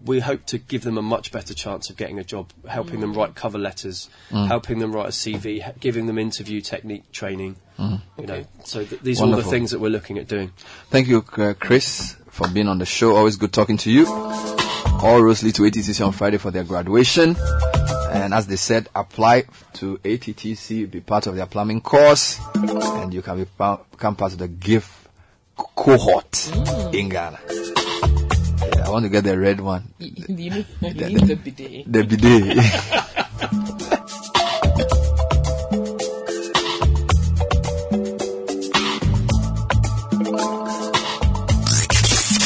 we hope to give them a much better chance of getting a job, helping them write cover letters, Mm. helping them write a CV, h- giving them interview technique training. Mhm. You know, so th- these are all the things that we're looking at doing. Thank you, uh, Chris, for being on the show. Always good talking to you. All roads lead to ATTC on Friday for their graduation. And as they said, apply to ATTC, be part of their plumbing course, and you can be pa- become part of the GIF cohort in Ghana. Yeah, I want to get the red one, Y- y- you need, you The- the bidet. the bidet.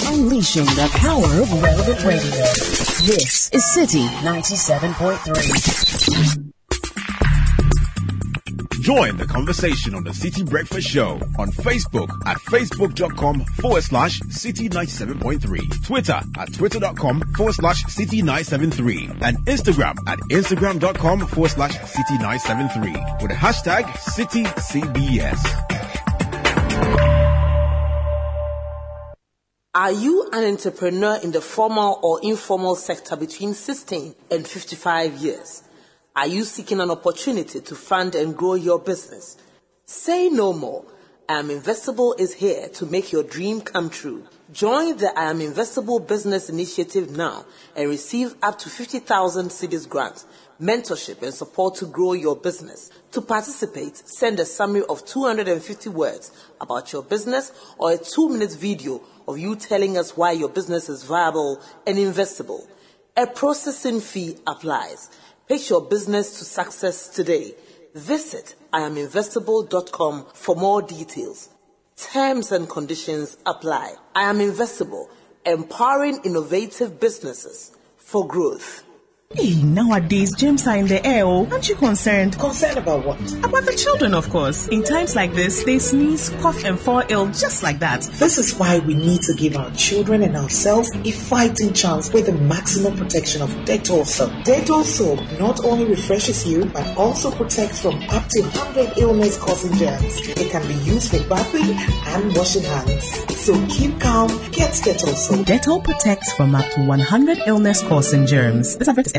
Unleashing the power of relevant radio. This is Citi 97.3. Join the conversation on the Citi Breakfast Show on Facebook at facebook.com forward slash citi 97.3, Twitter at twitter.com forward slash citi 973, and Instagram at instagram.com forward slash citi 973 with the hashtag citicbs. Are you an entrepreneur in the formal or informal sector between 16 and 55 years? Are you seeking an opportunity to fund and grow your business? Say no more. I Am Investable is here to make your dream come true. Join the I Am Investable Business Initiative now and receive up to 50,000 cedis grant, mentorship and support to grow your business. To participate, send a summary of 250 words about your business or a two minute video of you telling us why your business is viable and investable. A processing fee applies. Pitch your business to success today. Visit iaminvestable.com for more details. Terms and conditions apply. I am Investable, empowering innovative businesses for growth. Hey, nowadays germs are in the air. Oh, aren't you concerned? Concerned about what? About the children, of course. In times like this, they sneeze, cough, and fall ill just like that. This is why we need to give our children and ourselves a fighting chance with the maximum protection of Dettol soap. Dettol soap not only refreshes you, but also protects from up to 100 illness-causing germs. It can be used for bathing and washing hands. So keep calm, get Dettol soap. Dettol protects from up to 100 illness-causing germs. This advert is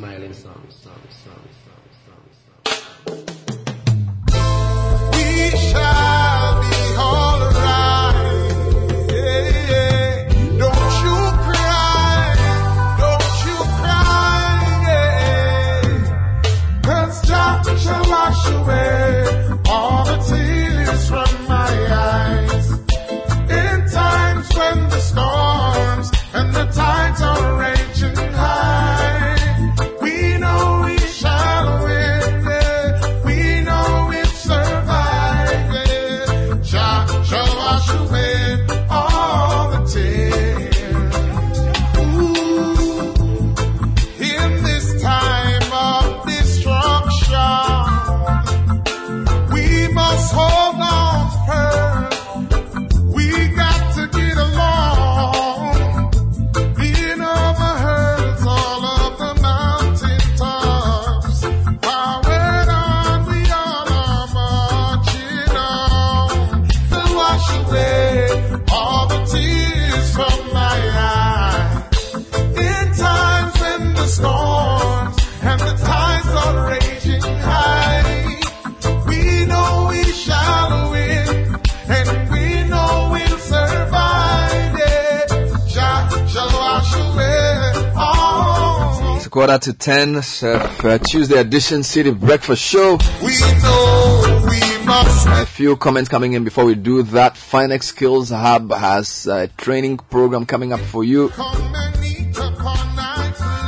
Smiling songs, songs, songs, songs, songs, songs. We shall quarter to ten, uh, Tuesday edition Citi Breakfast Show. We know we must. A few comments coming in before we do that. Finex Skills Hub has a training program coming up for you.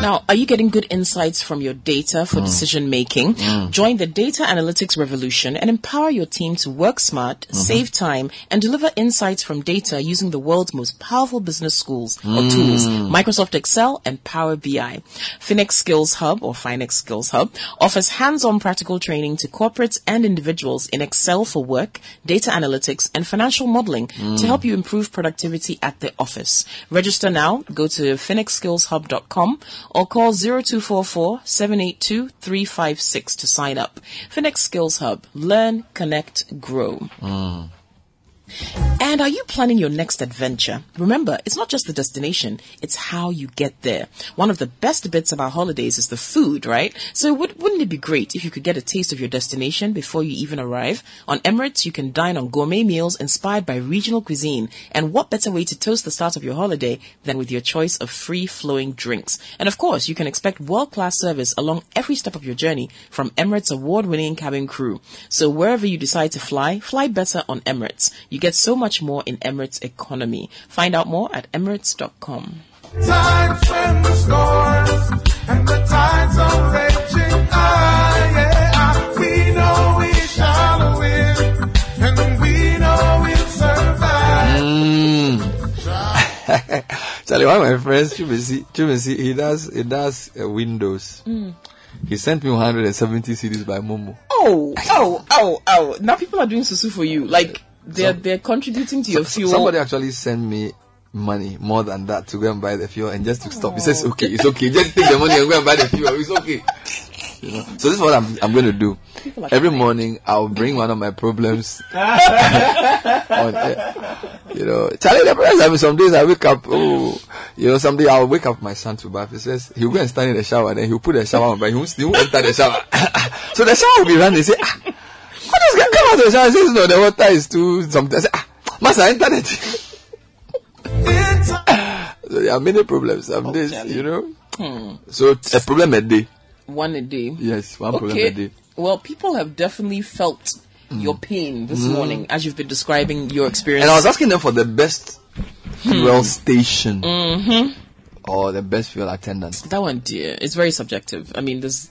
Now, are you getting good insights from your data for Mm. decision making? Mm. Join the data analytics revolution and empower your team to work smart, Mm-hmm. save time, and deliver insights from data using the world's most powerful business schools or Mm. tools, Microsoft Excel and Power BI. Finex Skills Hub or Finex Skills Hub offers hands-on practical training to corporates and individuals in Excel for work, data analytics, and financial modeling to help you improve productivity at the office. Register now. Go to phoenixskillshub.com or call 0244 782 356 to sign up. Phoenix Skills Hub. Learn, connect, grow. Mm. And are you planning your next adventure? Remember, it's not just the destination, it's how you get there. One of the best bits about holidays is the food, right? So would, wouldn't it be great if you could get a taste of your destination before you even arrive? On Emirates, you can dine on gourmet meals inspired by regional cuisine. And what better way to toast the start of your holiday than with your choice of free-flowing drinks? And of course, you can expect world-class service along every step of your journey from Emirates award-winning cabin crew. So wherever you decide to fly, fly better on Emirates. You get so much more in Emirates economy. Find out more at emirates.com. Times when the storms and the tides are raging high. Yeah, we know we shall win, and we know we'll survive. Mm. Charlie, one of my friends, Chumesi, Chumesi, he does, he does uh, Windows. Mm. He sent me 170 cedis by Momo. Oh, oh, oh, oh. Now people are doing susu for you. Like, they're, they're contributing to your fuel. Somebody actually sent me money more than that to go and buy the fuel and just to stop. He says, okay, it's okay. Just take the money and go and buy the fuel. It's okay. You know? So this is what I'm, I'm going to do. People Every crying. morning, I'll bring one of my problems on air. You know, Charlie, the problem is, I mean, some days I wake up, oh, you know, someday I'll wake up my son to bath. He says, he'll go and stand in the shower and then he'll put the shower on, but he won't, he won't enter the shower. so the shower will be running. He say, ah, what is going come out of the shower? He says, no, the water is too something. I say, ah, Master, internet. so there are many problems some days, you know. Hmm. So a problem a day. One a day. Yes, one okay. a day. Well, people have definitely felt your pain this Mm. morning as you've been describing your experience. And I was asking them for the best fuel station Mm-hmm. or the best fuel attendant. That one, dear, it's very subjective. I mean, there's,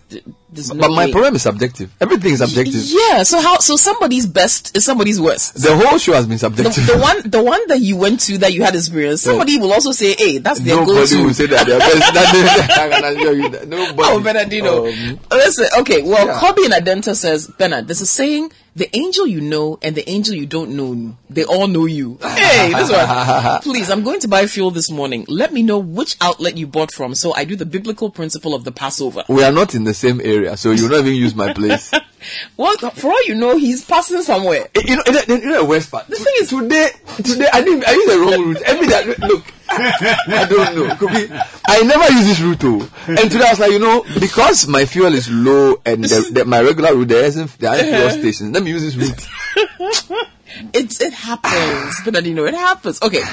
there's no but my way. problem is subjective. Everything is subjective. Yeah. So how? So somebody's best is somebody's worst. The whole show has been The, subjective. the one, the one that you went to that you had experience, somebody will also say, "Hey, that's their Nobody go-to." Nobody will say that they're best. That- I can assure you that. Nobody. Oh, Bernardino. Um, Listen, okay, well, Yeah. Kobe and Adenta says, Bernard, there's a saying, the angel you know and the angel you don't know, they all know you. Hey, this one. Please, I'm going to buy fuel this morning. Let me know which outlet you bought from so I do the biblical principle of the Passover. we are not in the same area, so you'll not even use my place. Well, for all you know, he's passing somewhere. Eh, you know, you know, you know the worst part. The thing is, today, today, I didn't, I used the wrong route. Every day, look, I don't know. Could be, I never use this route, too. And today I was like, you know, because my fuel is low and the, the, my regular route there isn't, there aren't fuel stations. Let me use this route. It it happens, Bernardino. It happens. Okay,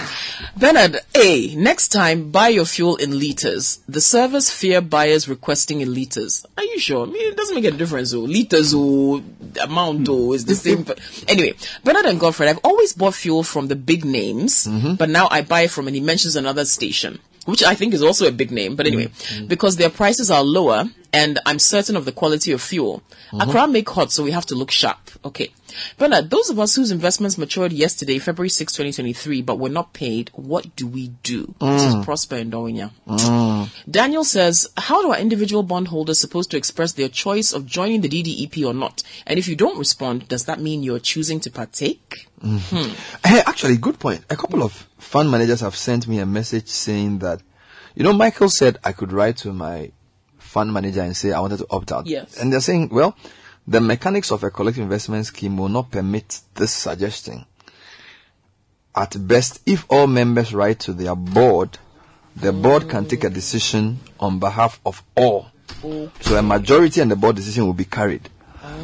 Bernard. A next time buy your fuel in liters. The servers fear buyers requesting in liters. Are you sure? I mean, it doesn't make a difference. Oh, liters or amount or is the same. anyway, Bernard and Godfred. I've always bought fuel from the big names, but now I buy from and he mentions another station. Which I think is also a big name, but anyway, because their prices are lower and I'm certain of the quality of fuel. Mhm. Accra make hot, so we have to look sharp. Okay. Bernard, those of us whose investments matured yesterday, February 6, 2023, but were not paid, what do we do? This is Mm. Prosper and Dowinya. Mm. Daniel says, how do our individual bondholders supposed to express their choice of joining the DDEP or not? And if you don't respond, does that mean you're choosing to partake? Hmm. Hey, actually, good point. A couple of fund managers have sent me a message saying that, you know, Michael said I could write to my fund manager and say I wanted to opt out. Yes. And they're saying, well, the mechanics of a collective investment scheme will not permit this suggestion. At best, if all members write to their board, the board can take a decision on behalf of all. So a majority and the board decision will be carried.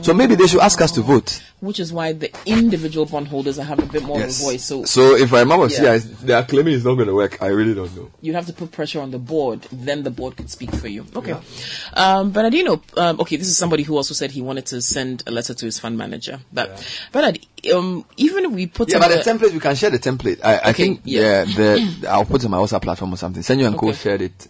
So maybe they should ask us to vote. Which is why the individual bondholders are having a bit more Yes. of a voice. So, So if I remember, Yeah. yeah. they are claiming it's not going to work. I really don't know. you'd have to put pressure on the board, then the board could speak for you. Okay. Um, Bernardino, um, okay, this is somebody who also said he wanted to send a letter to his fund manager. But, Bernard, um, even if we put Yeah, but the template we can share the template. I, I Okay, think yeah. yeah, the I'll put it on my WhatsApp platform or something. Send you and Co Okay. shared it.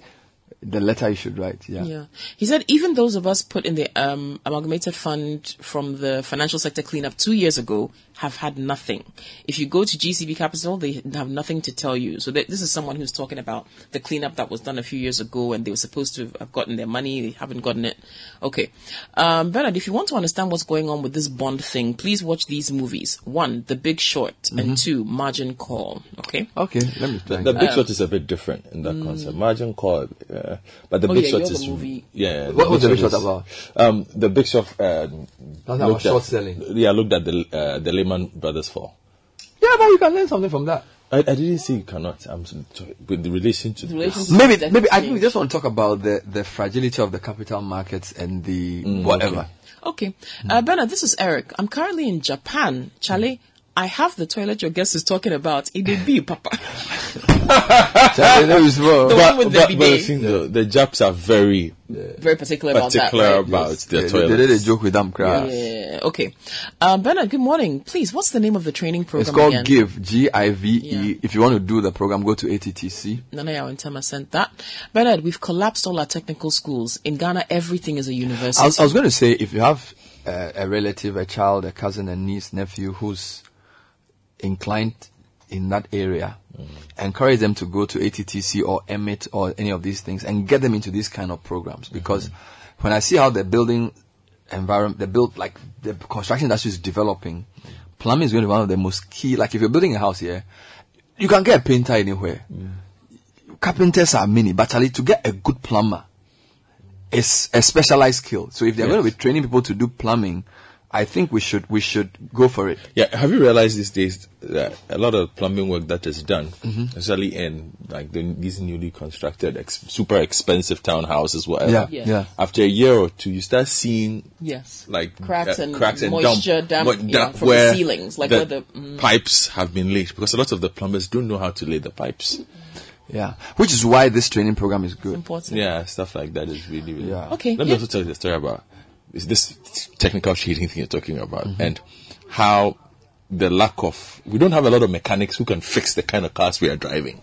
The letter you should write. Yeah. Yeah. He said even those of us put in the um, amalgamated fund from the financial sector cleanup two years ago have had nothing. If you go to GCB Capital, they have nothing to tell you. So th- this is someone who's talking about the cleanup that was done a few years ago and they were supposed to have gotten their money. They haven't gotten it. Okay. Um, Bernard, if you want to understand what's going on with this bond thing, please watch these movies. One, The Big Short, and two, Margin Call. Okay. Okay. Let me The, the big Um, short is a bit different in that concept. Margin call, uh, but the Oh, big yeah, short you're the is movie. yeah. What was the big short about? Um, the big short. Uh, about looked short at- selling. Yeah, looked at the uh, the Lehman Brothers fall. Yeah, but you can learn something from that. I, I didn't say you cannot. I'm sorry, with the relation to this. Maybe, maybe I think we just want to talk about the, the fragility of the capital markets and the Mm, whatever. Okay. Uh, Bernard, this is Eric. I'm currently in Japan. Charlie, I have the toilet your guest is talking about. It did be, Papa. Charlie, no, it's wrong. The but, one with the but, but the bidet. thing though, the Japs are very Very particular about that, particular right? about Yes. their Yeah, they- toilets. they did a joke with them, crowd. Yeah. Okay. Um, Bernard, good morning. Please, what's the name of the training program It's called again? GIVE, G-I-V-E. If you want to do the program, go to ATTC. Nana Yawentama sent that. Bernard, we've collapsed all our technical schools. In Ghana, everything is a university. I was, I was going to say, if you have uh, a relative, a child, a cousin, a niece, nephew who's inclined in that area, encourage them to go to ATTC or EMIT or any of these things and get them into these kind of programs. Because when I see how the building environment, the build, like the construction industry is developing, plumbing is going to be one of the most key. Like if you're building a house here, you can get a painter anywhere. Carpenters are many, but actually to get a good plumber, is a specialized skill. So if they're Yes. going to be training people to do plumbing, I think we should we should go for it. Yeah, have you realized these days that a lot of plumbing work that is done, Mhm. especially in like the, these newly constructed, ex- super expensive townhouses, whatever. Yeah, Yeah. yeah. After a year or two, you start seeing Yes. like Cracks and cracks and moisture dump, damp, mo- yeah, damp from the ceilings, like where the- mm. pipes have been laid because a lot of the plumbers don't know how to lay the pipes. Yeah, which is why this training program is good. important. Yeah, stuff like that is really, really. Yeah. Okay, Let me yeah. also tell you the story about is this technical cheating thing you're talking about Mm-hmm. and how the lack of we don't have a lot of mechanics who can fix the kind of cars we are driving.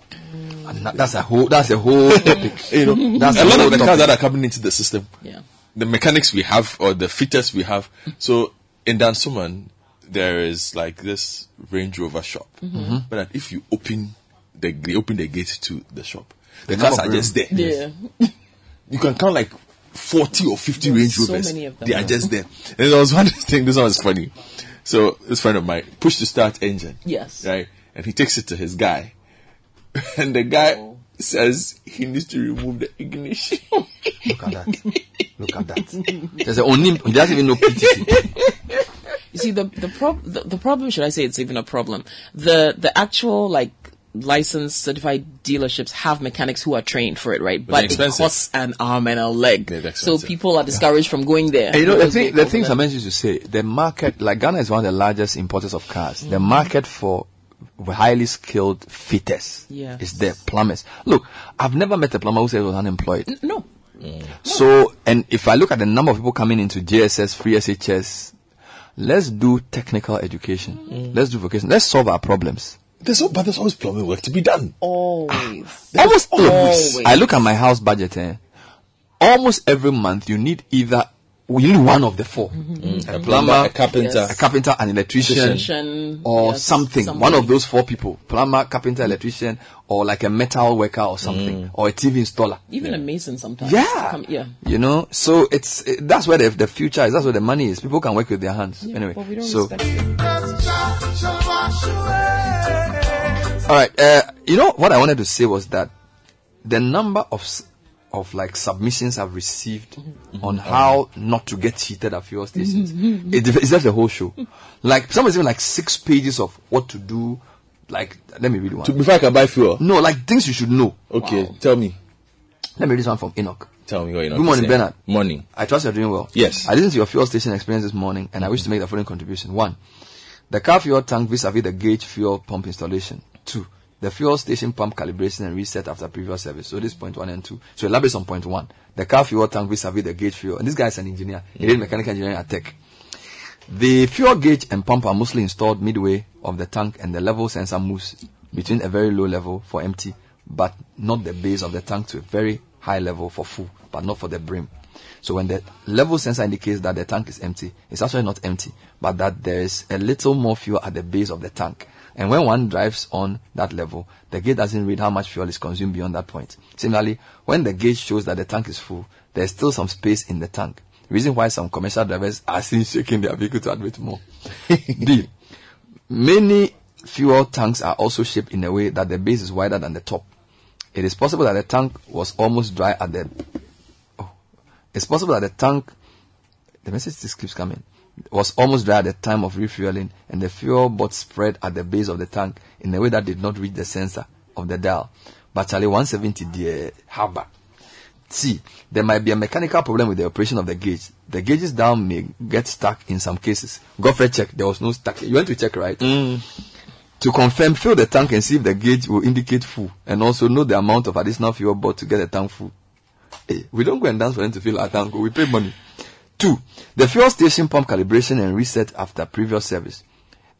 And that- that's a whole. That's a whole topic. You know, That's a a lot of the cars that are coming into the system. Yeah. The mechanics we have or the fitters we have. So in Dansoman, there is like this Range Rover shop, Mhm. but if you open the they open the gate to the shop, the The cars are of just there. Yeah. You can count like 40 or 50 There's Range so Rovers. many of them. They are just there. And there was one thing, this one was funny. So this friend of mine push to start engine. Yes. Right? And he takes it to his guy. And the guy oh. says he needs to remove the ignition. Look at that. Look at that. There's a only. He doesn't even know PTC. You see, the the, prob- the the problem, should I say, it's even a problem. The the actual like licensed certified dealerships have mechanics who are trained for it, right? But they're But it costs an arm and a leg, so people are discouraged from going there. And you know, the, thing, the things I over- mentioned to say, the market, like Ghana is one of the largest importers of cars. The mm. market for highly skilled fitters Yes. is there, plumbers. Look, I've never met a plumber who said he was unemployed. No. Mm. So, and if I look at the number of people coming into JSS, free SHS, let's do technical education. Mm. Let's do vocation. Let's solve our problems. There's al- but there's always plumbing work to be done. Always. Ah, almost Always. always. I look at my house budget. Eh, almost every month, you need either you need one of the 4 mm-hmm. A a plumber, plumber, a carpenter. a carpenter, an electrician, Electrician, or yes, something. somebody. One of those four people: plumber, carpenter, electrician, or like a metal worker or something, mm. or a TV installer. Even a mason sometimes. Yeah. Come- yeah. You know, so it's it, that's where the, the future is. That's where the money is. People can work with their hands. anyway, But we don't so respect it. All right. Uh, you know what I wanted to say was that the number of of like submissions I've received mm-hmm. on how not to get cheated at fuel stations, mm-hmm. it, it's just a whole show. Like somebody's even like six pages of what to do. Like, let me read one. To- before I can buy fuel. No, like things you should know. Okay, tell me. Let me read this one from Enoch. Tell me what know. Good morning, Bernard. Morning. I trust you're doing well. Yes. I listened to your fuel station experience this morning and I wish to mm-hmm. make the following contribution. One, the car fuel tank vis-a-vis the gauge fuel pump installation. Two, the fuel station pump calibration and reset after previous service. So this point one and two. So elaborate on point one. The car fuel tank vis-a-vis the gauge fuel. And this guy is an engineer. He did mechanical engineering at Tech. The fuel gauge and pump are mostly installed midway of the tank and the level sensor moves between a very low level for empty, but not the base of the tank to a very high level for full, but not for the brim. So when the level sensor indicates that the tank is empty, it's actually not empty, but that there is a little more fuel at the base of the tank. And when one drives on that level, the gauge doesn't read how much fuel is consumed beyond that point. Similarly, when the gauge shows that the tank is full, there's still some space in the tank. Reason why some commercial drivers are seen shaking their vehicle to admit more. D. Many fuel tanks are also shaped in a way that the base is wider than the top. It is possible that the tank was almost dry at the. It's possible that the tank. The message just keeps coming. Was almost dry at the time of refueling, and the fuel bot spread at the base of the tank in a way that did not reach the sensor of the dial. But Charlie 170 the harbor. See, There might be a mechanical problem with the operation of the gauge. The gauge's dial may get stuck in some cases. Godfrey check. There was no stuck. You went to check, right? Mm. To confirm, fill the tank and see if the gauge will indicate full, and also know the amount of additional fuel bought to get the tank full. Hey, we don't go and dance for them to our tank. We pay money. Two, the fuel station pump calibration and reset after previous service.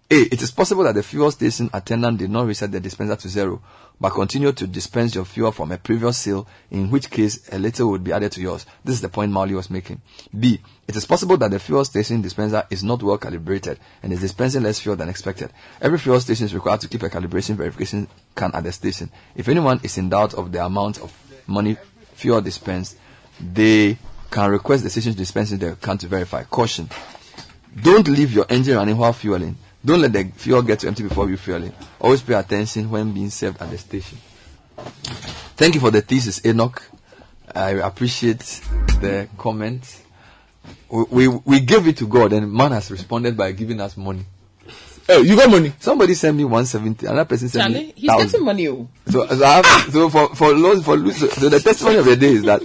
A. It is possible that the fuel station attendant did not reset the dispenser to zero, but continued to dispense your fuel from a previous sale, in which case a little would be added to yours. This is the point Marley was making. B. It is possible that the fuel station dispenser is not well calibrated and is dispensing less fuel than expected. Every fuel station is required to keep a calibration verification can at the station. If anyone is in doubt of the amount of money fuel dispensed, they can request the station to dispense can to verify. Caution. Don't leave your engine running while fueling. Don't let the fuel get empty before refueling. Always pay attention when being served at the station. Thank you for the thesis, Enoch. I appreciate the comment. We, we, we gave it to God and man has responded by giving us money. Oh, you got money? Somebody sent me 170. Another person sent Charlie, me he's 1,000. getting money. oh. So, so, I have, so for for loads for so, so the testimony of the day is that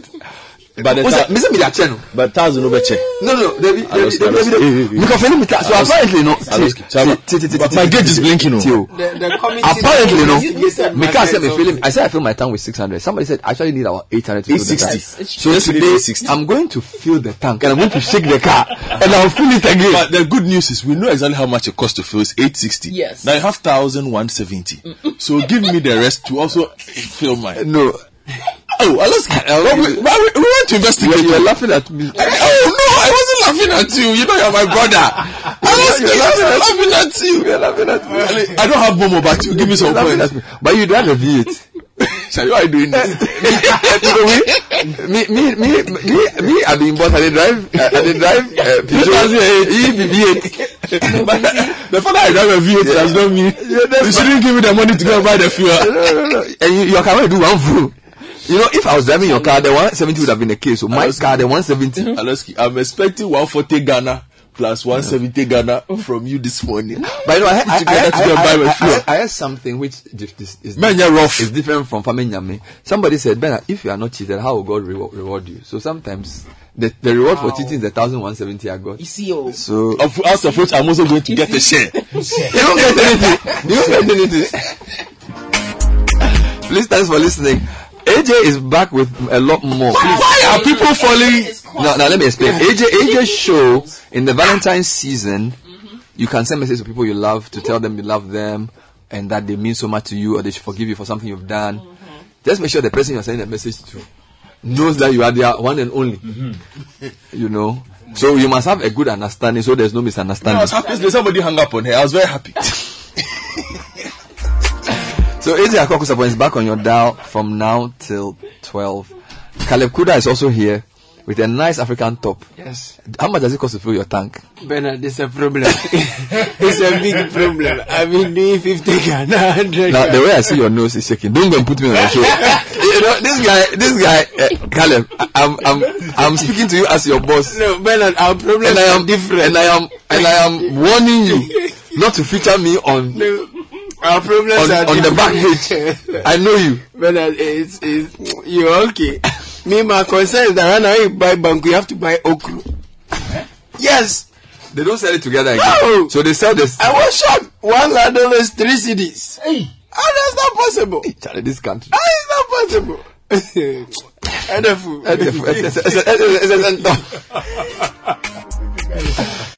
But the What's ta- that? Mr. Media channel. But thousand over check. No, no, David, Aloski, David, David, Aloski. David. Because for me, so Aloski. apparently, no. Aloski. see, Chama. see, see, see, But see, my see, gauge see, is see, blinking, oh. see, oh. The, the committee Apparently, no. You said Mika said me Marcus feeling. also- I said I fill my tank with 600. Somebody said I actually need about 800 to fill the 860. tank. It's So Just today, 860. I'm going to fill the tank and I'm going to shake the car and I'll fill it again. But the good news is we know exactly how much it costs to fill. It's 860. Yes. Now you have 1,170. so give me the rest to also fill mine. No. Oh, Alaska. Well, we, we, we want to investigate. You're, you're laughing at me. oh, no, I wasn't laughing at you. You know you're my brother. Alaska, You're laughing laughing at you. You're laughing at me. I don't have Momo, but you give me some points. at me. But you drive a V8. Shall you are doing this? me, me, me, me, me, I've been boss. I did drive, uh, I did drive, uh, Peugeot EV8. But the fact that I drive a V8 does not mean you shouldn't give me the money to go and buy the fuel. no, no, no. And you, your car will do one full. You know, if I was driving your car, the 170 would have been the case. So my car, the 170. Alaski, I'm expecting 140 Ghana plus 170 Ghana from you this morning. But you know, I, I, I, I, my I, fuel. I, heard something which is, is, rough. is different from Family Nyame. Somebody said, Bernard, if you are not cheated, how will God reward, reward you? So sometimes the, the reward for cheating is the 1170 I got. You see, oh. So, Of, out of which I'm also going to get a share. you don't get anything. You don't get anything. Please, thanks for listening. AJ is back with a lot more. Please. Why are people falling? No, now let me explain. AJ, AJ show in the Valentine's season, mm-hmm. you can send messages to people you love to tell them you love them and that they mean so much to you or they should forgive you for something you've done. Mm-hmm. Just make sure the person you're sending a message to knows that you are their one and only. Mm-hmm. You know? So you must have a good understanding so there's no misunderstanding. I misunderstanding. was happy somebody hung up on her. I was very happy. So AJ Akokusabo is back on your dial from now till 12. Caleb Kudah is also here with a nice African top. Yes. How much does it cost to fill your tank? Bernard, it's a problem. it's a big problem. I've been doing 50 Ghana, 100 Now, the way I see your nose is shaking. Don't go and put me on the show. you know, this guy, this guy, uh, Caleb, I'm, I'm, I'm speaking to you as your boss. No, Bernard, our problems And I am different. And I am, and I am warning you not to feature me on, No, our problems on, are on the back page. I know you. Bernard, it's, it's, you're okay. Me, my concern is that when you buy bank, you have to buy okra. Yes. They don't sell it together again. No. So they sell this. I was shocked. One land dollars, three CDs. Hey. How that's not possible? Charlie, this country. How is that possible? It's a- it's a- it's a- it's a-